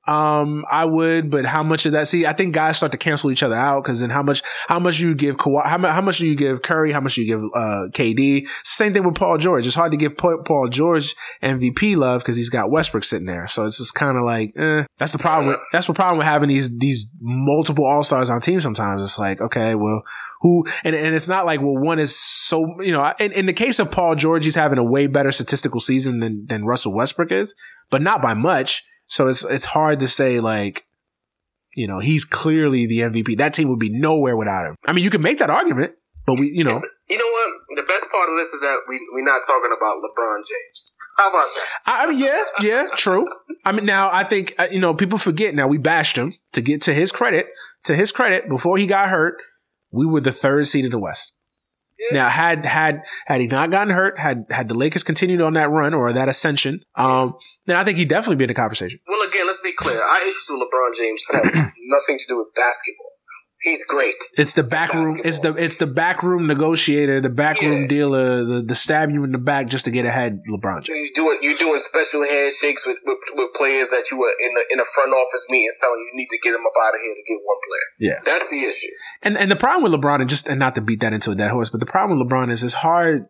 Um, I would, but how much of that? See, I think guys start to cancel each other out because then how much, how much you give Kawhi, how, how much do you give Curry? How much do you give, uh, KD? Same thing with Paul George. It's hard to give Paul George MVP love because he's got Westbrook sitting there. So it's just kind of like, eh, that's the problem with, that's the problem with having these, these multiple all-stars on teams sometimes. It's like, okay, well, who, and, and it's not like, well, one is so, you know, in, in the case of Paul George, he's having a way better statistical season than, than Russell Westbrook is, but not by much. So it's it's hard to say like, you know, he's clearly the MVP. That team would be nowhere without him. I mean, you can make that argument, but we, you know, It's- You know what? The best part of this is that we, we're not talking about LeBron James. How about that? I, I mean, yeah, yeah, true. I mean, now I think uh, you know people forget. Now we bashed him to get to his credit. To his credit, before he got hurt, we were the third seed in the West. Now, had had had he not gotten hurt, had had the Lakers continued on that run or that ascension, um, then I think he'd definitely be in the conversation. Well, again, let's be clear. Our issues with LeBron James have nothing to do with basketball. He's great. It's the back room. It's the it's the back room negotiator, the back room dealer, the the stab you in the back just to get ahead. LeBron James. You're doing you're doing special handshakes with, with, with players that you were in the in the front office meetings telling you you need to get him up out of here to get one player. Yeah. That's the issue. And and the problem with LeBron, and just and not to beat that into a dead horse, but the problem with LeBron is it's hard.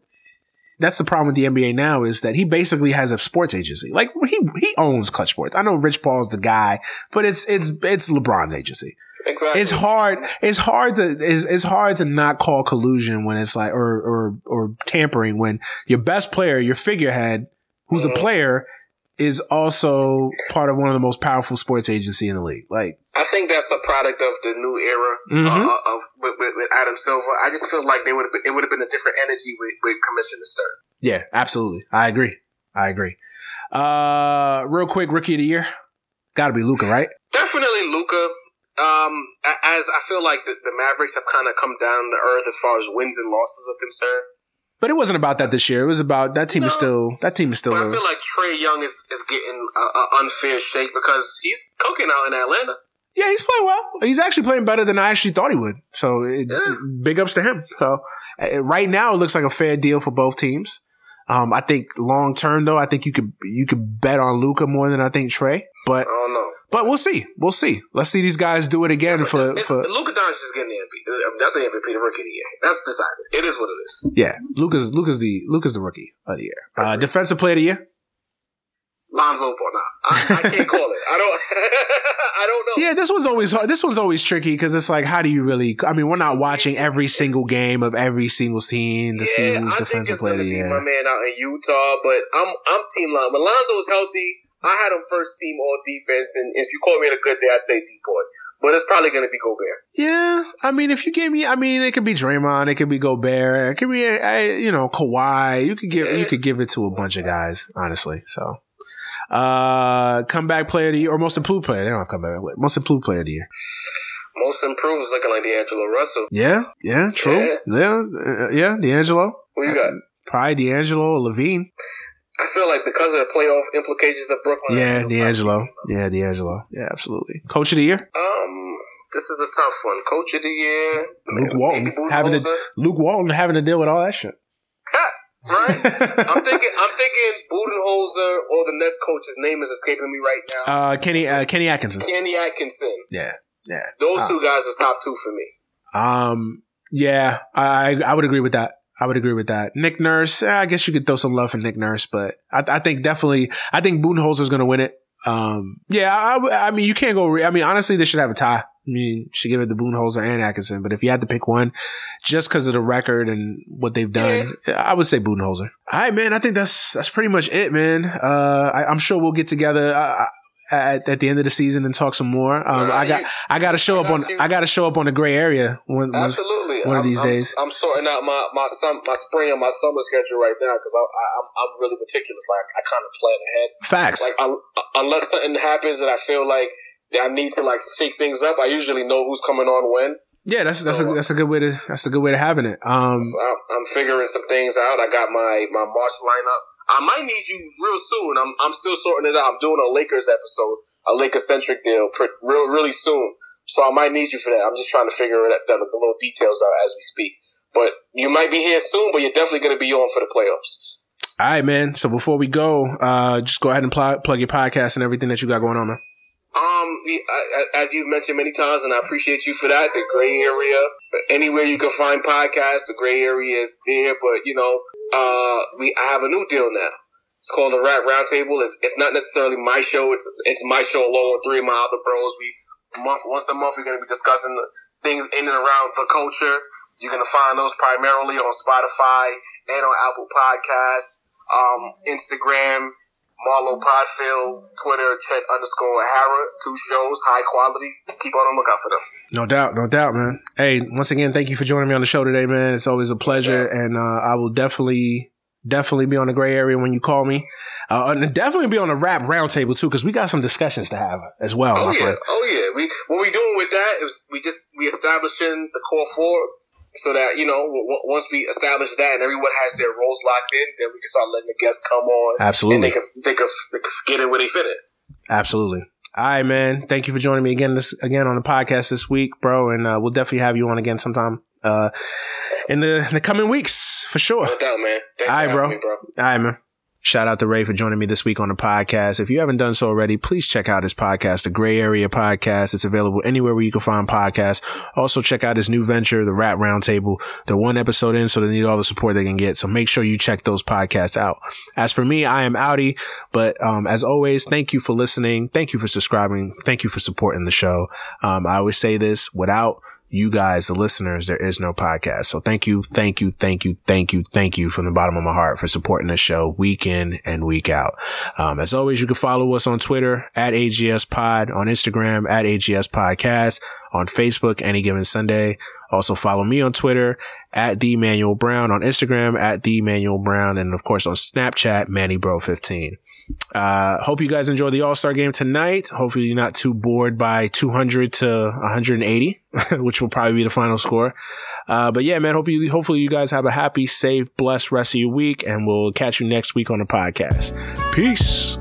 That's the problem with the NBA now is that he basically has a sports agency. Like he he owns Klutch Sports. I know Rich Paul's the guy, but it's it's it's LeBron's agency. Exactly. It's hard. It's hard to it's, it's hard to not call collusion when it's like or or or tampering when your best player, your figurehead, who's a Mhm. player, is also part of one of the most powerful sports agency in the league. Like I think that's a product of the new era Mhm. uh, of with, with, with Adam Silver. I just feel like they would have been, it would have been a different energy with, with Commissioner Stern. Yeah, absolutely. I agree. I agree. Uh, real quick, rookie of the year, got to be Luka, right? Definitely Luka. Um, as I feel like the, the Mavericks have kind of come down to earth as far as wins and losses are concerned. But it wasn't about that this year. It was about that team is still that team is still. But I feel like Trae Young is, is getting an unfair shake because he's cooking out in Atlanta. yeah, he's playing well. He's actually playing better than I actually thought he would. So it, Yeah. big ups to him. So right now it looks like a fair deal for both teams. Um, I think long term though, I think you could you could bet on Luka more than I think Trae. But I. but we'll see. We'll see. Let's see these guys do it again for it's, for Luka Doncic is getting the MVP. That's the MVP, the rookie of the year. That's decided. It is what it is. yeah. Luka's Luka's the Luka's the rookie of the year. Uh, defensive player of the year. Lonzo Ball. Nah, I, I can't call it. I don't. I don't know. Yeah, this one's always hard. This one's always tricky because it's like, how do you really? I mean, we're not watching every single game of every single team to see Yeah, who's I think defensive it's player of the year. my man out in Utah, but I'm I'm team Lonzo. When Lonzo is healthy, I had him first team all defense, and if you call me on a good day, I'd say DPOY. But it's probably going to be Gobert. Yeah, I mean, if you gave me, I mean, it could be Draymond, it could be Gobert, it could be, uh, you know, Kawhi. You could give, you could give it to a bunch of guys, honestly. So, uh, comeback player of the year or most improved player. They don't have comeback. Most improved player of the year. Most improved is looking like D'Angelo Russell. Yeah, yeah, true. Yeah, uh, yeah, D'Angelo. Who you got? Probably D'Angelo or LaVine. I feel like because of the playoff implications of Brooklyn. Yeah, D'Angelo. Yeah, D'Angelo. Yeah, absolutely. Coach of the year. Um, this is a tough one. Coach of the year. Luke Walton having to Luke Walton having to deal with all that shit. right? I'm thinking. I'm thinking Budenholzer or the Nets coach's name is escaping me right now. Uh, Kenny uh, Kenny Atkinson. Kenny Atkinson. Yeah, yeah. Those uh, two guys are top two for me. Um, yeah, I I would agree with that. I would agree with that. Nick Nurse, eh, I guess you could throw some love for Nick Nurse, but I, I think definitely, I think Budenholzer's going to win it. Um, yeah, I, I, mean, you can't go. Re- I mean, honestly, they should have a tie. I mean, should give it to Budenholzer and Atkinson, but if you had to pick one, just because of the record and what they've done. I would say Budenholzer. All right, man. I think that's that's pretty much it, man. Uh, I, am sure we'll get together. I, at, at the end of the season and talk some more. Um, I got I got to show up on. I got to show up on the gray area one absolutely one I'm, of these I'm, days. I'm sorting out my my sum, my spring and my summer schedule right now because I, am I'm really meticulous. Like I kind of plan ahead. Facts. Like I, unless something happens that I feel like I need to like shake things up, I usually know who's coming on when. Yeah, that's that's so, a that's a good way to that's a good way to having it. Um, so I'm, I'm figuring some things out. I got my my March lineup. I might need you real soon. I'm I'm still sorting it out. I'm doing a Lakers episode a Laker centric deal real, really soon. So I might need you for that. I'm just trying to figure it out, the little details out as we speak. But you might be here soon, but you're definitely going to be on for the playoffs. All right, man. So before we go, uh, just go ahead and pl- plug your podcast and everything that you got going on, man. Um, as you've mentioned many times, and I appreciate you for that. The gray area, anywhere you can find podcasts, the gray area is there. But you know, uh, we I have a new deal now. It's called the Rap Roundtable. It's, it's not necessarily my show. It's it's my show along with three of my other bros. We month once a month we're going to be discussing things in and around the culture. You're going to find those primarily on Spotify and on Apple Podcasts, um, Instagram, Marlo Podfield, Twitter, Chet underscore Hara. Two shows, high quality. Keep on the lookout for them. No doubt, no doubt, man. Hey, once again, thank you for joining me on the show today, man. It's always a pleasure, yeah. and uh, I will definitely definitely be on the gray area when you call me. Uh, and definitely be on the rap roundtable too, because we got some discussions to have as well. Oh yeah, friend. oh yeah. We what we doing with that is we just we establishing the core four. So that you know, w- once we establish that and everyone has their roles locked in, then we can start letting the guests come on. Absolutely, and they can they can, they can get in where they fit in. Absolutely. All right, man. Thank you for joining me again this again on the podcast this week, bro. And uh, we'll definitely have you on again sometime uh, in the in the coming weeks for sure. No doubt, man. Thanks All right, bro. Me, bro. All right, man. Shout out to Ray for joining me this week on the podcast. If you haven't done so already, please check out his podcast, the Gray Area Podcast. It's available anywhere where you can find podcasts. Also check out his new venture, the Rap Roundtable. They're one episode in, so they need all the support they can get. So make sure you check those podcasts out. As for me, I am Audi, but, um, as always, thank you for listening. Thank you for subscribing. Thank you for supporting the show. Um, I always say this without you guys, the listeners, there is no podcast. So thank you, thank you, thank you, thank you, thank you from the bottom of my heart for supporting this show week in and week out. Um, as always, you can follow us on Twitter at AGS Pod, on Instagram at AGS Podcast, on Facebook any given Sunday. Also follow me on Twitter at the Manuel Brown, on Instagram at the Manuel Brown, and of course on Snapchat, MannyBro15. Uh, hope you guys enjoy the All Star game tonight. Hopefully, you're not too bored by 200 to 180, which will probably be the final score. Uh, but yeah, man, hope you, hopefully you guys have a happy, safe, blessed rest of your week, and we'll catch you next week on the podcast. Peace.